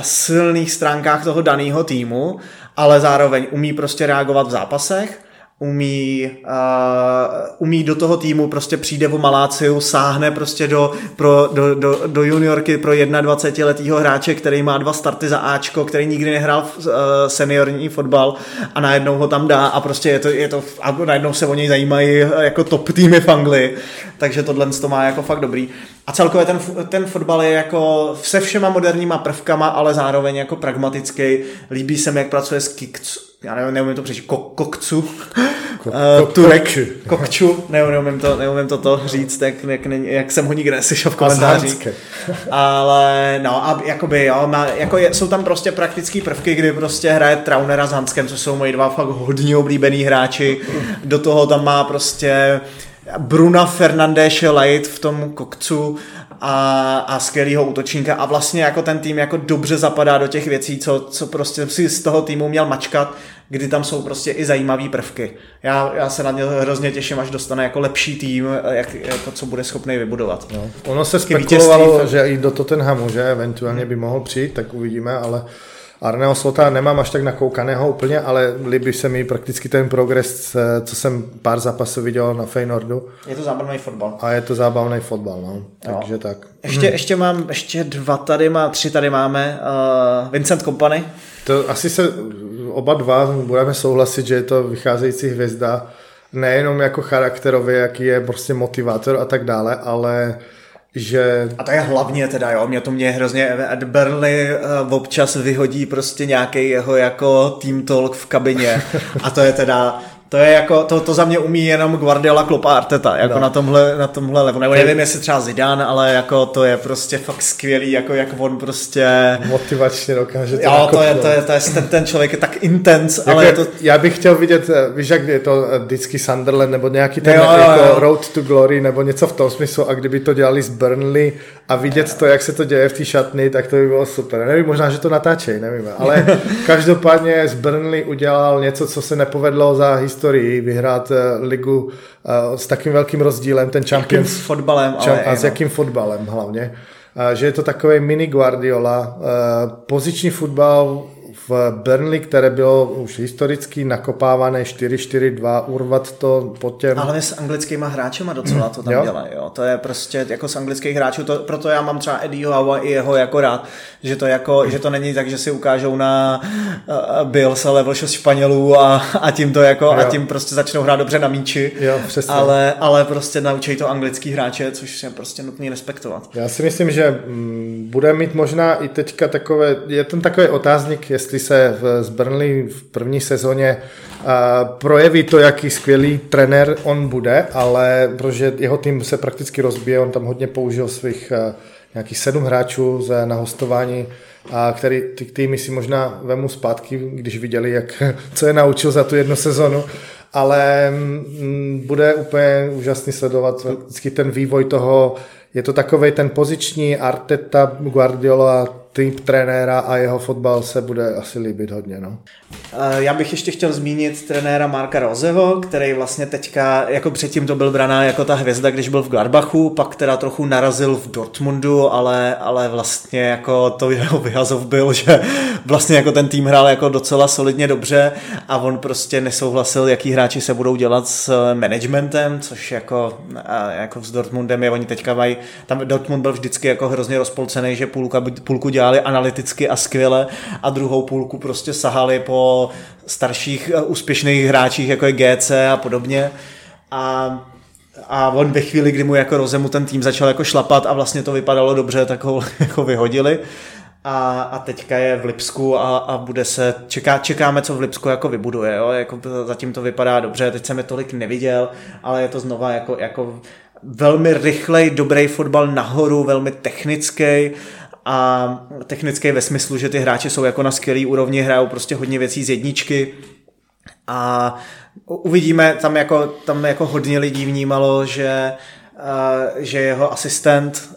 silných stránkách toho daného týmu, ale zároveň umí prostě reagovat v zápasech umí, uh, umí do toho týmu, prostě přijde o Maláciu, sáhne prostě do, pro, do, do, do juniorky pro 21 letého hráče, který má dva starty za Ačko, který nikdy nehrál uh, seniorní fotbal a najednou ho tam dá a prostě je to, je to a najednou se o něj zajímají jako top týmy v Anglii, takže tohle to má jako fakt dobrý. A celkově ten, ten fotbal je jako se všema moderníma prvkama, ale zároveň jako pragmatický. Líbí se mi, jak pracuje s Kicks, já nevím, neumím to přečíst, ko, kokcu, ko, uh, Turek, kokču, neumím to, neumím to, to říct, jak, jak, jak jsem ho nikdy neslyšel v komentářích. Ale no, a jakoby, jo, má, jako je, jsou tam prostě praktické prvky, kdy prostě hraje Traunera s Hanskem, což jsou moji dva fakt hodně oblíbený hráči. Do toho tam má prostě Bruna Fernandéše Light v tom kokcu a, a skvělýho útočníka a vlastně jako ten tým jako dobře zapadá do těch věcí, co, co prostě si z toho týmu měl mačkat, kdy tam jsou prostě i zajímavé prvky. Já, já se na ně hrozně těším, až dostane jako lepší tým, jak, jako co bude schopný vybudovat. No. Ono se spekulovalo, že i do Tottenhamu, že eventuálně by mohl přijít, tak uvidíme, ale Arneho Slota nemám až tak nakoukaného úplně, ale líbí se mi prakticky ten progres, co jsem pár zápasů viděl na Feynordu. Je to zábavný fotbal. A je to zábavný fotbal, no. Takže tak. Ještě, ještě mám, ještě dva tady má, tři tady máme. Uh, Vincent Kompany. To asi se oba dva budeme souhlasit, že je to vycházející hvězda nejenom jako charakterově, jaký je prostě motivátor a tak dále, ale že... A to je hlavně teda, jo, mě to mě hrozně, Ed Burnley uh, občas vyhodí prostě nějaký jeho jako team talk v kabině. A to je teda, to je jako, to, to za mě umí jenom Guardiola, Klopp a Arteta, jako no. na tomhle, na tomhle levu. Nebo nevím, jestli třeba Zidane, ale jako to je prostě fakt skvělý, jako jak on prostě... Motivačně dokáže to Jo, to je, to je, to je, ten, ten člověk je tak intens, jako ale je to... Já bych chtěl vidět, eh, víš, jak je to eh, vždycky Sunderland, nebo nějaký ten jo, jako jo, jo. Road to Glory, nebo něco v tom smyslu, a kdyby to dělali z Burnley a vidět to, jak se to děje v té šatny, tak to by bylo super. Nevím, možná, že to natáčejí, nevím, ale každopádně z Burnley udělal něco, co se nepovedlo za historii, vyhrát uh, ligu uh, s takým velkým rozdílem, ten Champions. S fotbalem, ale a s jakým fotbalem hlavně. Uh, že je to takový mini Guardiola, poziční fotbal v Burnley, které bylo už historicky nakopávané 4-4-2, urvat to po těm... Ale s anglickýma hráčema docela to tam jo? dělají, jo. To je prostě jako z anglických hráčů, to, proto já mám třeba Eddieho Howa i jeho jako rád, že to jako, že to není tak, že si ukážou na uh, Bills, ale z Španělů a, a tím to jako, jo. a tím prostě začnou hrát dobře na míči, jo, přesně. ale, ale prostě naučí to anglický hráče, což je prostě nutný respektovat. Já si myslím, že mm, bude mít možná i teďka takové, je ten takový otázník, jestli jestli se v, z Burnley v první sezóně uh, projeví to, jaký skvělý trenér on bude, ale protože jeho tým se prakticky rozbije, on tam hodně použil svých uh, nějakých sedm hráčů na hostování, a který ty týmy si možná vemu zpátky, když viděli, jak, co je naučil za tu jednu sezonu, ale mm, bude úplně úžasný sledovat vždycky ten vývoj toho, je to takový ten poziční Arteta, Guardiola, typ trenéra a jeho fotbal se bude asi líbit hodně. No. Já bych ještě chtěl zmínit trenéra Marka Rozeho, který vlastně teďka, jako předtím to byl braná jako ta hvězda, když byl v Gladbachu, pak teda trochu narazil v Dortmundu, ale, ale vlastně jako to jeho vyhazov byl, že vlastně jako ten tým hrál jako docela solidně dobře a on prostě nesouhlasil, jaký hráči se budou dělat s managementem, což jako, jako s Dortmundem je, oni teďka mají, tam Dortmund byl vždycky jako hrozně rozpolcený, že půlka, půlku dělali analyticky a skvěle a druhou půlku prostě sahali po starších eh, úspěšných hráčích, jako je GC a podobně. A a on ve chvíli, kdy mu jako rozemu ten tým začal jako šlapat a vlastně to vypadalo dobře, tak ho jako vyhodili. A, a teďka je v Lipsku a, a bude se, čeká, čekáme, co v Lipsku jako vybuduje, jo? Jako zatím to vypadá dobře, teď jsem je tolik neviděl, ale je to znova jako, jako velmi rychlej, dobrý fotbal nahoru, velmi technický a technický ve smyslu, že ty hráči jsou jako na skvělý úrovni, hrajou prostě hodně věcí z jedničky. A uvidíme, tam jako, tam jako hodně lidí vnímalo, že že jeho asistent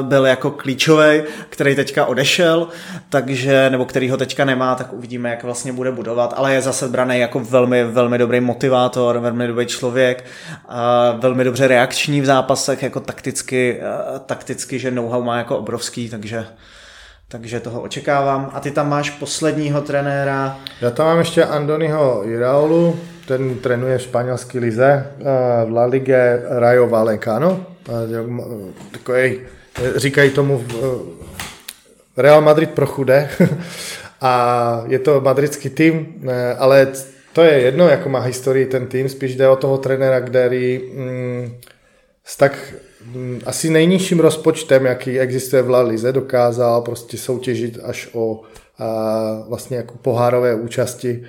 byl jako klíčový, který teďka odešel, takže, nebo který ho teďka nemá, tak uvidíme, jak vlastně bude budovat, ale je zase braný jako velmi, velmi dobrý motivátor, velmi dobrý člověk, velmi dobře reakční v zápasech, jako takticky, takticky že know-how má jako obrovský, takže takže toho očekávám. A ty tam máš posledního trenéra. Já tam mám ještě Andoniho Iraolu, ten trénuje v španělské lize eh, v La Ligue Rayo Vallecano. Eh, takový, říkají tomu eh, Real Madrid pro chudé. a je to madridský tým, ale to je jedno, jako má historii ten tým, spíš jde o toho trenéra, který mm, s tak mm, asi nejnižším rozpočtem, jaký existuje v La Lize, dokázal prostě soutěžit až o a, vlastně jako pohárové účasti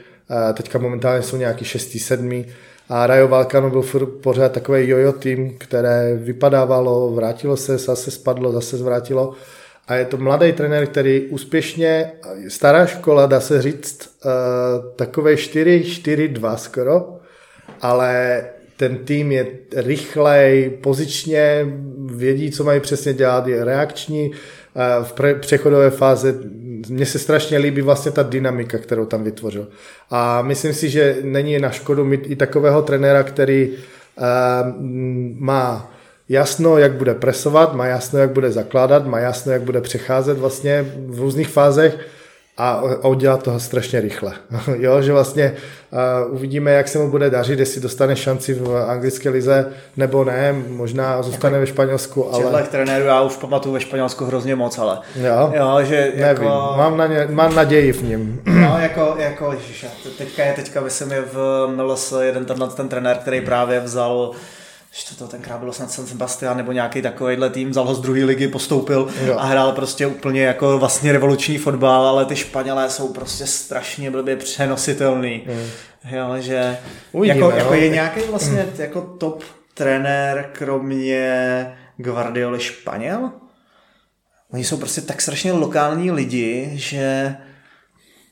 teďka momentálně jsou nějaký 6. 7. A Rayo Valkano byl pořád takový jojo tým, které vypadávalo, vrátilo se, zase spadlo, zase zvrátilo. A je to mladý trenér, který úspěšně, stará škola, dá se říct, uh, takové 4-4-2 skoro, ale ten tým je rychlej, pozičně vědí, co mají přesně dělat, je reakční, v přechodové fáze mně se strašně líbí vlastně ta dynamika, kterou tam vytvořil. A myslím si, že není na škodu mít i takového trenéra, který uh, má jasno, jak bude presovat, má jasno, jak bude zakládat, má jasno, jak bude přecházet vlastně v různých fázech a, a udělat toho strašně rychle. jo, že vlastně uh, uvidíme, jak se mu bude dařit, jestli dostane šanci v anglické lize nebo ne, možná zůstane jako ve Španělsku, ale... Těchto trenérů já už pamatuju ve Španělsku hrozně moc, ale... Jo, jo že nevím, jako... mám, na ně, mám naději v něm. no, jako, jako ježiš, teďka je, teďka myslím je v MLS jeden tenhle ten trenér, který právě vzal že to tenkrát bylo snad San Sebastian nebo nějaký takovýhle tým, vzal ho z druhé ligy, postoupil jo. a hrál prostě úplně jako vlastně revoluční fotbal, ale ty Španělé jsou prostě strašně blbě přenositelný. Mm. Jo, že Uvidíme, jako, jako je nějaký vlastně mm. jako top trenér kromě Guardioli Španěl? Oni jsou prostě tak strašně lokální lidi, že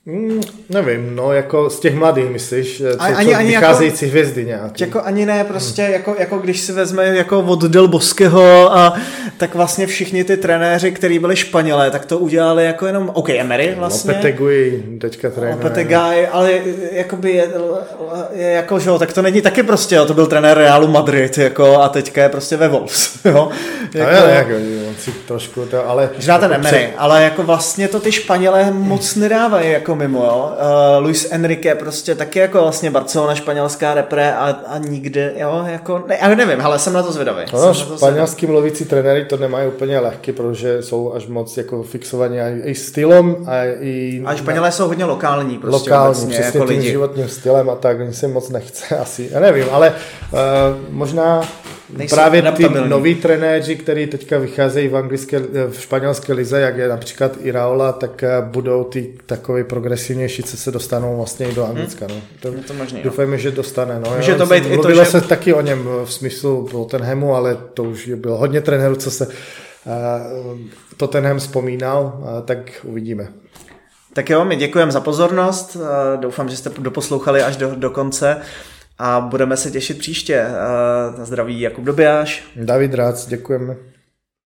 Mm, nevím, no jako z těch mladých myslíš, co, ani, co ani vycházející jako, hvězdy nějaký. Jako ani ne, prostě hmm. jako, jako když si vezme jako od Del Bosqueho a tak vlastně všichni ty trenéři, kteří byli Španělé, tak to udělali jako jenom, OK, Emery vlastně. Lopetegui, teďka trenér. Lopetegui, ale jakoby je, je, jako, že jo, tak to není taky prostě, jo, to byl trenér Realu Madrid, jako a teďka je prostě ve Wolves, jo. Jako, no, jako, si trošku to, ale... Možná ten Emery, před... ale jako vlastně to ty Španělé moc nedávají, jako mimo, jo. Uh, Luis Enrique prostě taky jako vlastně Barcelona, španělská repre a, a nikde, jo, jako, ne, já nevím, ale jsem na to zvědavý. No, španělský mluvící trenéry to nemají úplně lehké, protože jsou až moc jako fixovaní i stylem a i... A Španělé jsou hodně lokální prostě Lokální, obecně, přesně jako tím lidi. životním stylem a tak, oni se moc nechce asi, já nevím, ale uh, možná Nejsou právě ty noví trenéři, kteří teďka vycházejí v, anglické, v španělské lize, jak je například Iraola, tak eh, budou ty takové progresivnější, co se dostanou vlastně i do Anglicka. No. To, je to možný, doufejme, no. že dostane. No. Může to být i to, že... se taky o něm v smyslu Tottenhamu, ale to už bylo hodně trenérů, co se uh, Tottenham vzpomínal, uh, tak uvidíme. Tak jo, my děkujeme za pozornost, uh, doufám, že jste doposlouchali až do, do konce a budeme se těšit příště. Na zdraví Jakub Dobijáš. David Rác, děkujeme.